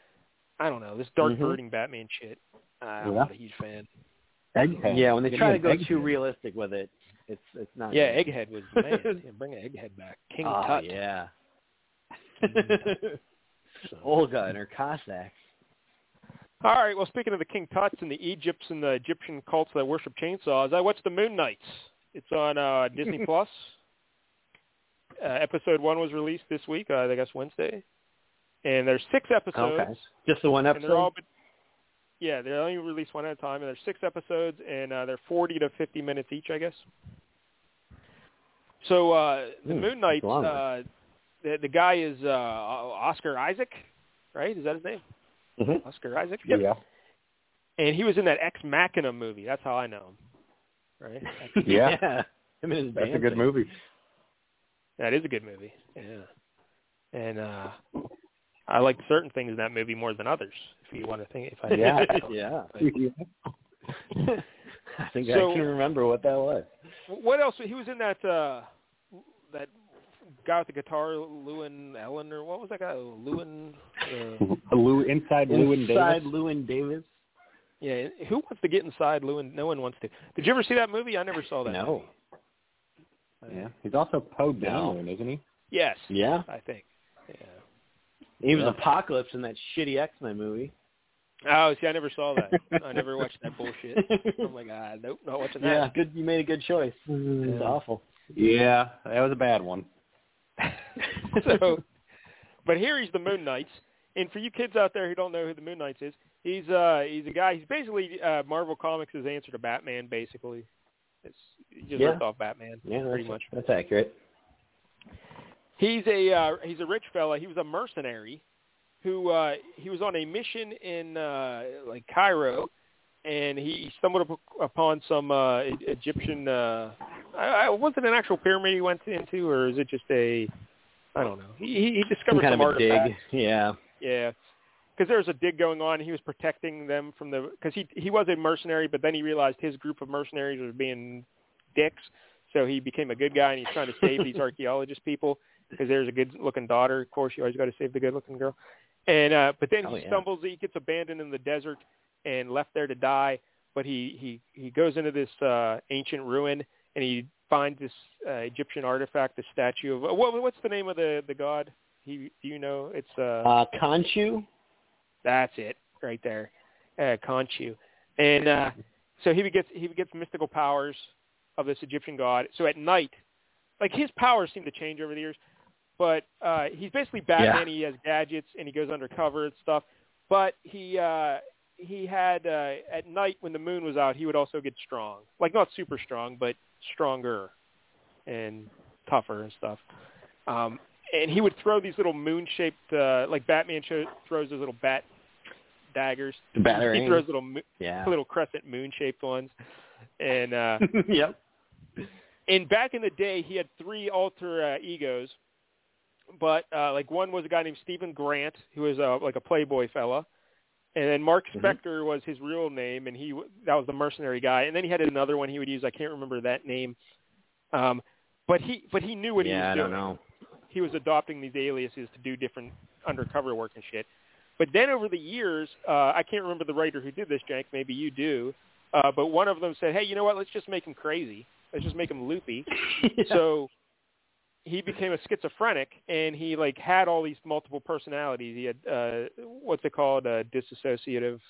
I don't know this dark Mhm. brooding Batman shit. I'm Yeah. not a huge fan. Egghead. Yeah, when they Give try to an go Egghead. too realistic with it, it's it's not. Yeah, good. Egghead was the man. Yeah, bring Egghead back. King oh, Tut. yeah. So- Olga and her Cossacks. All right. Well, speaking of the King Tuts and the Egypts and the Egyptian cults that worship chainsaws, I watched the Moon Knights. It's on uh, Disney Plus. Uh, episode one was released this week, uh, I guess Wednesday, and there's six episodes. Okay. Just the one And they're all, episode. yeah, they only release one at a time, and there's six episodes, and uh, they're 40 to 50 minutes each, I guess. So uh, the Hmm, Moon Knights, that's a long one. uh, the the guy is uh, Oscar Isaac, right? Is that his name? Mhm. Oscar Isaac. Yeah. And he was in that Ex Machina movie. That's how I know him. Right? Yeah. Him and his That's a dancing. good movie. that is a good movie. Yeah. And uh I like certain things in that movie more than others. If you want to think, if I Yeah. yeah. I think So- I can remember what that was. What else? He was in that uh that guy with the guitar, Llewyn Ellen, or what was that guy? Llewyn. Uh, Lou inside Llewyn Inside Davis. Llewyn Davis. yeah. Who wants to get inside Llewyn? No one wants to. Did you ever see that movie? I never saw that. No. movie. Yeah, he's also Poe No. Dameron, isn't he? Yes. Yeah. I think. Yeah. He was Yeah. Apocalypse in that shitty X Men movie. Oh, see, I never saw that. I never watched that bullshit. I'm like, ah, nope, not watching that. yeah, good. You made a good choice. It's awful. Yeah, that was a bad one. so, but here he's the Moon Knights, and for you kids out there who don't know who the Moon Knights is, he's uh he's a guy. He's basically uh, Marvel Comics' answer to Batman. Basically, it's he just Yeah. ripped off Batman. Yeah, pretty much. That's accurate. He's a uh, he's a rich fella. He was a mercenary who uh, he was on a mission in uh, like Cairo, and he stumbled up upon some uh, Egyptian. Uh, I, I, was it an actual pyramid he went into, or is it just a? I don't know. He, he Some discovered kind some of a dig. artifacts. Yeah. Yeah, because there was a dig going on. and He was protecting them from the because he he was a mercenary, but then he realized his group of mercenaries was being dicks, so he became a good guy and he's trying to save these archaeologist people because there's a good-looking daughter. Of course, you always got to save the good-looking girl. And uh, but then Oh, he yeah. stumbles. He gets abandoned in the desert and left there to die. But he he he goes into this uh, ancient ruin and he finds this uh, Egyptian artifact, the statue of what what's the name of the the god? He do you know? It's uh, Uh, Khonshu. that's it, right there, uh, Khonshu, and uh, so he gets he gets mystical powers of this Egyptian god. So at night, like his powers seem to change over the years, but uh, he's basically Batman. Yeah. He has gadgets and he goes undercover and stuff. But he uh, he had uh, at night when the moon was out, he would also get strong, like not super strong, but stronger and tougher and stuff. Um, and he would throw these little moon-shaped, uh, like Batman show, throws those little bat daggers. The batarang. He throws little mo- Yeah. little crescent moon-shaped ones. And uh, yep. and back in the day, he had three alter uh, egos, but uh, like one was a guy named Steven Grant, who was uh, like a Playboy fella, and then Mark Mhm. Spector was his real name, and he w- that was the mercenary guy. And then he had another one he would use. I can't remember that name, um, but he but he knew what he yeah, was I doing don't know. he was adopting these aliases to do different undercover work and shit. But then over the years, uh, I can't remember the writer who did this, Jank. Maybe you do. Uh, but one of them said, "Hey, you know what? Let's just make him crazy. Let's just make him loopy." So he became a schizophrenic, and he like had all these multiple personalities. He had uh, what's it called, uh, dissociative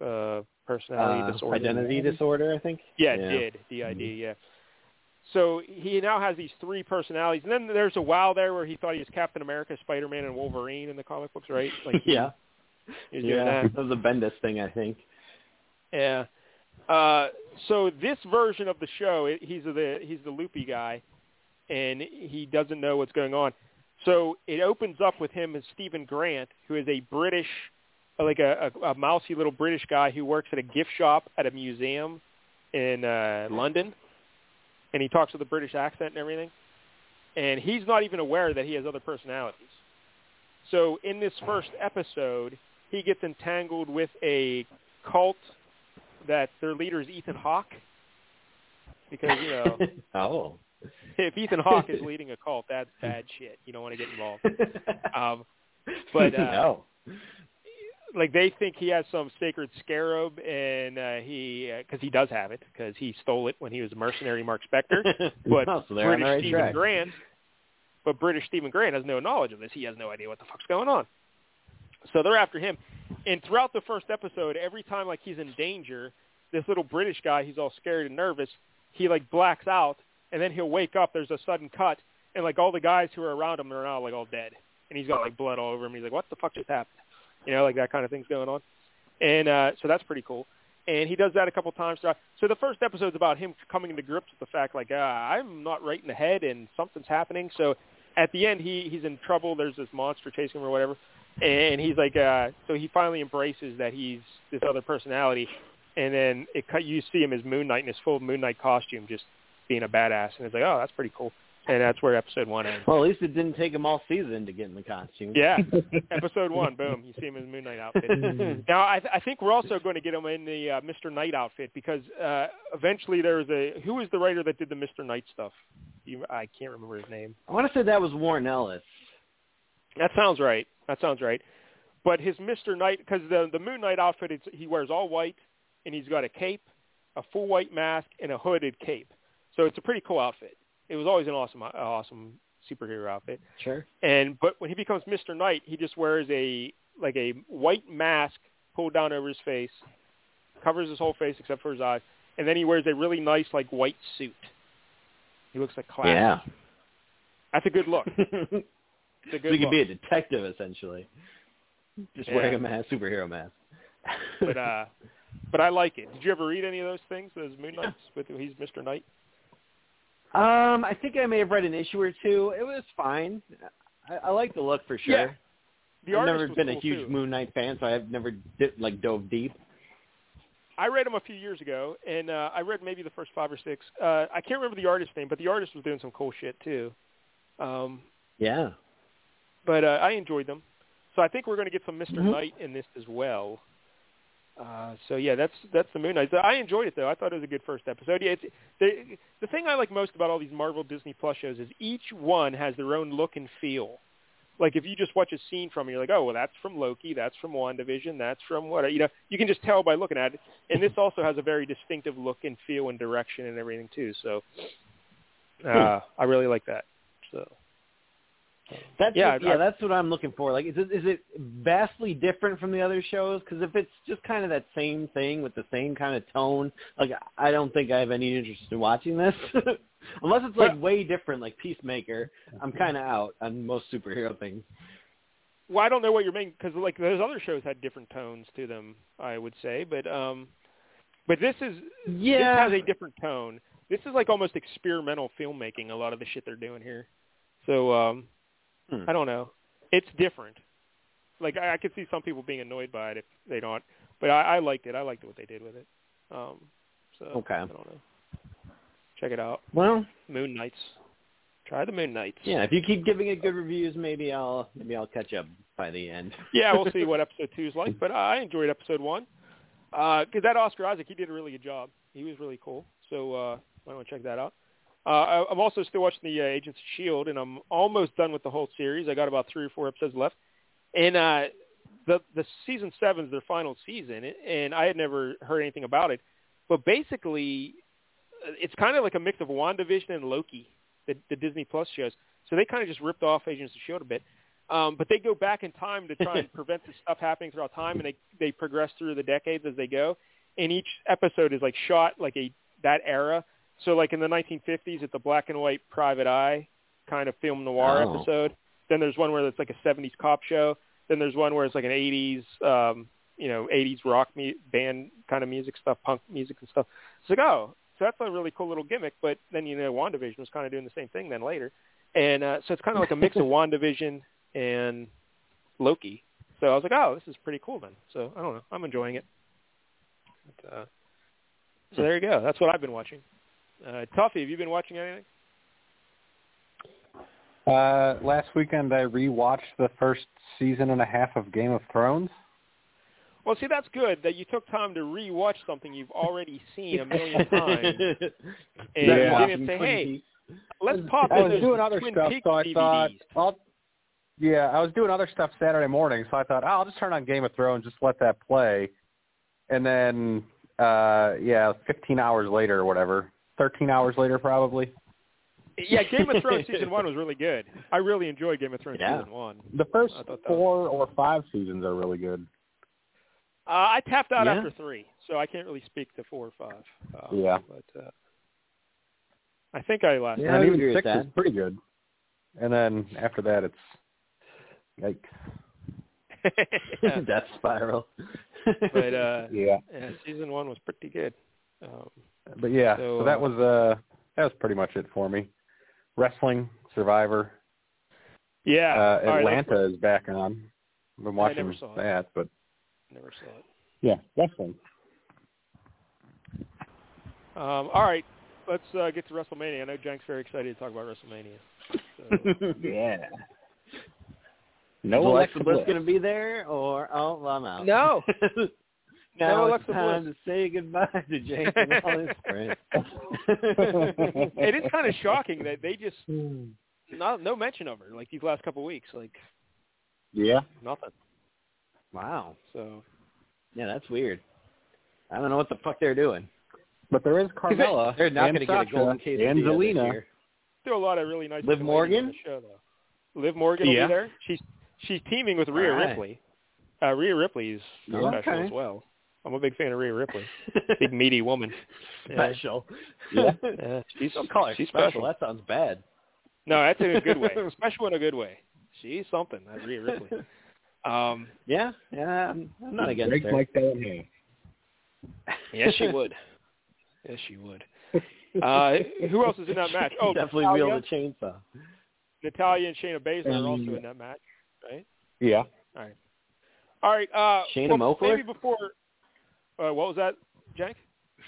uh, personality Uh, disorder. identity disorder, I think. Yeah, it Yeah. did. DID, yeah. So he now has these three personalities, and then there's a while there where he thought he was Captain America, Spider-Man, and Wolverine in the comic books, right? Like yeah. he was yeah. that. That was a Bendis thing, I think. Yeah. Uh, so this version of the show, it, he's the he's the loopy guy, and he doesn't know what's going on. So it opens up with him as Steven Grant, who is a British, like a, a, a mousy little British guy who works at a gift shop at a museum in uh, London, and he talks with a British accent and everything. And he's not even aware that he has other personalities. So in this first episode, he gets entangled with a cult that their leader is Ethan Hawke. Because, you know, oh. if Ethan Hawke is leading a cult, that's bad shit. You don't want to get involved. Um, but, uh, no. like they think he has some sacred scarab, and uh, he because he does have it because he stole it when he was a mercenary, Mark Spector. But Oh, so they're on the British right Stephen track. Grant, but British Steven Grant has no knowledge of this. He has no idea what the fuck's going on. So they're after him. And throughout the first episode, every time like he's in danger, this little British guy, he's all scared and nervous. He like blacks out, and then he'll wake up. There's a sudden cut, and like all the guys who are around him are now like all dead, and he's got like blood all over him. He's like, "What the fuck just happened?" You know, like that kind of thing's going on. And uh, so that's pretty cool. And he does that a couple times. So the first episode's about him coming to grips with the fact, like, uh, I'm not right in the head, and something's happening. So at the end, he he's in trouble. There's this monster chasing him or whatever, and he's like, uh, so he finally embraces that he's this other personality, and then it cut. You see him as Moon Knight in his full Moon Knight costume, just being a badass, and it's like, oh, that's pretty cool. And that's where episode one ends. Well, at least it didn't take him all season to get in the costume. Yeah, episode one, boom, you see him in his Moon Knight outfit. now, I, th- I think we're also going to get him in the uh, Mr. Knight outfit because uh, eventually there was a who was the writer that did the Mr. Knight stuff? You, I can't remember his name. I want to say that was Warren Ellis. That sounds right. That sounds right. But his Mr. Knight, because the the Moon Knight outfit, it's, he wears all white, and he's got a cape, a full white mask, and a hooded cape. So it's a pretty cool outfit. It was always an awesome, uh, awesome superhero outfit. Sure. And but when he becomes Mr. Knight, he just wears a like a white mask pulled down over his face, covers his whole face except for his eyes, and then he wears a really nice like white suit. He looks like classy. Yeah. That's a good look. It's a good he could be a detective essentially, just Yeah. wearing a mask, superhero mask. but uh but I like it. Did you ever read any of those things? Those Moon Knights with he's Mr. Knight? Um, I think I may have read an issue or two. It was fine. I, I like the look for sure. Yeah. The I've never been cool a huge too. Moon Knight fan, so I've never dip, like dove deep. I read them a few years ago, and uh, I read maybe the first five or six. Uh, I can't remember the artist's name, but the artist was doing some cool shit too. Um, Yeah. but uh, I enjoyed them. So I think we're going to get some mister Mhm. Knight in this as well. Uh, so yeah, that's that's the Moon Knight. I enjoyed it though. I thought it was a good first episode. Yeah, it's, the the thing I like most about all these Marvel Disney Plus shows is each one has their own look and feel. Like if you just watch a scene from it, you're like, oh well, that's from Loki, that's from WandaVision, that's from what you know. You can just tell by looking at it. And this also has a very distinctive look and feel and direction and everything too. So uh, I really like that. So That's Yeah, what, yeah, that's what I'm looking for. Like, is it is it vastly different from the other shows? Because if it's just kind of that same thing with the same kind of tone, like I don't think I have any interest in watching this. Unless it's like way different, like Peacemaker, I'm kind of out on most superhero things. Well, I don't know what you're making because like those other shows had different tones to them. I would say, but um, but this is Yeah, this has a different tone. This is like almost experimental filmmaking. A lot of the shit they're doing here. So um, Hmm. I don't know. It's different. Like I, I could see some people being annoyed by it if they don't, but I, I liked it. I liked what they did with it. Um, so Okay. I don't know. Check it out. well, Moon Knights. Try the Moon Knights. yeah. If you keep giving it good reviews, maybe I'll maybe I'll catch up by the end. yeah, we'll see what episode two is like. But I enjoyed episode one because that Oscar Isaac, he did a really good job. He was really cool. So uh, I want to check that out. Uh, I'm also still watching the uh, Agents of Shield, and I'm almost done with the whole series. I got about three or four episodes left, and uh, the the season seven is their final season, and I had never heard anything about it. But basically, uh, it's kind of like a mix of WandaVision and Loki, the, the Disney Plus shows. So they kind of just ripped off Agents of Shield a bit. Um, but they go back in time to try and prevent this stuff happening throughout time, and they they progress through the decades as they go. And each episode is like shot like a that era. So like in the 1950s, it's a black and white Private Eye kind of film noir Oh. episode. Then there's one where it's like a 70s cop show. Then there's one where it's like an 80s, um, you know, 80s rock mu- band kind of music stuff, punk music and stuff. It's like, oh, so that's a really cool little gimmick. But then you know, WandaVision was kind of doing the same thing then later, and uh, so it's kind of like a mix of WandaVision and Loki. So I was like, oh, this is pretty cool then. So I don't know, I'm enjoying it. But, uh, so there you go. That's what I've been watching. Uh, Tuffy, have you been watching anything? Uh, last weekend I rewatched the first season and a half of Game of Thrones. Well, see, that's good that you took time to rewatch something you've already seen a million times, and Yeah. you didn't say, "Hey, let's pop I was those doing other Twin stuff, Peaks so I thought I'll yeah, I was doing other stuff Saturday morning, so I thought, oh, I'll just turn on Game of Thrones, just let that play, and then uh yeah, 15 hours later or whatever, 13 hours later probably. Yeah, Game of Thrones season one was really good. I really enjoyed Game of Thrones Yeah. season one. The first I thought that four or five seasons are really good. Uh, I tapped out Yeah. after three, so I can't really speak to four or five. Um, Yeah. but uh, I think I lasted. Yeah, I and even six is pretty good. And then after that, it's yikes. yeah. Death Spiral. but uh, Yeah. yeah, season one was pretty good. Um, But yeah, So, so, that uh, was uh that was pretty much it for me. Wrestling, Survivor, yeah, uh, All right, let's- Atlanta is back on. I've been watching saw it. that, but Never saw it. yeah, wrestling. Um, all right, let's uh, get to WrestleMania. I know Jank's very excited to talk about WrestleMania. So, yeah. No No Alexa Alexa Bliss Bliss. going to be there, or oh, well, I'm out. No. now No it's time Bliss. to say goodbye to James and all his friends. it is kind of shocking that they just not no mention of her like these last couple of weeks, like Yeah. nothing. Wow. So Yeah, that's weird. I don't know what the fuck they're doing. But there is Carmella. They're not going to get a Sasha golden case and Zelina. still a lot of really nice Liv Morgan? on the show though. Liv Morgan will Yeah. be there. She's she's teaming with Rhea All right. Ripley. Uh, Rhea Ripley is Oh, special okay. as well. I'm a big fan of Rhea Ripley. Big meaty woman. Yeah. special. Yeah. Yeah, she's Don't call her she's special. special. That sounds bad. No, that's in a good way. Special in a good way. She's something. That Rhea Ripley. Um, Yeah, yeah, I'm, I'm not against Break her. like that in yes, she would. Yes, she would. Uh, who else is in that match? Oh, definitely Natalya, wield a chainsaw. Natalya and Shayna Baszler are also Um, in that match, right? Yeah. All right. Uh, Shayna well, Moakler? Maybe before. Uh, what was that, Jank?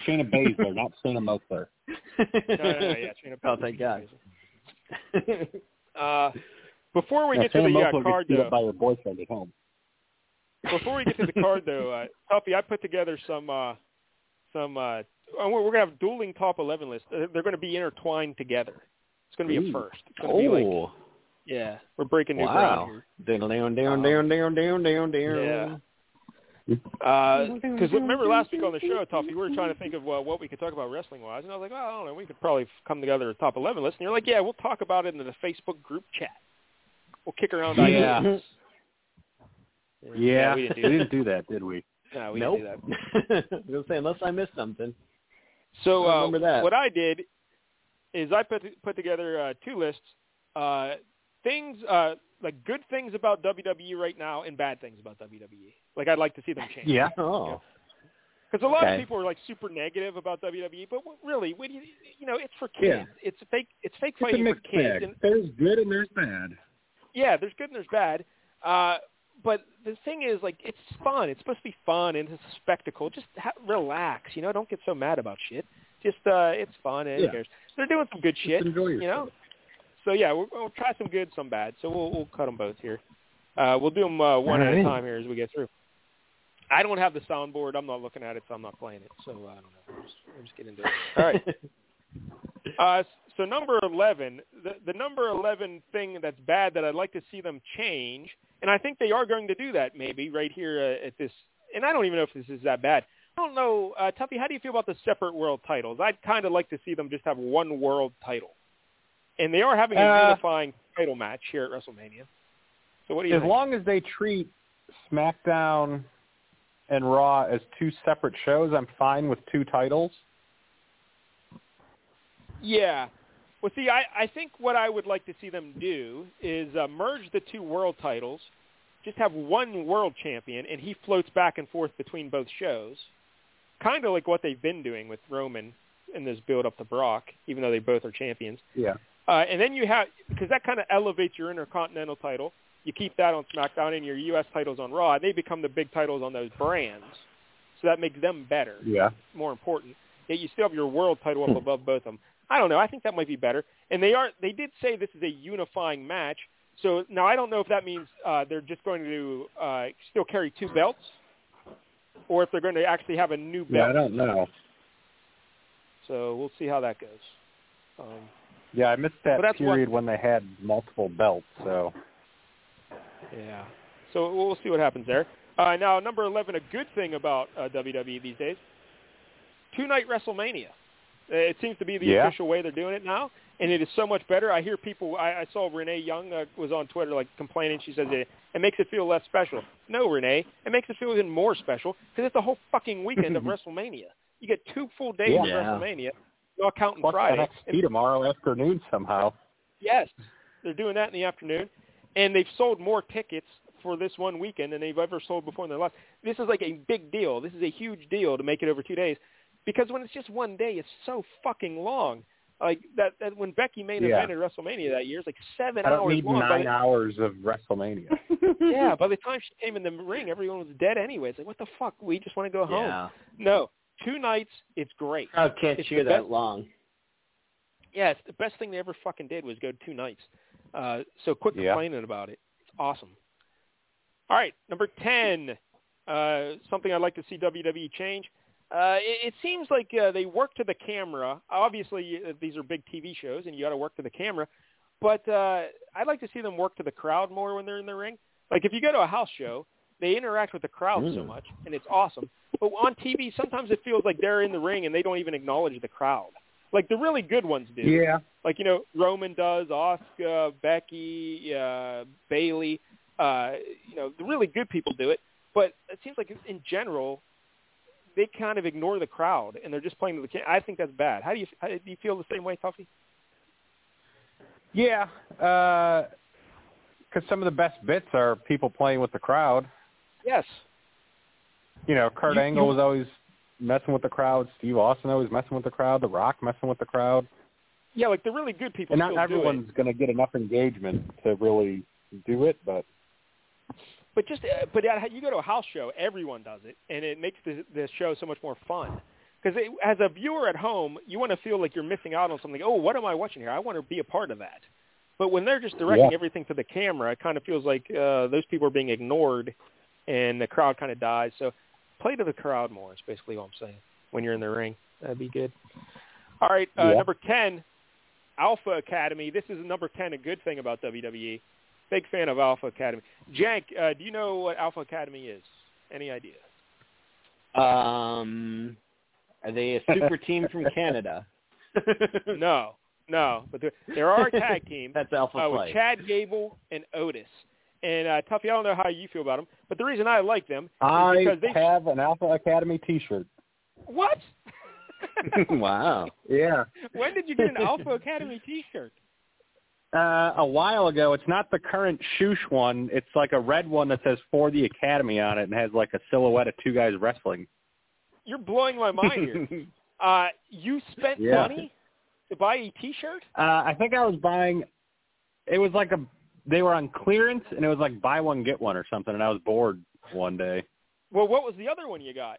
Shayna Baszler, not Shayna Moakler. No, no, no, yeah, Shayna. Oh, thank God. Uh, before we Yeah, get to Shayna the uh, card, though, up by her boyfriend at home. before we get to the card, though, uh, Tuffy, I put together some uh, some. Uh, oh, we're, we're gonna have dueling top eleven lists. Uh, They're going to be intertwined together. It's going to be a first. It's going to be like, Oh, yeah, we're breaking new wow. ground here. Down, down, down, down, down, down, down, down. Because remember last week on the show, Tuffy, we were trying to think of uh, what we could talk about wrestling wise, and I was like, well, I don't know, we could probably come together a top eleven list. And you're like, yeah, we'll talk about it in the Facebook group chat. We'll kick around Yeah. ideas. Yeah, we we didn't do didn't that. do that, did we? No, we nope. didn't do that. I was gonna say unless I missed something. So I uh, remember that. what I did is I put put together uh, two lists, uh, things uh, like good things about WWE right now and bad things about WWE. Like I'd like to see them change. Yeah. Oh, Because a lot Okay. of people are like super negative about WWE, but what- really, what do you, you know, it's for kids. Yeah. It's fake. It's fake It's a fighting for kids. bag. And There's good and there's bad. yeah, there's good and there's bad. Uh, but the thing is, like, it's fun. It's supposed to be fun and it's a spectacle. Just ha- relax, you know. Don't get so mad about shit. Just uh, it's fun and who Yeah. cares? They're doing some good shit, Just enjoy you know. So yeah, we'll, we'll try some good, some bad. So we'll we'll cut them both here. Uh, we'll do them uh, one at a time here as we get through. I don't have the soundboard. I'm not looking at it, so I'm not playing it. So I don't know. We'll just, we'll just get into it. All right. Uh, so number 11, the, the number 11 thing that's bad that I'd like to see them change, and I think they are going to do that maybe right here uh, at this, and I don't even know if this is that bad. I don't know, uh, Tuffy, how do you feel about the separate world titles? I'd kind of like to see them just have one world title. And they are having a Uh, unifying title match here at WrestleMania. So what do you As think? long as they treat SmackDown and Raw as two separate shows, I'm fine with two titles. Yeah. Well, see, I, I think what I would like to see them do is uh, merge the two world titles, just have one world champion, and he floats back and forth between both shows, kind of like what they've been doing with Roman in this build up to Brock, even though they both are champions. Yeah. Uh, and then you have because that kind of elevates your Intercontinental title. You keep that on SmackDown, and your U.S. titles on Raw. And They become the big titles on those brands, so that makes them better Yeah. more important. Yet you still have your world title up above both of them. I don't know. I think that might be better. And they are. They did say this is a unifying match. So now I don't know if that means uh, they're just going to uh, still carry two belts, or if they're going to actually have a new belt. Yeah, I don't know. So we'll see how that goes. Um, Yeah, I missed that that's what- period when they had multiple belts. So Yeah. So we'll see what happens there. Uh, now, number 11, a good thing about uh, WWE these days, two-night WrestleMania. It seems to be the Yeah. official way they're doing it now, and it is so much better. I hear people. I, I saw Renee Young uh, was on Twitter like complaining. She says it, it makes it feel less special. No, Renee, it makes it feel even more special because it's the whole fucking weekend of WrestleMania. You get two full days Yeah. of WrestleMania, not counting Plus Friday. NXT tomorrow afternoon somehow. Yes, they're doing that in the afternoon, and they've sold more tickets for this one weekend than they've ever sold before in their life. This is like a big deal. This is a huge deal to make it over two days, because when it's just one day, it's so fucking long. Like that, that when Becky main Yeah. evented WrestleMania that year, it's like seven I don't hours need long. Nine the- hours of WrestleMania. yeah, by the time she came in the ring, everyone was dead anyway. It's like, what the fuck? We just want to go home. Yeah. No, two nights, it's great. Crowd can't It's cheer that best- long. Yeah, it's the best thing they ever fucking did was go two nights. Uh, so quit Yeah. complaining about it. It's awesome. All right, number ten. Uh, something I'd like to see WWE change. Uh, it, it seems like uh, they work to the camera. Obviously, uh, these are big TV shows, and you got to work to the camera. But uh, I'd like to see them work to the crowd more when they're in the ring. Like if you go to a house show, they interact with the crowd so Mm. much, and it's awesome. But on TV, sometimes it feels like they're in the ring and they don't even acknowledge the crowd. Like the really good ones do. yeah. Like you know, Roman does, Asuka, Becky, uh, Bayley. Uh, you know, the really good people do it. But it seems like in general, they kind of ignore the crowd and they're just playing to the. Ca- I think that's bad. How do you how, do you feel the same way, Tuffy? Yeah. Because some of the best bits are people playing with the crowd. Yes. You know, Kurt You- Angle you- was always messing with the crowd. Steve Austin always messing with the crowd. The Rock messing with the crowd. Yeah, like the really good people And not everyone's going to get enough engagement to really do it, but But just uh, but you go to a house show, everyone does it, and it makes the the show so much more fun. Because as a viewer at home, you want to feel like you're missing out on something. Oh, what am I watching here? I want to be a part of that. But when they're just directing Yeah. everything to the camera, it kind of feels like uh, those people are being ignored, and the crowd kind of dies. So play to the crowd more. Is basically all I'm saying. When you're in the ring, that'd be good. All right, uh, Yeah. number ten, Alpha Academy. This is number ten. A good thing about WWE. Big fan of Alpha Academy. Jank, uh, do you know what Alpha Academy is? Any idea? Um, are they a super team from Canada? no, no. But there, there are a tag team That's Alpha uh, Flight. with Chad Gable and Otis. And uh, Tuffy, I don't know how you feel about them, but the reason I like them is I because they have an Alpha Academy T-shirt. what? wow. Yeah. when did you get an Alpha Academy T-shirt? Uh, a while ago, it's not the current shoosh one. It's like a red one that says "For the Academy" on it, and has like a silhouette of two guys wrestling. You're blowing my mind here. Uh, you spent Yeah. money to buy a T-shirt? Uh, I think I was buying. It was like a. They were on clearance, and it was like buy one get one or something. And I was bored one day. Well, what was the other one you got?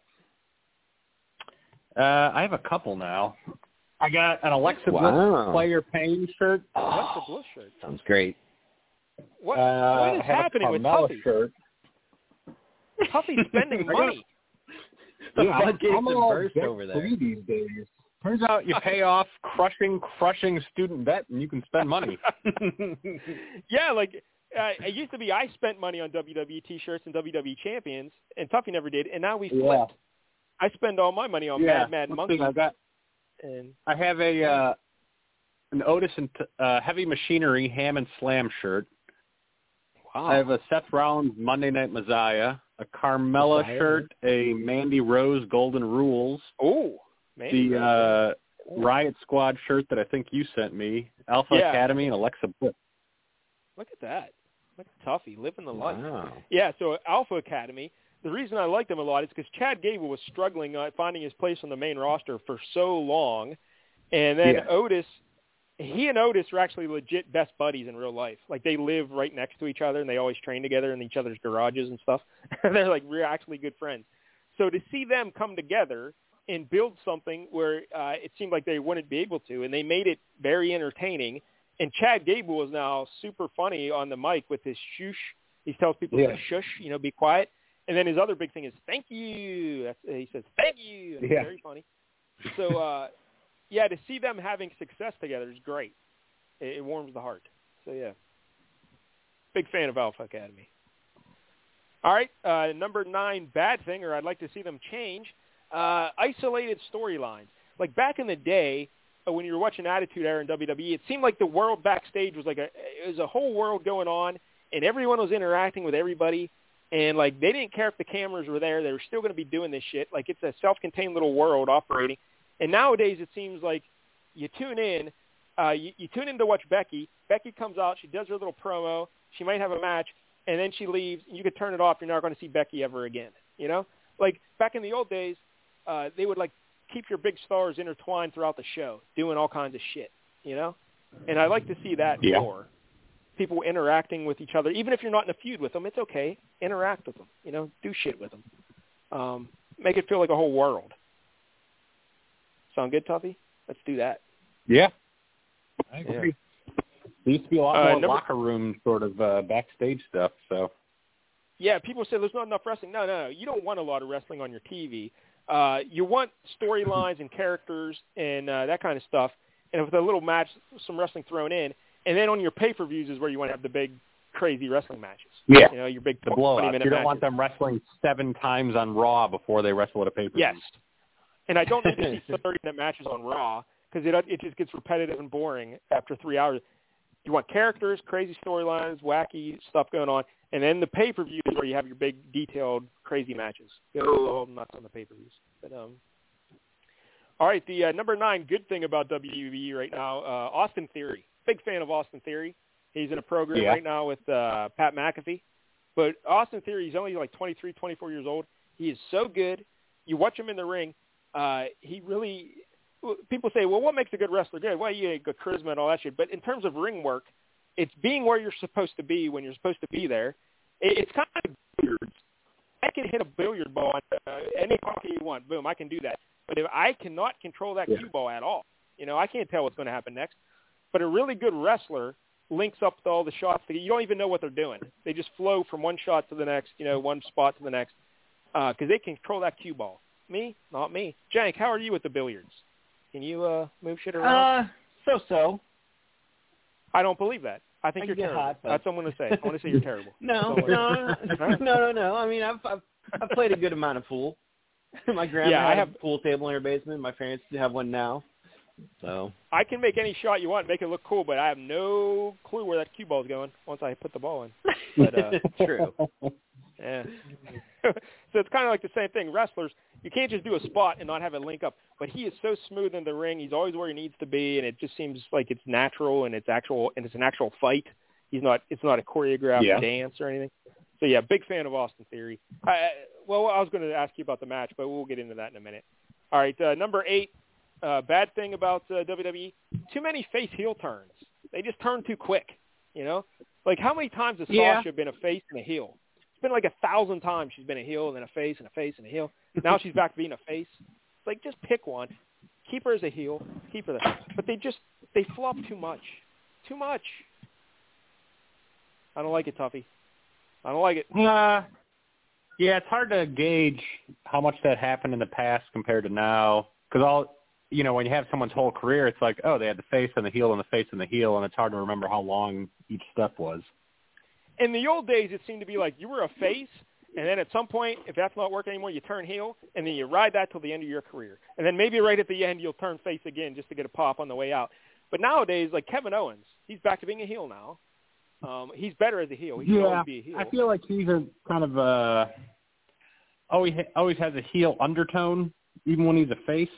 Uh, I have a couple now. I got an Alexa Wow. Bliss player pain shirt. What's the Bliss shirt? Sounds great. What, Uh, what is I have a happening with Carmella Tuffy? shirt. Tuffy's spending I got- money. The Yeah, I'm- floodgates I'm have all burst debt over there. free these days. Turns out you pay off crushing, crushing student debt, and you can spend money. yeah, like uh, it used to be I spent money on WWE T-shirts and WWE champions, and Tuffy never did, and now we flipped. Yeah. I spend all my money on yeah, Mad Mad Monkey, I got. and I have a uh, an Otis and uh, Heavy Machinery Ham and Slam shirt. wow, I have a Seth Rollins Monday Night Messiah, a Carmella Messiah. shirt, a Mandy Rose Golden Rules, oh man, the uh, Riot Squad shirt that I think you sent me, Alpha Yeah. Academy, and Alexa Bliss. look at that, look at Tuffy living the life. Wow. Yeah, so Alpha Academy. The reason I like them a lot is because Chad Gable was struggling uh, finding his place on the main roster for so long, and then Yeah. Otis, he and Otis are actually legit best buddies in real life. Like they live right next to each other, and they always train together in each other's garages and stuff. They're like we're actually good friends. So to see them come together and build something where uh, it seemed like they wouldn't be able to, and they made it very entertaining. And Chad Gable is now super funny on the mic with his shush. He tells people Yeah. to shush, you know, be quiet. And then his other big thing is thank you. That's, he says thank you. And It's Yeah. very funny. So uh, yeah, to see them having success together is great. It, it warms the heart. So yeah, big fan of Alpha Academy. All right, uh, number nine, bad thing, or I'd like to see them change. Uh, isolated storylines. Like back in the day, uh, when you were watching Attitude Era in WWE, it seemed like the world backstage was like a it was a whole world going on, and everyone was interacting with everybody, and like they didn't care if the cameras were there; they were still going to be doing this shit. Like it's a self-contained little world operating. And nowadays, it seems like you tune in, uh, you, you tune in to watch Becky. Becky comes out, she does her little promo, she might have a match, and then she leaves. And you could turn it off; you're not going to see Becky ever again. You know, like back in the old days, uh, they would like keep your big stars intertwined throughout the show, doing all kinds of shit, you know? And I like to see that Yeah. more. People interacting with each other, even if you're not in a feud with them, it's okay. Interact with them, you know, do shit with them. Um, make it feel like a whole world. Sound good, Tuffy? Let's do that. Yeah. I Yeah. agree. There used to be a lot Uh, more number- locker room sort of uh, backstage stuff. So Yeah, people say there's not enough wrestling. No, no, no. You don't want a lot of wrestling on your TV. Uh, you want storylines and characters and uh, that kind of stuff, and with a little match, some wrestling thrown in, and then on your pay-per-views is where you want to have the big, crazy wrestling matches. yeah, You know, your big the blowouts. 20-minute You don't matches. want them wrestling seven times on Raw before they wrestle at a pay per view. Yes, and I don't need to see 30-minute matches on Raw because it it just gets repetitive and boring after three hours. You want characters, crazy storylines, wacky stuff going on, and then the pay-per-view is where you have your big, detailed, crazy matches. Go all nuts on the pay-per-views. But um, all right, the uh, number nine good thing about WWE right now, uh, Austin Theory. Big fan of Austin Theory. He's in a program Yeah. right now with uh, Pat McAfee. But Austin Theory, he's only like 23, 24 years old. He is so good. You watch him in the ring. Uh, he really. People say, well, what makes a good wrestler good? Well, you got charisma and all that shit. But in terms of ring work, it's being where you're supposed to be when you're supposed to be there. It, it's kind of like billiards. I can hit a billiard ball on uh, any hockey you want. Boom, I can do that. But if I cannot control that Yeah. cue ball at all, you know, I can't tell what's going to happen next. But a really good wrestler links up to all the shots. You don't even know what they're doing. They just flow from one shot to the next, you know, one spot to the next, because they control that cue ball. Me, not me. Jank, how are you with the billiards? Can you uh, move shit around? Uh, so-so. I don't believe that. I think I you're terrible. hot, That's what I'm going to say. I want to say you're terrible. No, no, no, no, no. I mean, I've I've, I've played a good amount of pool. My grandma Yeah, I have- a pool table in her basement. My parents have one now. So I can make any shot you want, make it look cool, but I have no clue where that cue ball's going once I put the ball in. But, uh, true. Yeah. so it's kind of like the same thing. Wrestlers, you can't just do a spot and not have it link up. But he is so smooth in the ring. He's always where he needs to be, and it just seems like it's natural and it's actual and it's an actual fight. He's not. It's not a choreographed Yeah. dance or anything. So yeah, big fan of Austin Theory. I, I- well, I was going to ask you about the match, but we'll get into that in a minute. All right, uh, number eight. Uh, bad thing about uh, WWE: too many face heel turns. They just turn too quick. You know, like how many times has Yeah. Sasha been a face and a heel? It's been like a thousand times she's been a heel and then a face and a face and a heel. Now she's back being a face. Like just pick one. Keep her as a heel. Keep her there. But they just they flop too much. Too much. I don't like it, Tuffy. I don't like it. Uh, yeah, it's hard to gauge how much that happened in the past compared to now. Because all you know, when you have someone's whole career, it's like, oh, they had the face and the heel and the face and the heel, and it's hard to remember how long each step was. In the old days, it seemed to be like you were a face, and then at some point, if that's not working anymore, you turn heel, and then you ride that till the end of your career. And then maybe right at the end, you'll turn face again just to get a pop on the way out. But nowadays, like Kevin Owens, he's back to being a heel now. Um, he's better as a heel. He always be a heel. I feel like he's a kind of uh always always has a heel undertone, even when he's a face.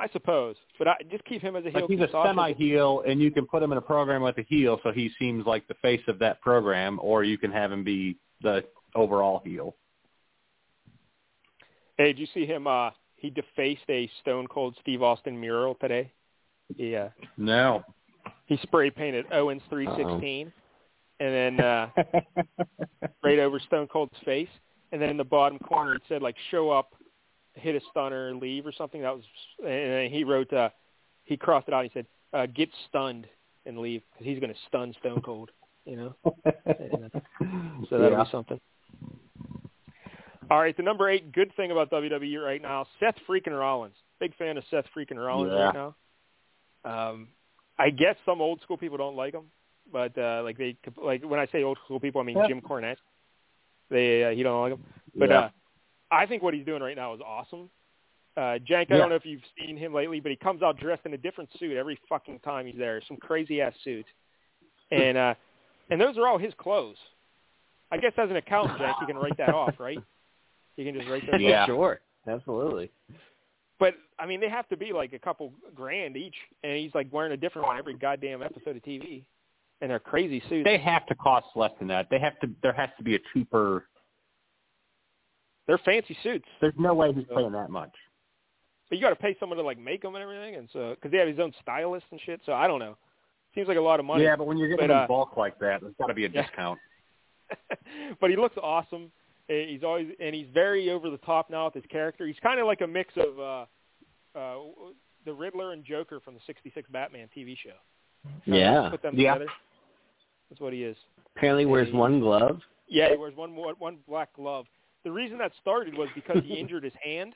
I suppose, but I just keep him as a heel. Like he's a semi-heel, and you can put him in a program with a heel, so he seems like the face of that program, or you can have him be the overall heel. Hey, did you see him? Uh, he defaced a Stone Cold Steve Austin mural today. He uh, No. he spray painted Owens three sixteen, and then uh, right over Stone Cold's face, and then in the bottom corner it said like "Show up, hit a stunner, leave" or something. That was, and then he wrote uh, he crossed it out. He said, uh, "Get stunned and leave" because he's going to stun Stone Cold. You know, so that'll yeah. be something. All right, the number eight good thing about WWE right now, Seth freaking Rollins. Big fan of Seth freaking Rollins Yeah. right now. Um, I guess some old school people don't like him, but uh, like they like when I say old school people, I mean Yeah. Jim Cornette. They uh, he don't like him. But Yeah. uh, I think what he's doing right now is awesome. Uh, Jank, I don't know if you've seen him lately, but he comes out dressed in a different suit every fucking time he's there. Some crazy ass suit, and uh, and those are all his clothes. I guess as an accountant, Jank, you can write that off, right? You can just write that. Off. Yeah. off. sure, absolutely. But I mean, they have to be like a couple grand each, and he's like wearing a different one every goddamn episode of TV, and they're crazy suits. They have to cost less than that. They have to. There has to be a cheaper. They're fancy suits, There's no way he's paying that much. but you got to pay someone to like make them and everything, and so because they have his own stylist and shit. So I don't know. Seems like a lot of money. Yeah, but when you're getting But, uh, in bulk like that, there's got to be a Yeah. discount. but he looks awesome. Uh, He's always and he's very over the top now with his character. He's kind of like a mix of uh, uh, the Riddler and Joker from the '66 Batman TV show. Kinda Yeah. put them Yeah. together. That's what he is. Apparently wears one glove. Yeah, he wears one one one black glove. The reason that started was because he injured his hand,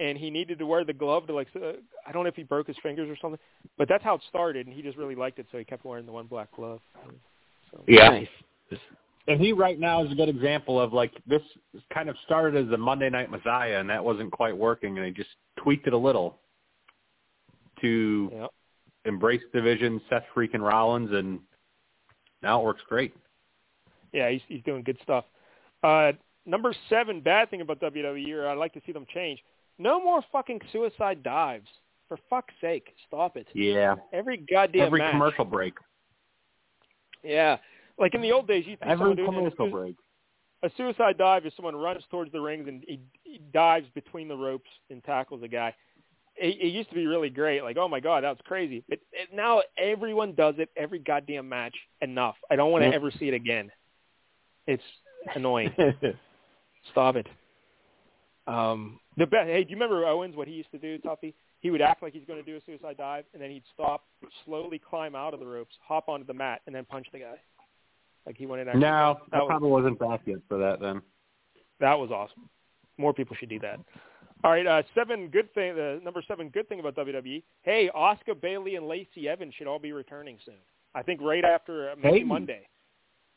and he needed to wear the glove to like. Uh, I don't know if he broke his fingers or something, but that's how it started, and he just really liked it, so he kept wearing the one black glove. So, Yeah. Nice. And he right now is a good example of like this kind of started as a Monday Night Messiah, and that wasn't quite working, and he just tweaked it a little to yeah. embrace division, Seth freaking Rollins, and now it works great. Yeah, he's he's doing good stuff. Uh, number seven, bad thing about WWE, or I'd like to see them change. No more fucking suicide dives. For fuck's sake, stop it. Yeah. Every goddamn Every match. commercial break. Yeah, like in the old days, you think Every commercial a, break. a suicide dive is someone runs towards the rings and he, he dives between the ropes and tackles a guy. It, it used to be really great, like oh my god, that was crazy. But it, now everyone does it every goddamn match. Enough. I don't want to ever see it again. It's annoying. Stop it. Um, the best. Hey, do you remember Owens? What he used to do, Tuffy? He would act like he's going to do a suicide dive, and then he'd stop, slowly climb out of the ropes, hop onto the mat, and then punch the guy. Like he went in. No, that I was, probably wasn't back yet for that then. that was awesome. More people should do that. All right, uh, seven good thing. Uh, number seven good thing about WWE. Hey, Asuka Bayley and Lacey Evans should all be returning soon. I think right after uh, maybe Hey. Monday.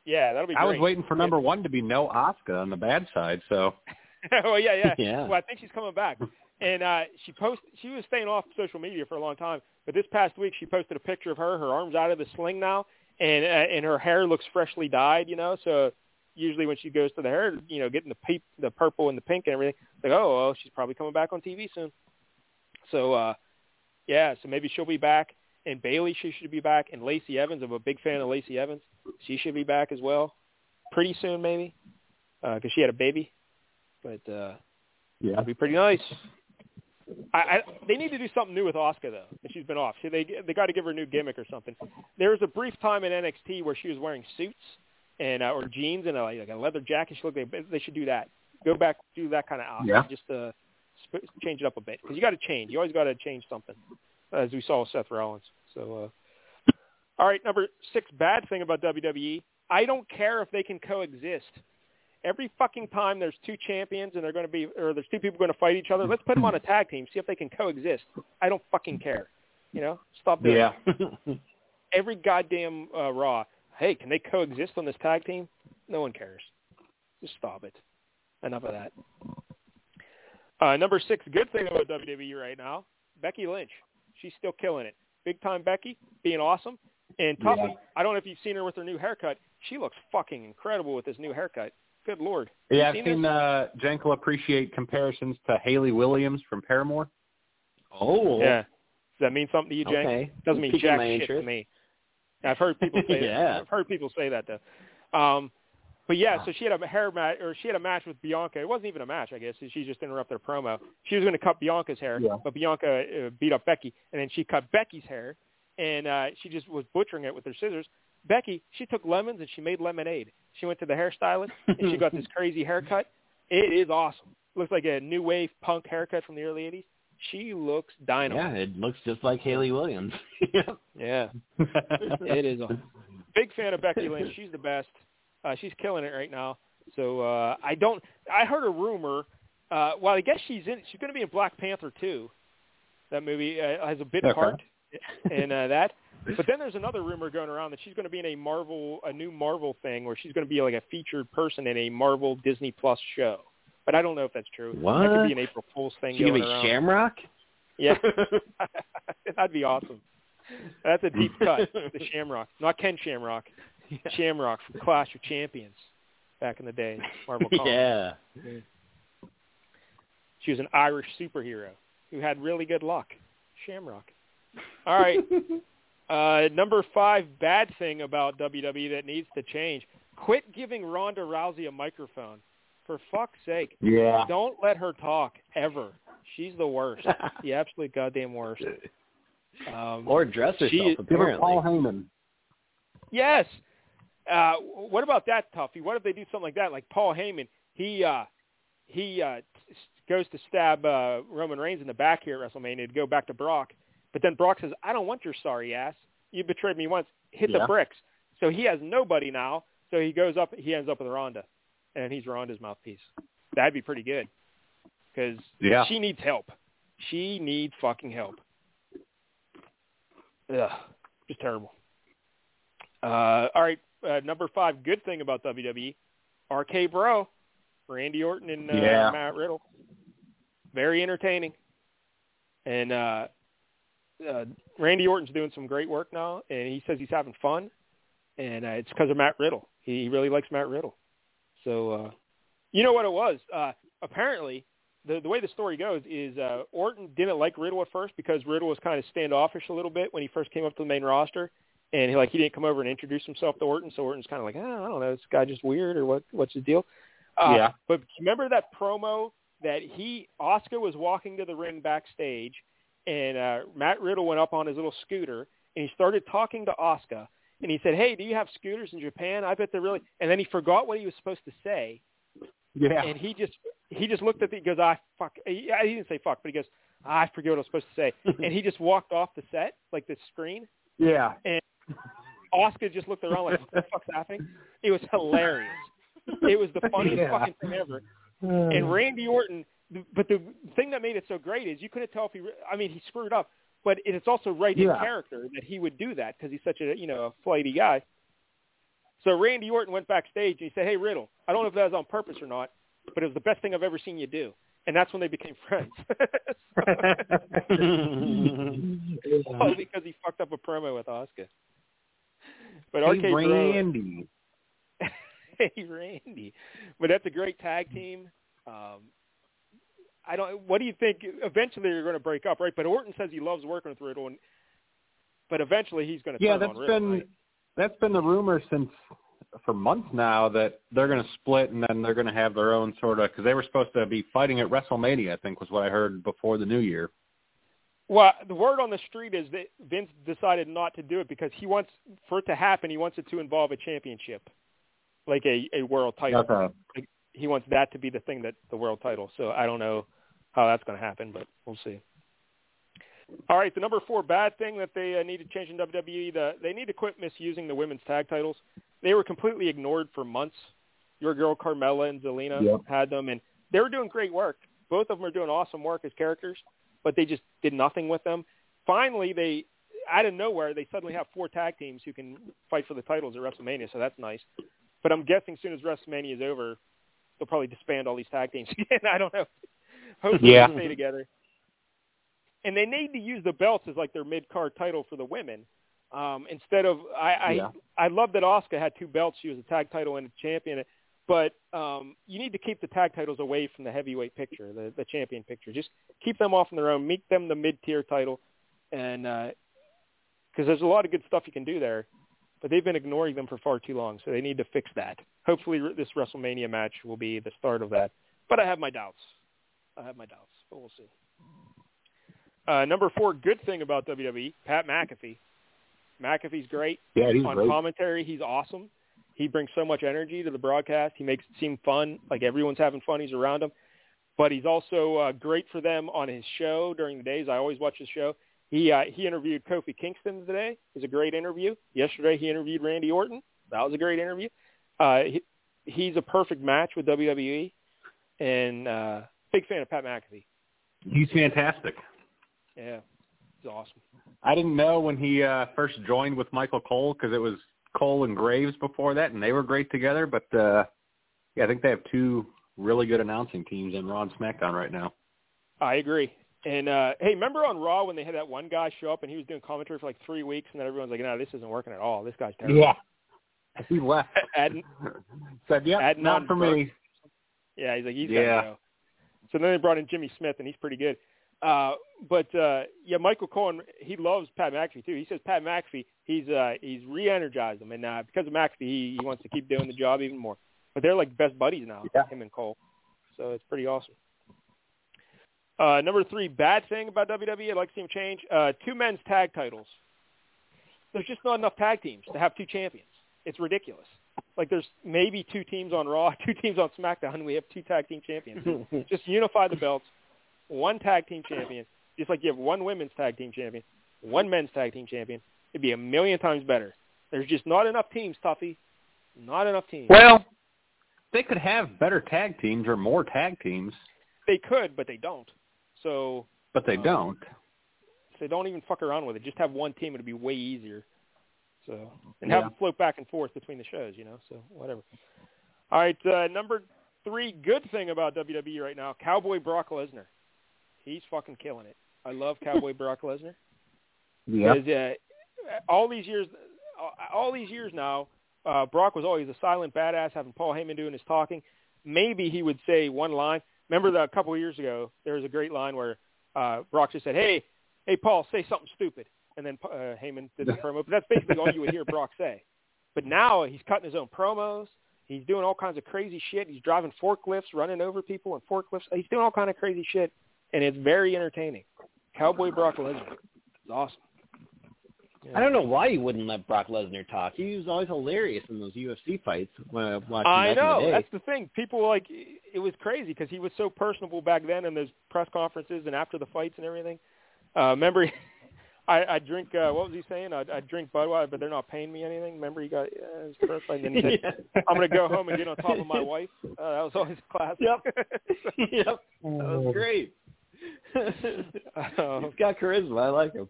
Yeah, that'll be I great. was waiting for number one to be no Asuka on the bad side, so well, yeah, yeah. Yeah. Well, I think she's coming back. And uh, she post she was staying off social media for a long time, but this past week she posted a picture of her, her arms out of the sling now, and uh, and her hair looks freshly dyed. You know, so usually when she goes to the hair, you know, getting the peep, the purple and the pink and everything, like oh, well, she's probably coming back on TV soon. So uh, yeah, so maybe she'll be back. And Bayley, she should be back. And Lacey Evans, I'm a big fan of Lacey Evans. She should be back as well, pretty soon maybe, because she had a baby. But uh, yeah. That'd be pretty nice. I, I they need to do something new with Asuka though. She's been off. So they they got to give her a new gimmick or something. There was a brief time in NXT where she was wearing suits and uh, or jeans and a, like a leather jacket. She looked like they should do that. Go back do that kind of Asuka. Yeah. Just uh, sp- change it up a bit because you got to change. You always got to change something, as we saw with Seth Rollins. So, uh, all right, number six bad thing about WWE. I don't care if they can coexist every fucking time there's two champions and they're going to be, or there's two people going to fight each other, let's put them on a tag team, see if they can coexist. I don't fucking care. You know, stop doing Yeah. it. Every goddamn uh, Raw. Hey, can they coexist on this tag team? No one cares. Just stop it. Enough of that. Uh, number six, good thing about WWE right now, Becky Lynch. She's still killing it. Big time Becky, being awesome. And Tuffy, Yeah. I don't know if you've seen her with her new haircut. She looks fucking incredible with this new haircut. Good lord. Yeah, You I've seen seen uh, Jenk will appreciate comparisons to Hayley Williams from Paramore. oh. Yeah. Does that mean something to you, Jake? Okay. Doesn't mean Piquing jack my shit interest. to me. I've heard people say Yeah. that. I've heard people say that though. Um, but yeah, so she had a hair match, or she had a match with Bianca. It wasn't even a match, I guess. She just interrupted her promo. She was going to cut Bianca's hair, Yeah. but Bianca uh, beat up Becky, and then she cut Becky's hair, and uh, she just was butchering it with her scissors. Becky, she took lemons and she made lemonade. She went to the hairstylist and she got this crazy haircut. It is awesome. Looks like a new wave punk haircut from the early '80s. She looks dynamite. Yeah, it looks just like Hayley Williams. Yeah, it is. A big fan of Becky Lynch. She's the best. Uh, she's killing it right now. So uh, I don't. I heard a rumor. Uh, well, I guess she's in. She's going to be in Black Panther too. That movie uh, has a bit Okay. part in uh, that. But then there's another rumor going around that she's going to be in a Marvel, a new Marvel thing, where she's going to be like a featured person in a Marvel Disney Plus show. But I don't know if that's true. What? That could be an April Fool's thing She gonna going be around. Shamrock? Yeah, that'd be awesome. That's a deep cut. The Shamrock, not Ken Shamrock. Shamrock from Clash of Champions back in the day. Marvel Comics. yeah. She was an Irish superhero who had really good luck. Shamrock. All right. uh, number five bad thing about WWE that needs to change. Quit giving Ronda Rousey a microphone. For fuck's sake. Yeah. Don't let her talk ever. She's the worst. the absolute goddamn worst. Um, Or dress herself, She- Give her Paul apparently. Heyman. Yes. Uh, what about that, Tuffy? What if they do something like that? Like Paul Heyman, he uh, he uh, goes to stab uh, Roman Reigns in the back here at WrestleMania to go back to Brock, but then Brock says, "I don't want your sorry ass. You betrayed me once. Hit the bricks." So he has nobody now. So he goes up. He ends up with Ronda, and he's Ronda's mouthpiece. That'd be pretty good because Yeah. she needs help. She needs fucking help. Ugh, just terrible. Uh, all right, uh, number five. Good thing about WWE, RK Bro, Randy Orton and uh, Yeah. Matt Riddle. Very entertaining, and uh, uh, Randy Orton's doing some great work now, and he says he's having fun, and uh, it's because of Matt Riddle. He, he really likes Matt Riddle. So, uh, you know what it was? Uh, apparently, the the way the story goes is uh, Orton didn't like Riddle at first because Riddle was kind of standoffish a little bit when he first came up to the main roster, and he like he didn't come over and introduce himself to Orton, so Orton's kind of like, oh, I don't know, this guy just weird or what? What's his deal? Uh, Yeah. But remember that promo that he Asuka was walking to the ring backstage, and uh, Matt Riddle went up on his little scooter and he started talking to Asuka, and he said, "Hey, do you have scooters in Japan? I bet they're really." And then he forgot what he was supposed to say, Yeah. and he just he just looked at the he goes ah fuck he, he didn't say fuck but he goes ah, I forget what I was supposed to say and he just walked off the set like the screen yeah. Asuka just looked around like what the fuck's happening it was hilarious it was the funniest Yeah. fucking thing ever and uh. Randy Orton but the thing that made it so great is you couldn't tell if he I mean he screwed up but it's also right in character that he would do that because he's such a you know a flighty guy so Randy Orton went backstage and he said hey Riddle I don't know if that was on purpose or not but it was the best thing I've ever seen you do. And that's when they became friends. All because he fucked up a promo with Asuka. But hey, Bro, Randy. hey Randy, but that's a great tag team. Um, I don't. What do you think? Eventually, they're going to break up, right? But Orton says he loves working with Riddle, and but eventually he's going to Yeah, that's on Riddle. been right? that's been the rumor since for months now that they're going to split and then they're going to have their own sort of because they were supposed to be fighting at WrestleMania. I think was what I heard before the new year. Well, the word on the street is that Vince decided not to do it because he wants for it to happen. He wants it to involve a championship, like a a world title. Okay. He wants that to be the thing that the world title. So I don't know how that's going to happen, but we'll see. All right, the number four bad thing that they uh, need to change in WWE, the, they need to quit misusing the women's tag titles. They were completely ignored for months. Your girl Carmella and Zelina Yep. had them, and they were doing great work. Both of them are doing awesome work as characters, but they just did nothing with them. Finally, they out of nowhere they suddenly have four tag teams who can fight for the titles at WrestleMania, so that's nice. But I'm guessing as soon as WrestleMania is over, they'll probably disband all these tag teams again. I don't know. Hopefully Yeah. they stay together. And they need to use the belts as like their mid card title for the women. Um, instead of I I, Yeah. I love that Asuka had two belts. She was a tag title and a champion. But um, you need to keep the tag titles away from the heavyweight picture, the, the champion picture. Just keep them off on their own. Make them the mid tier title, and because there's a lot of good stuff you can do there, but they've been ignoring them for far too long. So they need to fix that. Hopefully, this WrestleMania match will be the start of that. But I have my doubts. I have my doubts, but we'll see. Uh, number four, good thing about WWE, Pat McAfee. McAfee's great Yeah, he's on great. commentary. He's awesome. He brings so much energy to the broadcast. He makes it seem fun, like everyone's having fun. He's around him, but he's also uh, great for them on his show during the days. I always watch his show. He uh, he interviewed Kofi Kingston today. It was a great interview. Yesterday he interviewed Randy Orton. That was a great interview. Uh, he, he's a perfect match with WWE, and uh, big fan of Pat McAfee. He's fantastic. Yeah. He's awesome. I didn't know when he uh, first joined with Michael Cole because it was Cole and Graves before that, and they were great together. But uh, yeah, I think they have two really good announcing teams in Raw and SmackDown right now. I agree. And uh hey, remember on Raw when they had that one guy show up and he was doing commentary for like three weeks, and then everyone's like, "No, this isn't working at all. This guy's terrible." Yeah. He left. Ad- Said, "Yeah, Adnan not for me." Yeah, he's like, he's Yeah. gotta. So then they brought in Jimmy Smith, and he's pretty good. Uh, but uh, yeah, Michael Cole, he loves Pat McAfee too. He says Pat McAfee, he's uh, he's re-energized him, and uh, because of McAfee, he, he wants to keep doing the job even more. But they're like best buddies now, Yeah. him and Cole. So it's pretty awesome. Uh, number three, bad thing about WWE, I'd like to see him change. Uh, two men's tag titles. There's just not enough tag teams to have two champions. It's ridiculous. Like there's maybe two teams on Raw, two teams on SmackDown, and we have two tag team champions. just unify the belts, one tag team champion, just like you have one women's tag team champion, one men's tag team champion. It'd be a million times better. There's just not enough teams, Tuffy. Not enough teams. Well, they could have better tag teams or more tag teams, they could, but they don't. So but they Um, don't. so don't even fuck around with it. Just have one team. It'd be way easier. So and Yeah. have them float back and forth between the shows. You know. So whatever. All right. Uh, number three good thing about WWE right now: Cowboy Brock Lesnar. He's fucking killing it. I love Cowboy Brock Lesnar. Yeah. Uh, all these years, all these years now, uh, Brock was always a silent badass, having Paul Heyman doing his talking. Maybe he would say one line. Remember that a couple of years ago, there was a great line where uh, Brock just said, "Hey, hey, Paul, say something stupid," and then uh, Heyman did the promo. But that's basically all you would hear Brock say. But now he's cutting his own promos. He's doing all kinds of crazy shit. He's driving forklifts, running over people in forklifts. He's doing all kind of crazy shit, and it's very entertaining. Cowboy Brock Lesnar, it's awesome. Yeah. I don't know why you wouldn't let Brock Lesnar talk. He was always hilarious in those UFC fights when I watched I know the that's the thing. People like it was crazy because he was so personable back then in those press conferences and after the fights and everything. Uh, remember, I, I drink. Uh, what was he saying? I, I drink Budweiser, but they're not paying me anything. Remember, he got uh, his first fight, and then he said, "I'm going to go home and get on top of my wife." Uh, that was always classic. Yep. yep, that was great. Um, He's got charisma. I like him.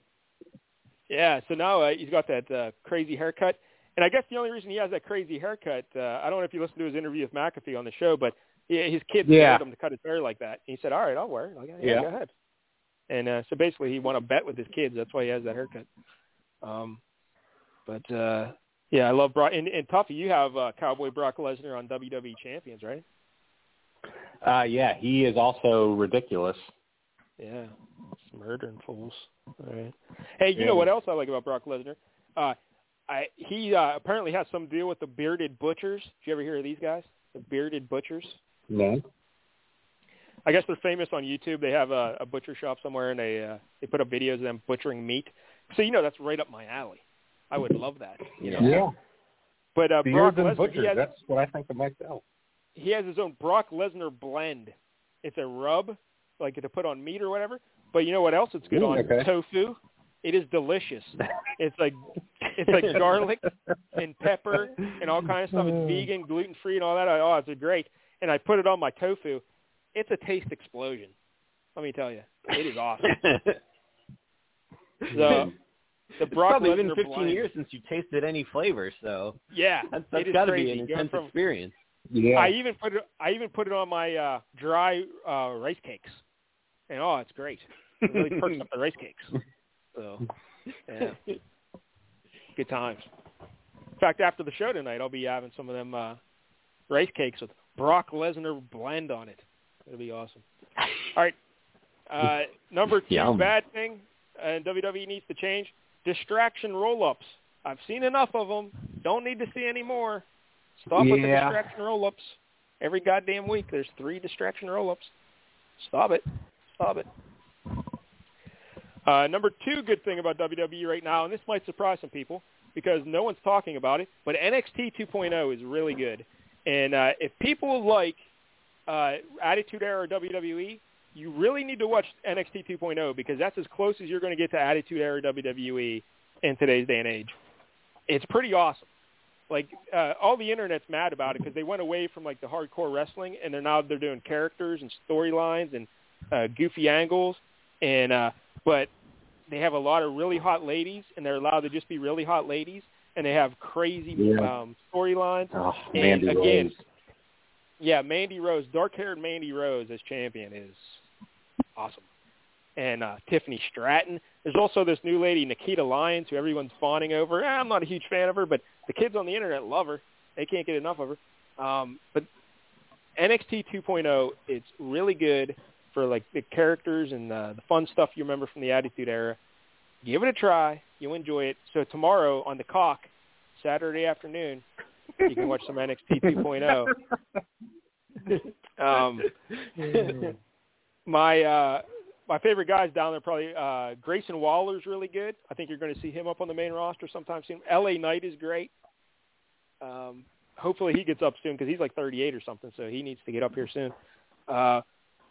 Yeah, so now uh, he's got that uh, crazy haircut. And I guess the only reason he has that crazy haircut, uh, I don't know if you listened to his interview with McAfee on the show, but he, his kids Yeah. told him to cut his hair like that. And he said, all right, I'll wear it. Like, yeah, Yeah. go ahead. And uh, so basically he won a bet with his kids. That's why he has that haircut. Um, but, uh, yeah, I love Brock. And, and Tuffy, you have uh, Cowboy Brock Lesnar on WWE Champions, right? Uh, yeah, he is also ridiculous. Yeah, it's murdering fools. All right. Hey, you Yeah. know what else I like about Brock Lesnar? Uh, I he uh, apparently has some deal with the bearded butchers. Did you ever hear of these guys? The bearded butchers. No. I guess they're famous on YouTube. They have a, a butcher shop somewhere, and they uh, they put up videos of them butchering meat. So you know that's right up my alley. I would love that. You know. Yeah. But uh, Brock Beards Lesnar, butchers. has, That's what I think of myself. he has his own Brock Lesnar blend. It's a rub, like to put on meat or whatever. But you know what else it's good Ooh, on? okay. Tofu. It is delicious. It's like it's like garlic and pepper and all kinds of stuff. It's vegan, gluten free, and all that. I, oh, it's great. And I put it on my tofu. It's a taste explosion. Let me tell you, it is awesome. The the It's Brock probably been 15 blend. years since you tasted any flavor, so Yeah, that's, it that's is got to be an intense from- experience. Yeah. I even put it. I even put it on my uh, dry uh, rice cakes, and oh, it's great. It really perks up the rice cakes. So, yeah, good times. In fact, after the show tonight, I'll be having some of them uh, rice cakes with Brock Lesnar blend on it. It'll be awesome. All right, uh, number two Yum. bad thing, and WWE needs to change distraction roll-ups. I've seen enough of them. Don't need to see any more. Stop with the distraction roll-ups. Every goddamn week, there's three distraction roll-ups. Stop it. Stop it. Uh, number two good thing about WWE right now, and this might surprise some people because no one's talking about it, but NXT 2.0 is really good. And uh, if people like uh, Attitude Era WWE, you really need to watch NXT 2.0 because that's as close as you're going to get to Attitude Era WWE in today's day and age. It's pretty awesome. Like uh, all the internet's mad about it because they went away from like the hardcore wrestling and they're now they're doing characters and storylines and uh, goofy angles and uh, but they have a lot of really hot ladies, and they're allowed to just be really hot ladies, and they have crazy Yeah. um, storylines. Oh, And Mandy again, Rose. Yeah, Mandy Rose, dark-haired Mandy Rose as champion is awesome. And uh, Tiffany Stratton. There's also this new lady, Nikita Lyons, who everyone's fawning over. Eh, I'm not a huge fan of her, but the kids on the internet love her. They can't get enough of her. Um, but NXT 2.0, it's really good for like the characters and uh, the fun stuff you remember from the Attitude Era. Give it a try. You'll enjoy it. So tomorrow on the Cock, Saturday afternoon, you can watch some NXT 2.0. Um, my uh, my favorite guys down there probably uh, Grayson Waller's really good. I think you're going to see him up on the main roster sometime soon. L.A. Knight is great. Um, hopefully he gets up soon because he's like 38 or something, so he needs to get up here soon. Uh,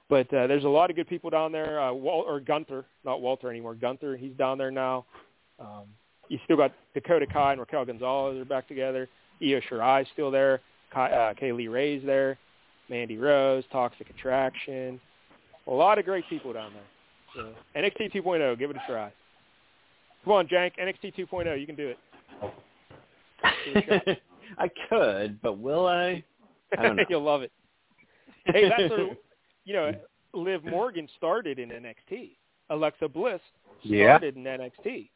but uh, there's a lot of good people down there. Uh, Wal- or Gunther, not Walter anymore. Gunther, he's down there now. Um, you still got Dakota Kai and Raquel Gonzalez are back together. Io Shirai's still there. Kai, uh, Kay Lee Ray's there. Mandy Rose, Toxic Attraction. A lot of great people down there. So NXT 2.0, give it a try. Come on, Jank, NXT 2.0, oh, you can do it. I could, but will I? I don't know. You'll love it. Hey, that's a, you know, Liv Morgan started in NXT. Alexa Bliss Yeah. started in NXT.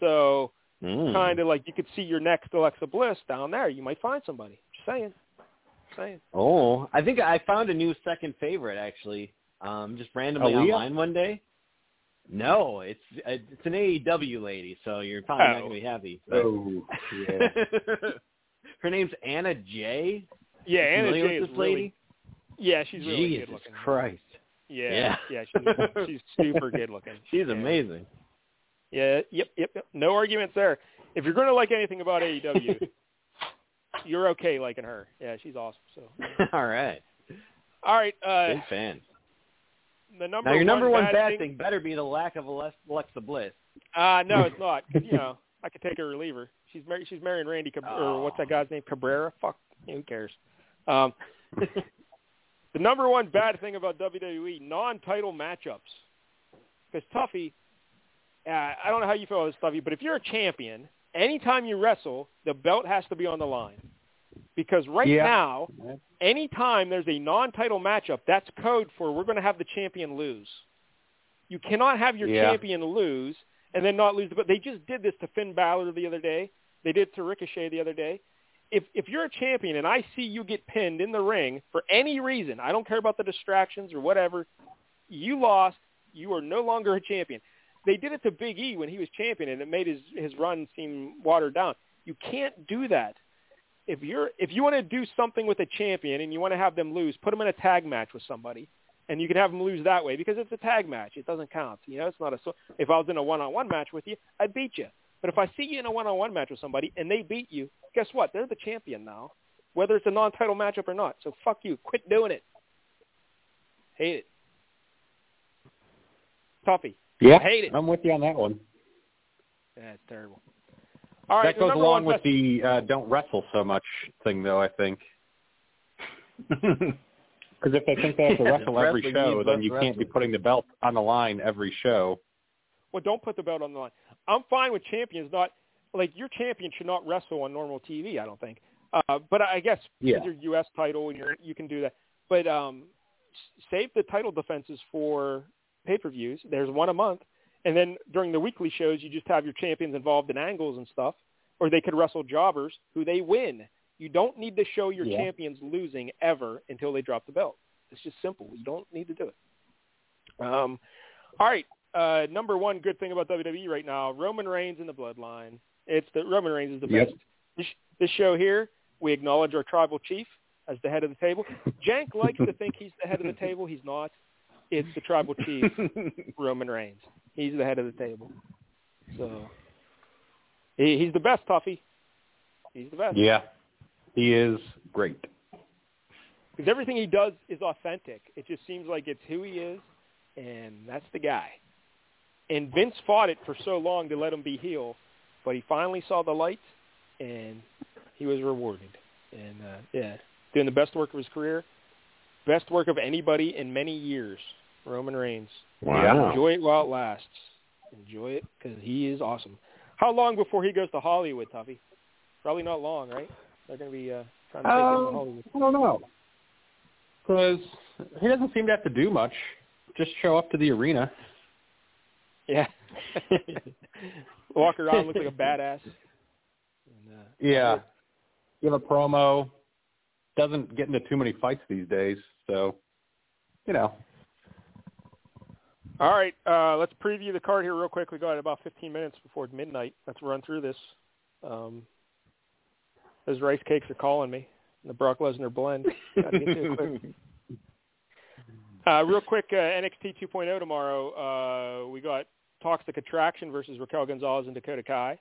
So Mm. kind of like you could see your next Alexa Bliss down there. You might find somebody. Just saying. Just saying. Oh, I think I found a new second favorite actually. Um, just randomly Aaliyah? online one day. No, it's it's an AEW lady, so you're probably not Oh. gonna be happy. But Oh, yeah. her name's Anna Jay. Yeah, Anna Jay. Is this really. lady? Yeah, she's really Jesus good looking. Christ, Yeah, Yeah. yeah, she's she's super good looking. she's Yeah. amazing. Yeah, yep, yep, yep. No arguments there. If you're going to like anything about AEW, you're okay liking her. Yeah, she's awesome. So, All right, all right. Uh, big fan. the number Now your number one one bad bad thing better be the lack of Alex- Alexa Bliss. Uh, no, it's not. 'cause, you know, I could take a reliever. She's mar- she's marrying Randy Cab- or what's that guy's name? Cabrera. Fuck, who cares? Um, the number one bad thing about WWE non-title matchups. Because Tuffy, uh, I don't know how you feel about this, Tuffy, but if you're a champion, anytime you wrestle, the belt has to be on the line. Because right Yeah. now, anytime there's a non-title matchup, that's code for we're going to have the champion lose. You cannot have your Yeah. champion lose and then not lose. But they just did this to Finn Balor the other day. They did to Ricochet the other day. If if you're a champion and I see you get pinned in the ring for any reason, I don't care about the distractions or whatever, you lost. You are no longer a champion. They did it to Big E when he was champion, and it made his his run seem watered down. You can't do that. If you're if you want to do something with a champion and you want to have them lose, put them in a tag match with somebody, and you can have them lose that way because it's a tag match. It doesn't count. You know, it's not a. If I was in a one-on-one match with you, I'd beat you. But if I see you in a one-on-one match with somebody and they beat you, guess what? They're the champion now, whether it's a non-title matchup or not. So fuck you. Quit doing it. Hate it. Tuffy. Yeah, Hate it. I'm with you on that one. Yeah, terrible. All right, that goes along one with the uh, don't wrestle so much thing, though. I think because if they think they have to wrestle every show, then less you can't be putting the belt on the line every show. Well, don't put the belt on the line. I'm fine with champions not like your champion should not wrestle on normal TV. I don't think. Uh, but I guess Yeah. because your U.S. title and you're, you can do that. But um, save the title defenses for pay-per-views. There's one a month, and then during the weekly shows, you just have your champions involved in angles and stuff, or they could wrestle jobbers who they win. You don't need to show your Yeah. champions losing ever until they drop the belt. It's just simple. You don't need to do it. Um, all right. Uh, number one good thing about WWE right now, Roman Reigns and the Bloodline. It's the Roman Reigns is the Yep. best. This, this show here, we acknowledge our tribal chief as the head of the table. Jank likes to think he's the head of the table. He's not. It's the tribal chief, Roman Reigns. He's the head of the table. So he, he's the best, Tuffy. He's the best. Yeah, he is great. because everything he does is authentic. It just seems like it's who he is, and that's the guy. And Vince fought it for so long to let him be heel, but he finally saw the light, and he was rewarded. And uh, yeah, doing the best work of his career, best work of anybody in many years. Roman Reigns. Wow. Enjoy it while it lasts. enjoy it because he is awesome. How long before he goes to Hollywood, Tuffy? Probably not long, right? They're going to be uh, trying to take him to Um, Hollywood. I don't know. Because he doesn't seem to have to do much. Just show up to the arena. Yeah. Walk around, look like a badass. And, uh, Yeah. Give a promo. Doesn't get into too many fights these days. So, you know. All right, uh, let's preview the card here real quick. We got about 15 minutes before midnight. Let's run through this. Um, those rice cakes are calling me. The Brock Lesnar blend. Got to get to it quick. Uh, real quick, uh, NXT 2.0 tomorrow. Uh, we got Toxic Attraction versus Raquel Gonzalez and Dakota Kai.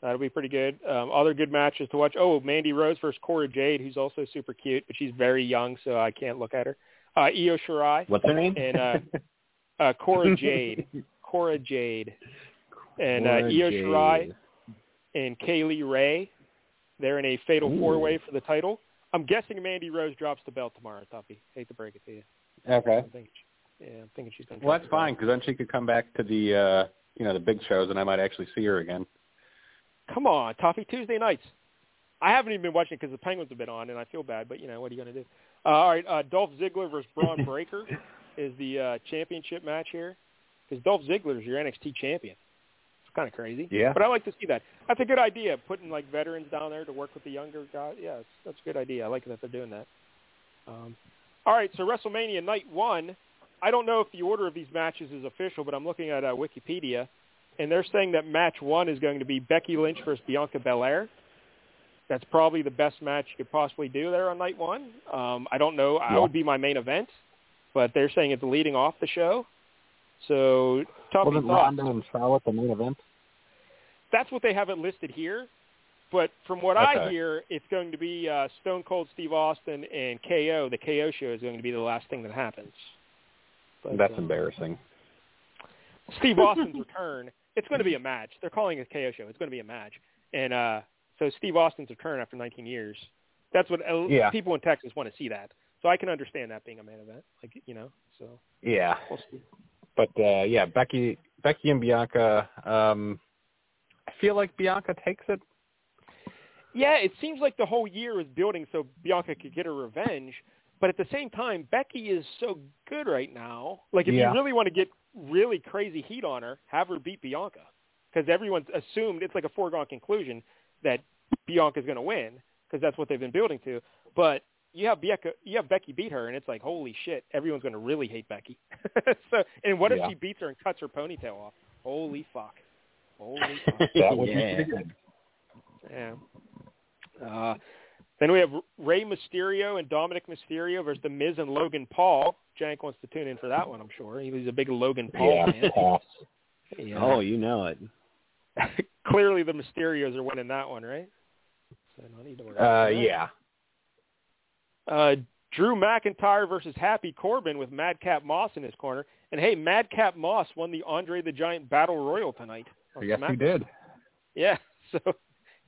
That'll be pretty good. Um, other good matches to watch. Oh, Mandy Rose versus Cora Jade, who's also super cute, but she's very young, so I can't look at her. Uh, Io Shirai What's her name? and uh, uh, Cora Jade. Cora Jade. And uh, Io. Shirai and Kay Lee Ray. They're in a fatal Ooh. four-way for the title. I'm guessing Mandy Rose drops the belt tomorrow, Tuffy. Hate to break it to you. Okay. I'm thinking, yeah, I'm thinking she's going to. Well, that's fine because then she could come back to the, uh, you know, the big shows, and I might actually see her again. Come on, Tuffy Tuesday nights. I haven't even been watching because the Penguins have been on, and I feel bad. But you know, what are you going to do? Uh, all right, uh, Dolph Ziggler versus Braun Breaker is the uh, championship match here because Dolph Ziggler is your NXT champion. It's kind of crazy. Yeah. But I like to see that. That's a good idea. Putting like veterans down there to work with the younger guys. Yeah, that's, that's a good idea. I like that they're doing that. Um, all right, so WrestleMania night one. I don't know if the order of these matches is official, but I'm looking at uh, Wikipedia, and they're saying that match one is going to be Becky Lynch versus Bianca Belair. That's probably the best match you could possibly do there on night one. Um, I don't know. I would be my main event, but they're saying it's leading off the show. So, Tuffy Wasn't thoughts? Ronda and Charlotte the main event? That's what they have it listed here. But from what I hear, it's going to be uh, Stone Cold Steve Austin and KO. The KO show is going to be the last thing that happens. But, That's uh, embarrassing. Steve Austin's return. It's going to be a match. They're calling it a KO show. It's going to be a match. And uh, so Steve Austin's return after 19 years. That's what uh, Yeah. people in Texas want to see. That. So I can understand that being a main event. Like you know. So Yeah. we'll. But uh yeah, Becky Becky and Bianca, um I feel like Bianca takes it. Yeah, it seems like the whole year is building so Bianca could get her revenge. But at the same time, Becky is so good right now. Like, if Yeah. you really want to get really crazy heat on her, have her beat Bianca. Because everyone's assumed it's like a foregone conclusion that Bianca's going to win because that's what they've been building to. But you have Bianca, you have Becky beat her, and it's like, holy shit, everyone's going to really hate Becky. so, and what if she beats her and cuts her ponytail off? Holy fuck. Holy fuck. That would Yeah. be pretty good. Yeah. Uh, then we have Rey Mysterio and Dominic Mysterio versus The Miz and Logan Paul. Jank wants to tune in for that one, I'm sure. He's a big Logan Paul Yeah, fan. pass. Yeah. Oh, you know it. Clearly the Mysterios are winning that one, right? So no need to worry Uh about yeah. Uh, Drew McIntyre versus Happy Corbin with Madcap Moss in his corner. And hey, Madcap Moss won the Andre the Giant Battle Royal tonight. on Yes he did. Yeah, so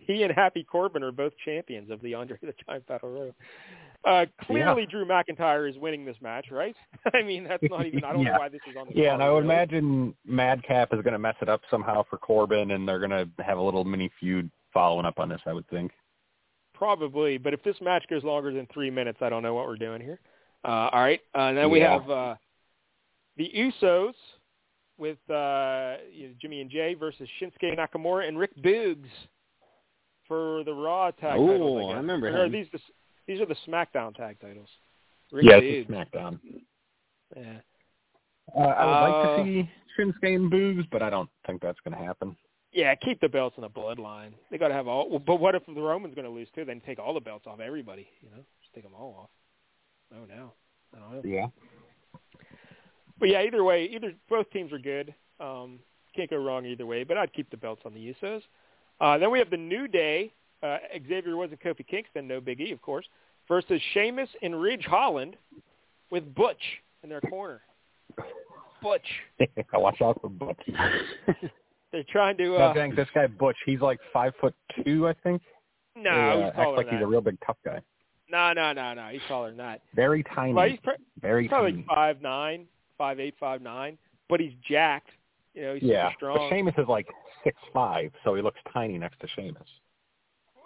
he and Happy Corbin are both champions of the Andre the Giant Battle Royal. Uh, clearly, Drew McIntyre is winning this match, right? I mean, that's not even. I don't Yeah. know why this is on the. Yeah, and I would really. imagine Madcap is gonna mess it up somehow for Corbin and they're gonna have a little mini feud following up on this, I would think. Probably, but if this match goes longer than three minutes, I don't know what we're doing here. Uh, all right, uh, and then we Yeah. have uh, the Usos with uh, you know, Jimmy and Jay versus Shinsuke Nakamura and Rick Boogs for the Raw tag Ooh, titles. I, I remember Or him. these the, these are the SmackDown tag titles. Rick yeah, SmackDown. Yeah. Uh, I would like Uh, to see Shinsuke and Boogs, but I don't think that's gonna happen. Yeah, keep the belts in the bloodline. They got to have all. But what if the Roman's going to lose too? Then take all the belts off everybody. You know, just take them all off. Oh no, I don't know. Yeah. But yeah, either way, either both teams are good. Um, can't go wrong either way. But I'd keep the belts on the Usos. Uh, then we have the New Day. Uh, Xavier Woods and Kofi Kingston, no Big E, of course, versus Sheamus and Ridge Holland with Butch in their corner. Butch. Watch out for Butch. They're trying to. No, Uh, dang, this guy Butch, he's like five foot two, I think. no, He, uh, he's acts like than he's a real big tough guy. No, no, no, no. He's taller than that. Very tiny. Well, he's, pr- very he's probably tiny. five nine, five eight, five nine, but he's jacked You know, he's yeah, strong. but Sheamus is like six five, so he looks tiny next to Sheamus.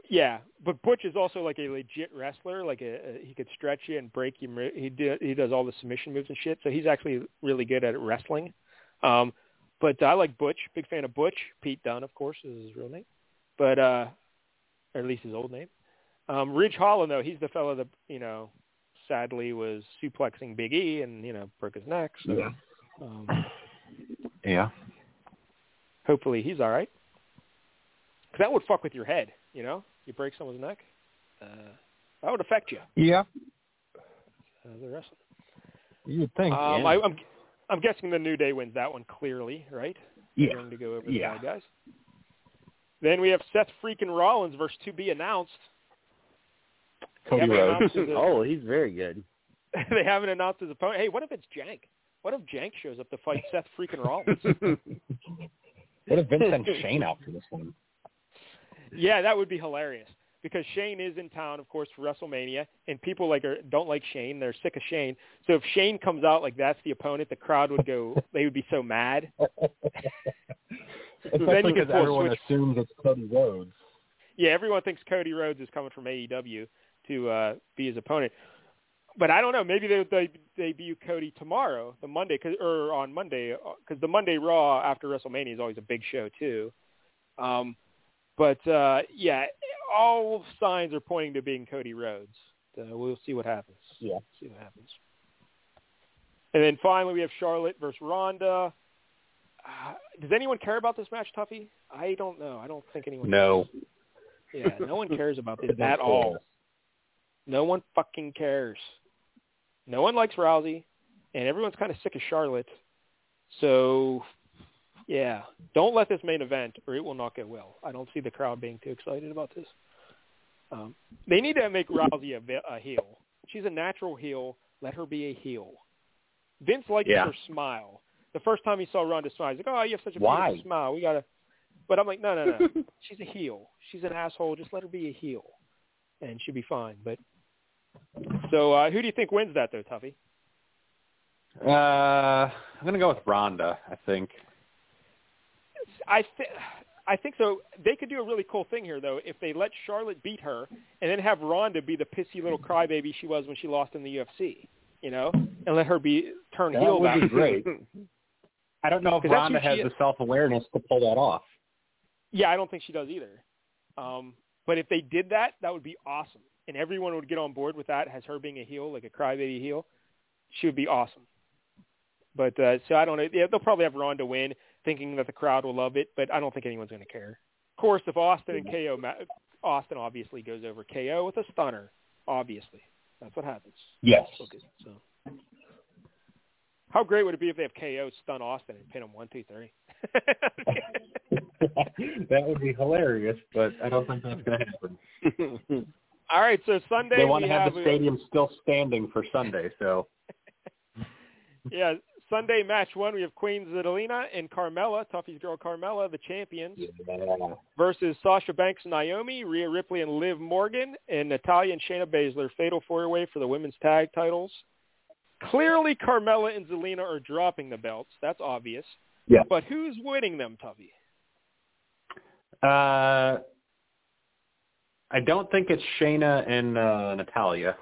Yeah, but Butch is also like a legit wrestler. Like a, a he could stretch you and break you. He did, he does all the submission moves and shit. So he's actually really good at wrestling. Um, but I like Butch. Big fan of Butch. Pete Dunne, of course, is his real name, but uh, or at least his old name. Um, Ridge Holland, though, he's the fellow that you know, sadly was suplexing Big E and you know broke his neck. So Yeah. um, Yeah. Hopefully he's all right. 'Cause that would fuck with your head. You know, you break someone's neck, uh, that would affect you Yeah. as a wrestler. You'd think. Um, yeah. I, I'm I'm guessing the New Day wins that one clearly, right? Yeah. going to go over Yeah. the bad guys. Then we have Seth freaking Rollins versus to be announced. Cody Rhodes. oh, he's very good. they haven't announced his opponent. Hey, what if it's Jank? What if Jank shows up to fight Seth freaking Rollins? What if Vince sent Shane out for this one? yeah, that would be hilarious because Shane is in town, of course, for WrestleMania, and people like are, don't like Shane. They're sick of Shane. So if Shane comes out like that's the opponent, the crowd would go. they would be so mad. Especially then you can because everyone switch. assumes it's Cody Rhodes. Yeah, everyone thinks Cody Rhodes is coming from AEW to uh, be his opponent. But I don't know. Maybe they they debut Cody tomorrow, the Monday, cause, or on Monday, because the Monday Raw after WrestleMania is always a big show too. Um, but uh, yeah, all signs are pointing to being Cody Rhodes. Uh, we'll see what happens. Yeah. see what happens. And then finally, we have Charlotte versus Ronda. Uh, does anyone care about this match, Tuffy? I don't know. I don't think anyone. No. Yeah, no one cares about this at all. No one fucking cares. No one likes Rousey, and everyone's kind of sick of Charlotte. So, yeah, don't let this main event, or it will not get well. I don't see the crowd being too excited about this. Um, they need to make Rousey a, a heel. She's a natural heel. Let her be a heel. Vince likes Yeah. her smile. The first time he saw Ronda smile, he's like, "Oh, you have such a Why? beautiful smile. We gotta." But I'm like, no, no, no. She's a heel. She's an asshole. Just let her be a heel, and she'll be fine. But so, uh, who do you think wins that, though, Tuffy? Uh, I'm gonna go with Ronda. I think. I th- I think so. They could do a really cool thing here, though, if they let Charlotte beat her and then have Ronda be the pissy little crybaby she was when she lost in the UFC, you know, and let her be turn That heel. would be great. I don't know if that's Ronda has is. the self awareness to pull that off. Yeah, I don't think she does either. Um, but if they did that, that would be awesome, and everyone would get on board with that. As her being a heel, like a crybaby heel, she would be awesome. But uh, so I don't know. Yeah, they'll probably have Ronda win, thinking that the crowd will love it. But I don't think anyone's going to care. Of course, if Austin and KO, ma- Austin obviously goes over KO with a stunner. Obviously, that's what happens. Yes. Okay, so. How great would it be if they have KO stun Austin and pin him one, two, three? that would be hilarious, but I don't think that's going to happen. All right, so Sunday They want we to have have the stadium still standing for Sunday, so yeah, Sunday match one we have Queen Zelina and Carmella, Tuffy's girl Carmella, the champions, yeah. versus Sasha Banks and Naomi, Rhea Ripley and Liv Morgan, and Natalya and Shayna Baszler, fatal four-way for the women's tag titles. Clearly, Carmella and Zelina are dropping the belts. That's obvious. Yeah. But who's winning them, Tuffy? Uh, I don't think it's Shayna and uh, Natalya.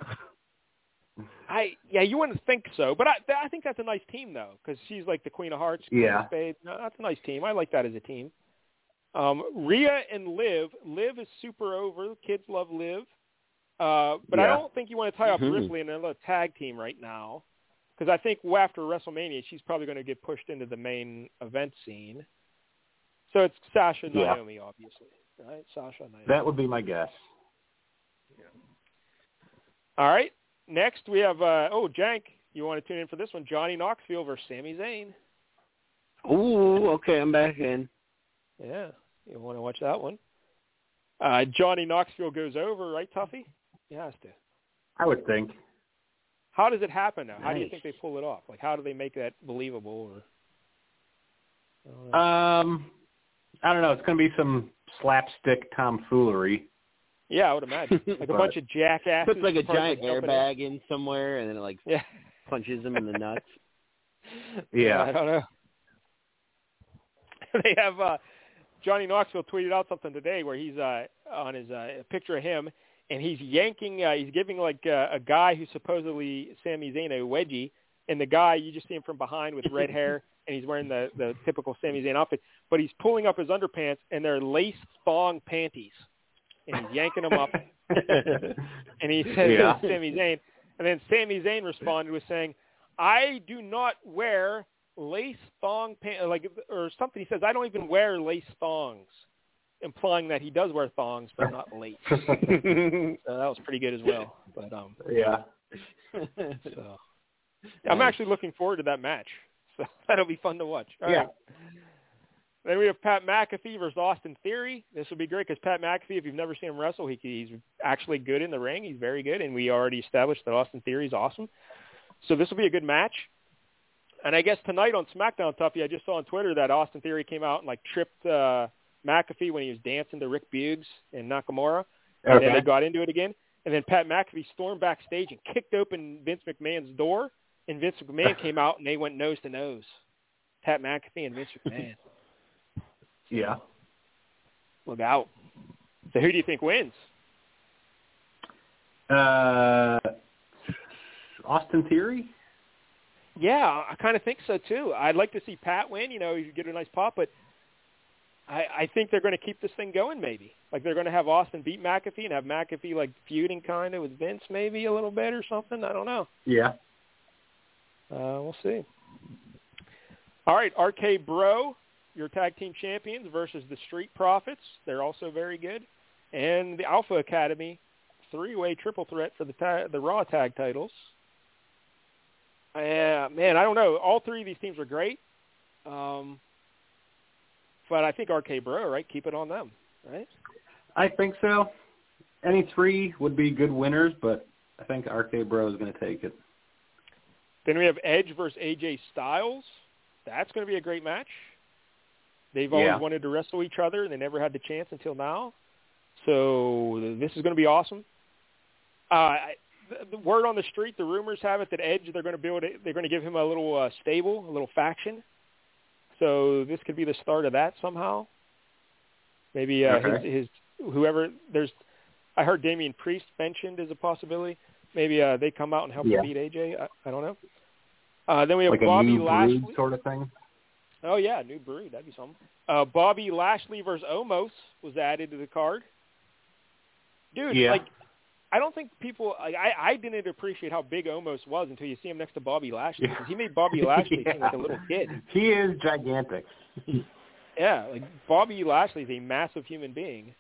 I yeah, you wouldn't think so, but I I think that's a nice team though, because she's like the Queen of Hearts, Queen Yeah. of Spades. No, that's a nice team. I like that as a team. Um, Rhea and Liv. Liv is super over. Kids love Liv, uh, but I don't think you want to tie up Mhm. Ripley in another tag team right now, because I think after WrestleMania she's probably going to get pushed into the main event scene. So it's Sasha and Yeah. Naomi, obviously, right? Sasha and Naomi. That would be my guess. All right. Next we have uh, oh Jank. You want to tune in for this one? Johnny Knoxville versus Sami Zayn. Ooh, okay, I'm back in. Yeah, you want to watch that one? Uh, Johnny Knoxville goes over, right, Tuffy? He has to. I would think. How does it happen now? How do you think they pull it off? Like, how do they make that believable? Or I. Um, I don't know. It's going to be some slapstick tomfoolery. yeah, I would imagine like a bunch of jackasses. Puts like a giant airbag in somewhere, and then it like Yeah, punches them in the nuts. Yeah. I don't know. they have uh, Johnny Knoxville tweeted out something today where he's uh, on his uh, a picture of him and he's yanking. Uh, he's giving like uh, a guy who's supposedly Sami Zayn a wedgie, and the guy you just see him from behind with red hair, and he's wearing the the typical Sami Zayn outfit, but he's pulling up his underpants and they're lace thong panties, and he's yanking them up, and he says Yeah. Sami Zayn, and then Sami Zayn responded with saying, "I do not wear." Lace thong pants, like or something. He says, "I don't even wear lace thongs," implying that he does wear thongs, but not lace. So that was pretty good as well. But um, yeah. so I'm actually looking forward to that match. So that'll be fun to watch. All Yeah. right. Then we have Pat McAfee versus Austin Theory. This will be great because Pat McAfee, if you've never seen him wrestle, he, he's actually good in the ring. He's very good, and we already established that Austin Theory is awesome. So this will be a good match. And I guess tonight on SmackDown, Tuffy, I just saw on Twitter that Austin Theory came out and like tripped uh, McAfee when he was dancing to Rick Boogs and Nakamura, and then they got into it again. And then Pat McAfee stormed backstage and kicked open Vince McMahon's door, and Vince McMahon came out and they went nose to nose. Pat McAfee and Vince McMahon. Yeah. Look out. So who do you think wins? Uh, Austin Theory. Yeah, I kind of think so too. I'd like to see Pat win. You know, you get a nice pop, but I, I think they're going to keep this thing going. Maybe like they're going to have Austin beat McAfee and have McAfee like feuding kind of with Vince, maybe a little bit or something. I don't know. Yeah. Uh, we'll see. All right, RK Bro, your tag team champions versus the Street Profits. They're also very good, and the Alpha Academy, three-way triple threat for the ta- the Raw tag titles. Yeah, man, I don't know. All three of these teams are great, um, but I think RK Bro, right? Keep it on them, right? I think so. Any three would be good winners, but I think RK Bro is going to take it. Then we have Edge versus AJ Styles. That's going to be a great match. They've always Yeah. wanted to wrestle each other, and they never had the chance until now. So this is going to be awesome. Uh, I, the, the word on the street, the rumors have it that Edge they're going to build. They're going to give him a little uh, stable, a little faction. So this could be the start of that somehow. Maybe uh, Okay. his, his whoever there's. I heard Damian Priest mentioned as a possibility. Maybe uh, they come out and help Yeah. him beat AJ. I, I don't know. Uh, then we have Like Bobby Lashley. sort of thing. Oh yeah, new breed. That'd be something. Uh, Bobby Lashley versus Omos was added to the card. Dude, Yeah. like, I don't think people. Like, I I didn't appreciate how big Omos was until you see him next to Bobby Lashley because he made Bobby Lashley seem like a little kid. He is gigantic. Yeah, like Bobby Lashley is a massive human being,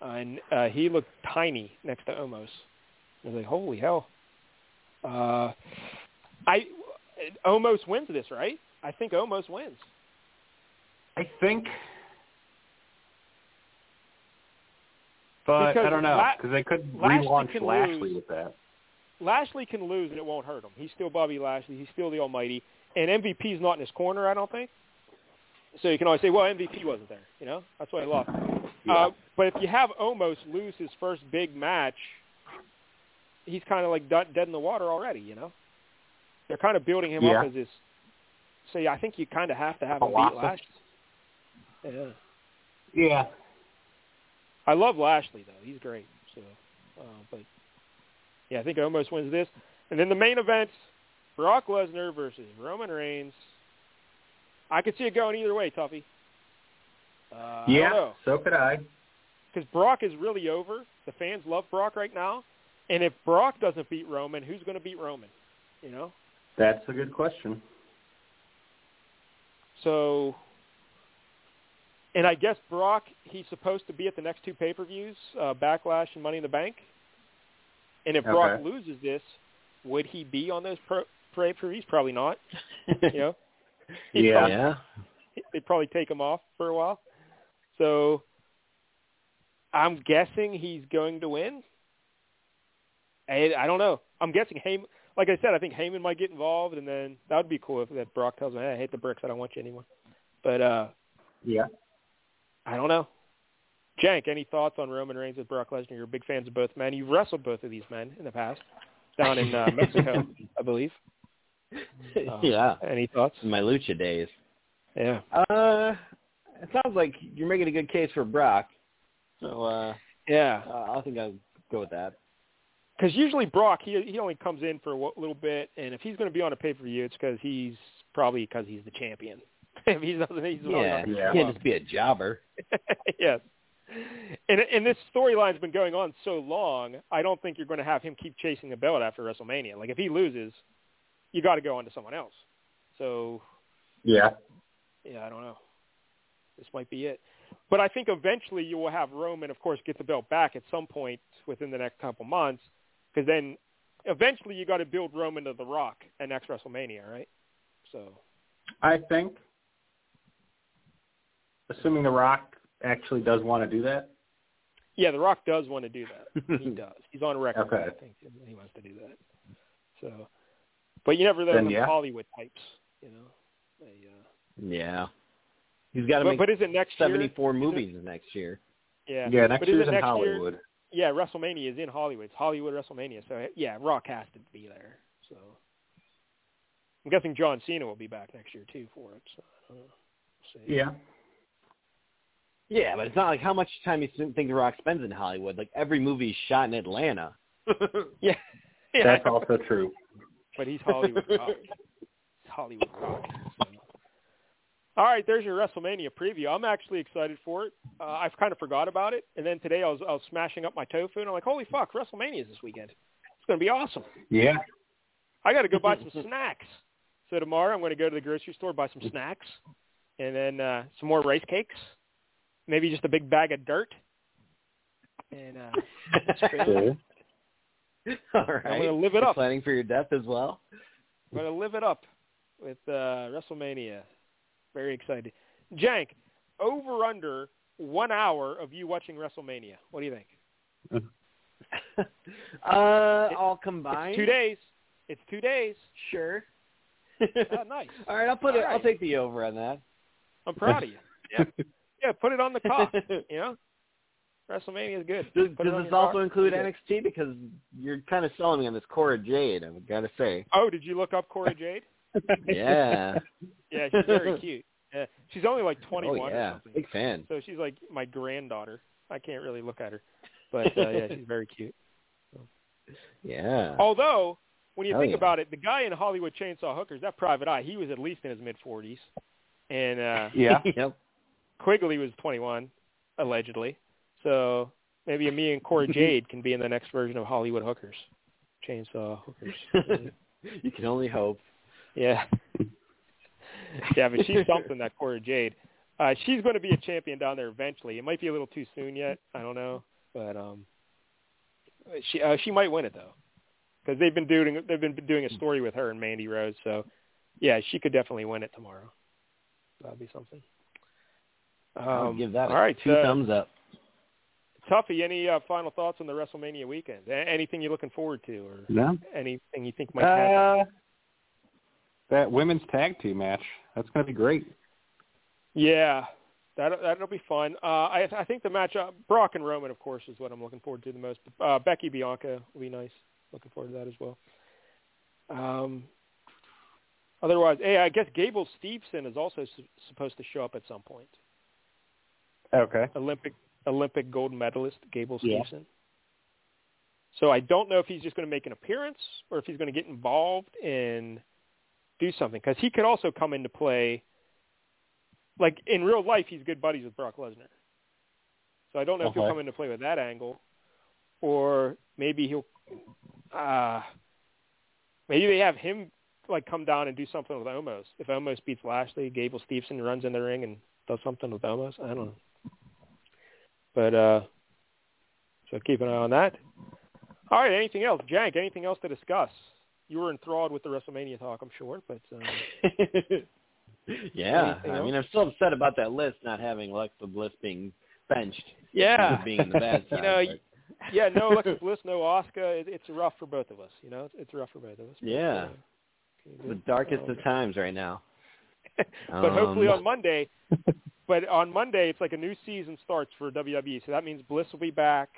uh, and uh, he looked tiny next to Omos. I was like, holy hell. Uh, I Omos wins this, right? I think Omos wins. I think. But Because I don't know La- because they could Lashley relaunch Lashley lose. with that. Lashley can lose and it won't hurt him. He's still Bobby Lashley. He's still the Almighty. And MVP's not in his corner, I don't think. So you can always say, well, MVP wasn't there. You know, that's why he lost. Yeah. Uh, but if you have Omos lose his first big match, he's kind of like dead dead in the water already. You know, they're kind of building him Yeah. up as this. So yeah, I think you kind of have to have a beat. Lashley. Yeah, Yeah. I love Lashley though. He's great. So, uh, but yeah, I think Omos wins this. And then the main event: Brock Lesnar versus Roman Reigns. I could see it going either way, Tuffy. Uh, yeah. So could I. because Brock is really over. The fans love Brock right now, and if Brock doesn't beat Roman, who's going to beat Roman? You know, That's a good question. so. And I guess Brock, he's supposed to be at the next two pay-per-views, uh, Backlash and Money in the Bank. And if Brock loses this, would he be on those pro- pay-per-views? Probably not. You know, Yeah. probably- yeah. they'd probably take him off for a while. So I'm guessing he's going to win. I, I don't know. I'm guessing Heyman. Like I said, I think Heyman might get involved, and then that would be cool if that Brock tells him, "Hey, I hate the bricks. I don't want you anymore." But uh Yeah. I don't know. Jank, any thoughts on Roman Reigns with Brock Lesnar? You're big fans of both men. You've wrestled both of these men in the past down in uh, Mexico, I believe. Uh, yeah. Any thoughts? In my lucha days. Yeah. Uh, it sounds like you're making a good case for Brock. So uh, Yeah, uh, I think I'll go with that. because usually Brock he he only comes in for a little bit, and if he's going to be on a pay per view, it's because he's probably because he's the champion. if he doesn't, he's probably Yeah, not you Yeah. can't just be a jobber. yes. And and this storyline's been going on so long, I don't think you're going to have him keep chasing the belt after WrestleMania. Like if he loses, you got to go on to someone else. So Yeah. yeah, I don't know. This might be it. But I think eventually you will have Roman, of course, get the belt back at some point within the next couple months, because then eventually you got to build Roman to the Rock at next WrestleMania, right? So I think, assuming The Rock actually does want to do that. yeah, the Rock does want to do that. he does. He's on record. Okay. I think he wants to do that. So, but you never know Then, with yeah. Hollywood types, you know. They, uh, Yeah. He's got to but, make but is it next year? 74 it- movies next year. Yeah. Yeah, next But year's it in next year? Hollywood. Yeah, WrestleMania is in Hollywood. It's Hollywood WrestleMania. So yeah, Rock has to be there. So I'm guessing John Cena will be back next year too for it. So I. We'll see. Yeah. Yeah, but it's not like how much time you think The Rock spends in Hollywood. Like every movie is shot in Atlanta. Yeah. yeah. That's also true. But he's Hollywood Rock. He's Hollywood Rock. So. All right, there's your WrestleMania preview. I'm actually excited for it. Uh, I've kind of forgot about it, and then today I was I was smashing up my tofu, and I'm like, holy fuck, WrestleMania is this weekend. It's going to be awesome. Yeah. I got to go buy some snacks. So tomorrow I'm going to go to the grocery store buy some snacks, and then uh, some more rice cakes, maybe just a big bag of dirt, and uh, that's crazy. All right. I'm going to live it You're up. Planning for your death as well. I'm going to live it up with uh, WrestleMania. Very excited. Jank, over under one hour of you watching WrestleMania. What do you think? uh, all combined. It's two days. It's two days. Sure. Oh, nice. All right, I'll put All it. I'll take the over on that. I'm proud of you. Yeah, yeah. Put it on the clock. You know, WrestleMania is good. Does, Put does this also clock. include Good. NXT? Because you're kind of selling me on this Cora Jade. I've got to say. Oh, did you look up Cora Jade? Yeah. Yeah, she's very cute. Yeah, she's only like 21 oh or yeah. something. Big fan. So she's like my granddaughter. I can't really look at her, but uh, yeah, she's very cute. Yeah. Although, when you Hell think yeah. about it, the guy in Hollywood Chainsaw Hookers, that Private Eye, he was at least in his mid 40s, and uh, Yeah. yep. Quigley was 21, allegedly. So maybe me and Cora Jade can be in the next version of Hollywood Hookers, Chainsaw Hookers. you can only hope. Yeah. yeah, but she's something, that Cora Jade. Uh, she's going to be a champion down there eventually. It might be a little too soon yet. I don't know, but um, she uh, she might win it though, because they've been doing they've been doing a story with her and Mandy Rose. So, yeah, she could definitely win it tomorrow. That'd be something. I'll Um, give that all right, two uh, thumbs up. Tuffy, any uh, final thoughts on the WrestleMania weekend? A- anything you're looking forward to, or No. anything you think might happen? Uh, that women's tag team match. That's going to be great. Yeah, that that'll be fun. Uh, I I think the match uh, Brock and Roman, of course, is what I'm looking forward to the most. Uh, Becky Bianca will be nice. Looking forward to that as well. Um, otherwise, hey, I guess Gable Steveson is also su- supposed to show up at some point. Okay. Olympic Olympic gold medalist Gable Yeah. Steveson. So I don't know if he's just going to make an appearance or if he's going to get involved and do something because he could also come into play. Like in real life, he's good buddies with Brock Lesnar. So I don't know if he'll come into play with that angle, or maybe he'll. Uh, maybe they have him like come down and do something with Omos. If Omos beats Lashley, Gable Steveson runs in the ring and does something with Omos. I don't know. But uh so keep an eye on that. All right, anything else? Jank, anything else to discuss? You were enthralled with the WrestleMania talk, I'm sure, but uh, yeah. I mean. I'm still upset about that list not having Alexa Bliss being benched. yeah. Being in the bad You know, but- yeah, no Alexa Bliss, no Oscar. It, it's rough for both of us, you know. It's, it's rough for both of us. but, Yeah. uh, you do the darkest Oh, of times right now. but hopefully Um, on Monday. But on Monday, it's like a new season starts for WWE, so that means Bliss will be back.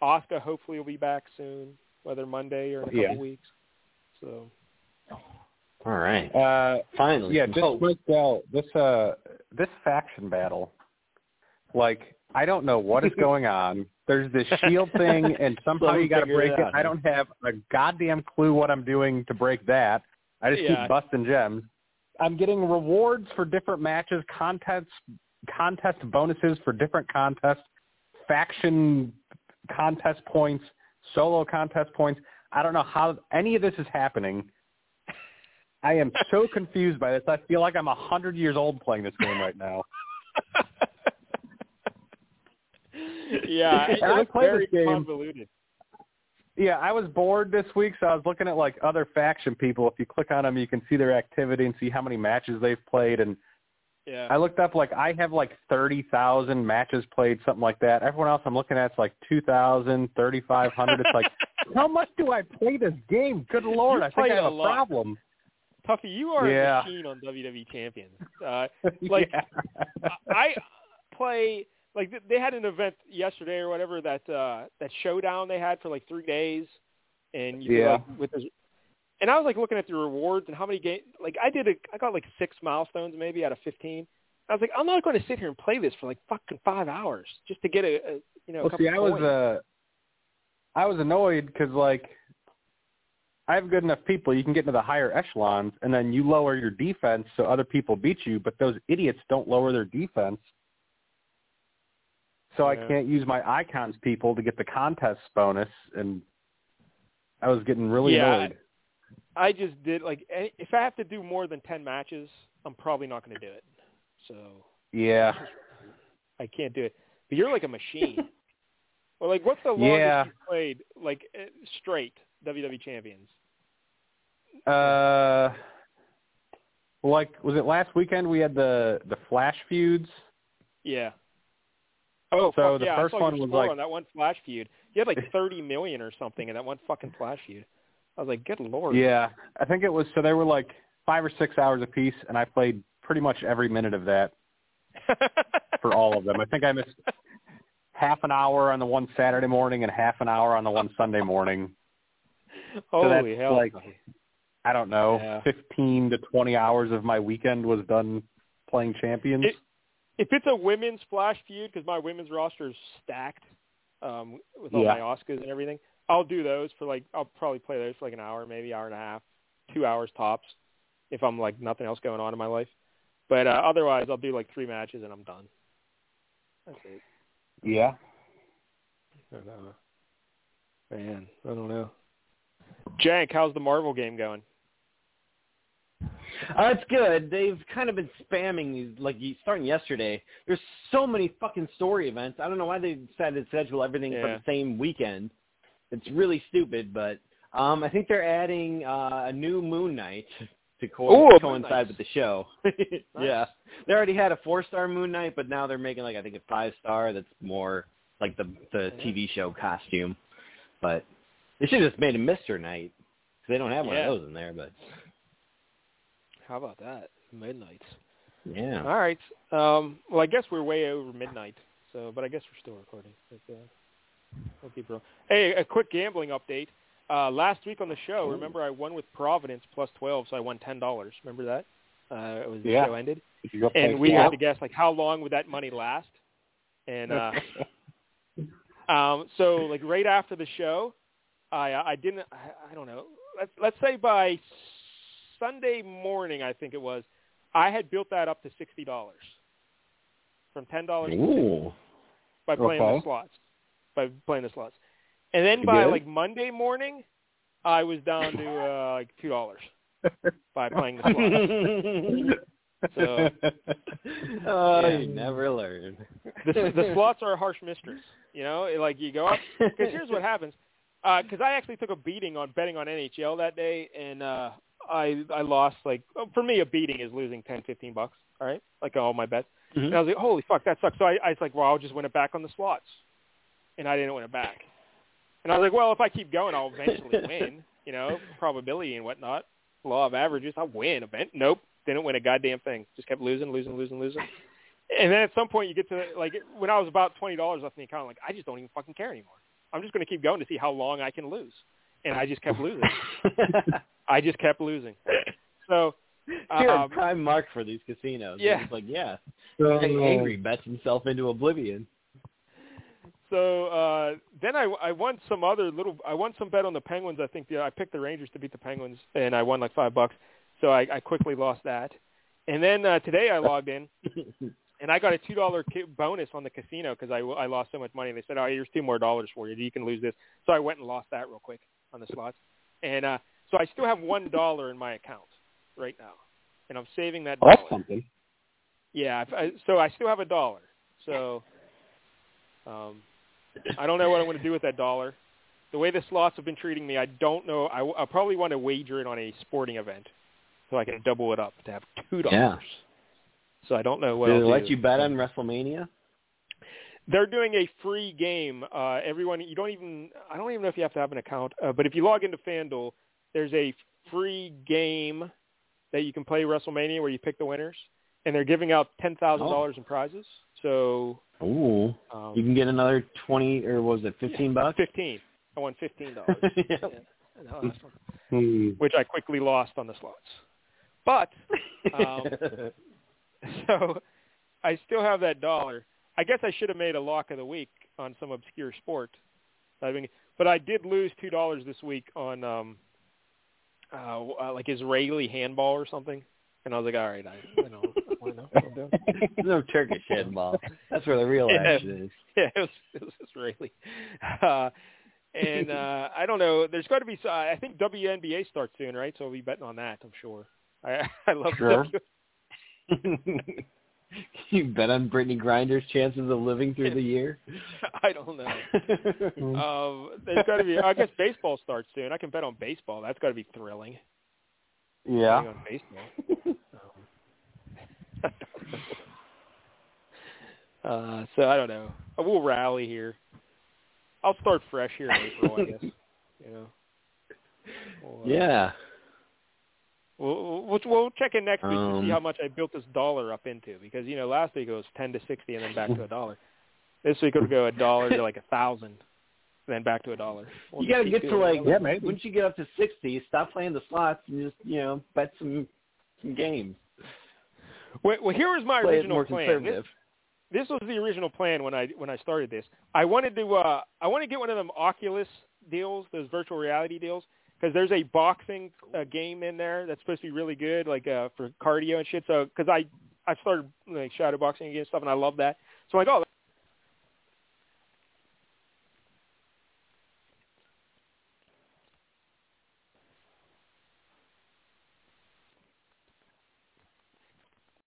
Oscar hopefully will be back soon, whether Monday or in a couple Yeah. weeks. So All right. Uh, Finally. yeah, some just hope. like Dell, this uh this faction battle, like I don't know what is going on. There's this shield thing, and somehow Someone you got to figure it break it. I don't have a goddamn clue what I'm doing to break that. I just Yeah. keep busting gems. I'm getting rewards for different matches, contests, contest bonuses for different contests, faction contest points, solo contest points. I don't know how any of this is happening. I am so confused by this. I feel like I'm a hundred years old playing this game right now. yeah, And I very this game. convoluted. Yeah, I was bored this week, so I was looking at like other faction people. If you click on them, you can see their activity and see how many matches they've played. And Yeah. I looked up like I have like thirty thousand matches played, something like that. Everyone else I'm looking at is like two thousand, thirty five hundred. It's like, how much do I play this game? Good lord, I think I have a a problem. Tuffy, you are Yeah. a machine on WWE Champions. Uh, Like, Yeah. I play like they had an event yesterday or whatever that uh that showdown they had for like three days, and you Yeah. like with this, and I was like looking at the rewards and how many game like I did a I got like six milestones maybe out of fifteen. I was like I'm not going to sit here and play this for like fucking five hours just to get a, a you know. a Well, couple see, I was uh, I was annoyed because like I have good enough people. You can get into the higher echelons, and then you lower your defense so other people beat you. But those idiots don't lower their defense, so I can't use my icons people to get the contest bonus. And I was getting really Yeah, annoyed. I just did like if I have to do more than ten matches, I'm probably not going to do it. So Yeah, I can't do it. But you're like a machine. well, like what's the longest Yeah. you played like eh, straight WWE champions? uh, like was it last weekend? We had the the flash feuds. Yeah. Oh, So fuck the yeah, first I saw one was like- on that one flash feud. You had like 30 million or something in that one fucking flash feud. I was like, good lord. Yeah, I think it was. So they were like five or six hours a piece, and I played pretty much every minute of that for all of them. I think I missed half an hour on the one Saturday morning and half an hour on the one Sunday morning. Holy that's hell. like- I don't know, Yeah. fifteen to twenty hours of my weekend was done playing champions. It- if it's a women's flash feud, because my women's roster is stacked um, with all Yeah. my Oscars and everything, I'll do those for like I'll probably play those for like an hour, maybe hour and a half, two hours tops, if I'm like nothing else going on in my life. But uh, otherwise, I'll do like three matches and I'm done. That's it. yeah. I don't know. Man, I don't know. Jank, how's the Marvel game going? Uh, it's good. They've kind of been spamming these, like starting yesterday. There's so many fucking story events. I don't know why they decided to schedule everything for the same weekend. It's really stupid, but um, I think they're adding uh, a new Moon Knight to co- Ooh, coincide with the show. Yeah, they already had a four-star Moon Knight, but now they're making like I think a five-star. That's more like the the TV show costume. But they should have just made a Mister Knight. 'cause They don't have one Yeah. of those in there, but How about that? Midnight. yeah. All right. Um, well, I guess we're way over midnight. So, but I guess we're still recording. But, uh, we'll keep rolling. Hey, a quick gambling update. Uh, last week on the show, remember I won with Providence plus twelve, so I won ten dollars. Remember that? Uh, it was the Yeah. show ended, If you go play and we had to guess like how long would that money last. And uh, um, so like right after the show, I I didn't I, I don't know. Let's let's say by Sunday morning, I think it was, I had built that up to sixty dollars from ten dollars by playing Okay. the slots, by playing the slots, and then by good? like Monday morning, I was down to uh, like two dollars by playing the slots. So- oh, Yeah. you never learn. the, the slots are a harsh mistress. You know, like you go up because here's what happens. Because I actually took a beating on betting on NHL that day, and uh, I I lost like for me a beating is losing ten fifteen bucks. All right, like all my bets. Mhm. And I was like, holy fuck, that sucks. So I, I was like, well, I'll just win it back on the slots, and I didn't win it back. And I was like, well, if I keep going, I'll eventually win. You know, probability and whatnot, law of averages, I'll win. Event, nope, didn't win a goddamn thing. Just kept losing, losing, losing, losing. And then at some point you get to like when I was about twenty dollars left in the account, like I just don't even fucking care anymore. I'm just going to keep going to see how long I can lose, and I just kept losing. I just kept losing. So You're um, a prime mark for these casinos. yeah. It's like, yeah. So, Angry bets himself into oblivion. So uh, then I, I won some other little. I won some bet on the Penguins. I think yeah, I picked the Rangers to beat the Penguins, and I won like five bucks. So I, I quickly lost that. And then uh, today I logged in, and I got a two dollar bonus on the casino because I, I lost so much money. They said, "Oh, here's two more dollars for you. You can lose this." So I went and lost that real quick on the slots, and uh, so I still have one dollar in my account right now, and I'm saving that Oh, dollar. that's something. Yeah, I, I- so I still have a dollar. So um, I don't know what I'm going to do with that dollar. The way the slots have been treating me, I don't know. I, I'll probably want to wager it on a sporting event so I can double it up to have two dollars. Yeah. So I don't know what Did I'll they do. let you bet on WrestleMania? They're doing a free game. Uh, everyone, you don't even. I don't even know if you have to have an account, uh, but if you log into FanDuel, there's a free game that you can play WrestleMania where you pick the winners, and they're giving out ten thousand dollars in prizes. So Ooh. um, You can get another 20 or was it 15 bucks? Fifteen. I won fifteen dollars, Yeah. yeah, Hmm. which I quickly lost on the slots. But um, so I still have that dollar. I guess I should have made a lock of the week on some obscure sport. I mean, but I did lose two dollars this week on um, uh, uh, like Israeli handball or something, and I was like, all right, I, you know, I know no Turkish handball. That's where the real Yeah. action is. yeah, it was it was Israeli. Uh, and uh, I don't know. There's got to be. so- I think WNBA starts soon, right? So I'll be betting on that. I'm sure. I I love Sure. W. you bet on Brittney Griner's chances of living through the year? I don't know. Um, there's got to be. I guess baseball starts soon. I can bet on baseball. That's got to be thrilling. yeah. On baseball. Um, uh, so I don't know. We'll rally here. I'll start fresh here in April, I guess. You know. We'll, uh, Yeah. We'll, we'll we'll check in next week to Um, see how much I built this dollar up into because you know last week it was ten to sixty and then back to a dollar. This week it'll go a dollar to like a thousand, then back to a dollar. We'll You got to get to like it. Yeah, maybe. once you get up to 60, stop playing the slots and just, you know, bet some some games. Well, well, here was my Play original more plan. This, this was the original plan when I when I started this. I wanted to uh I want to get one of them Oculus deals, those virtual reality deals, because there's a boxing uh, game in there that's supposed to be really good, like uh for cardio and shit. So because I I started like shadow boxing and stuff, and I love that. So I'm like, oh,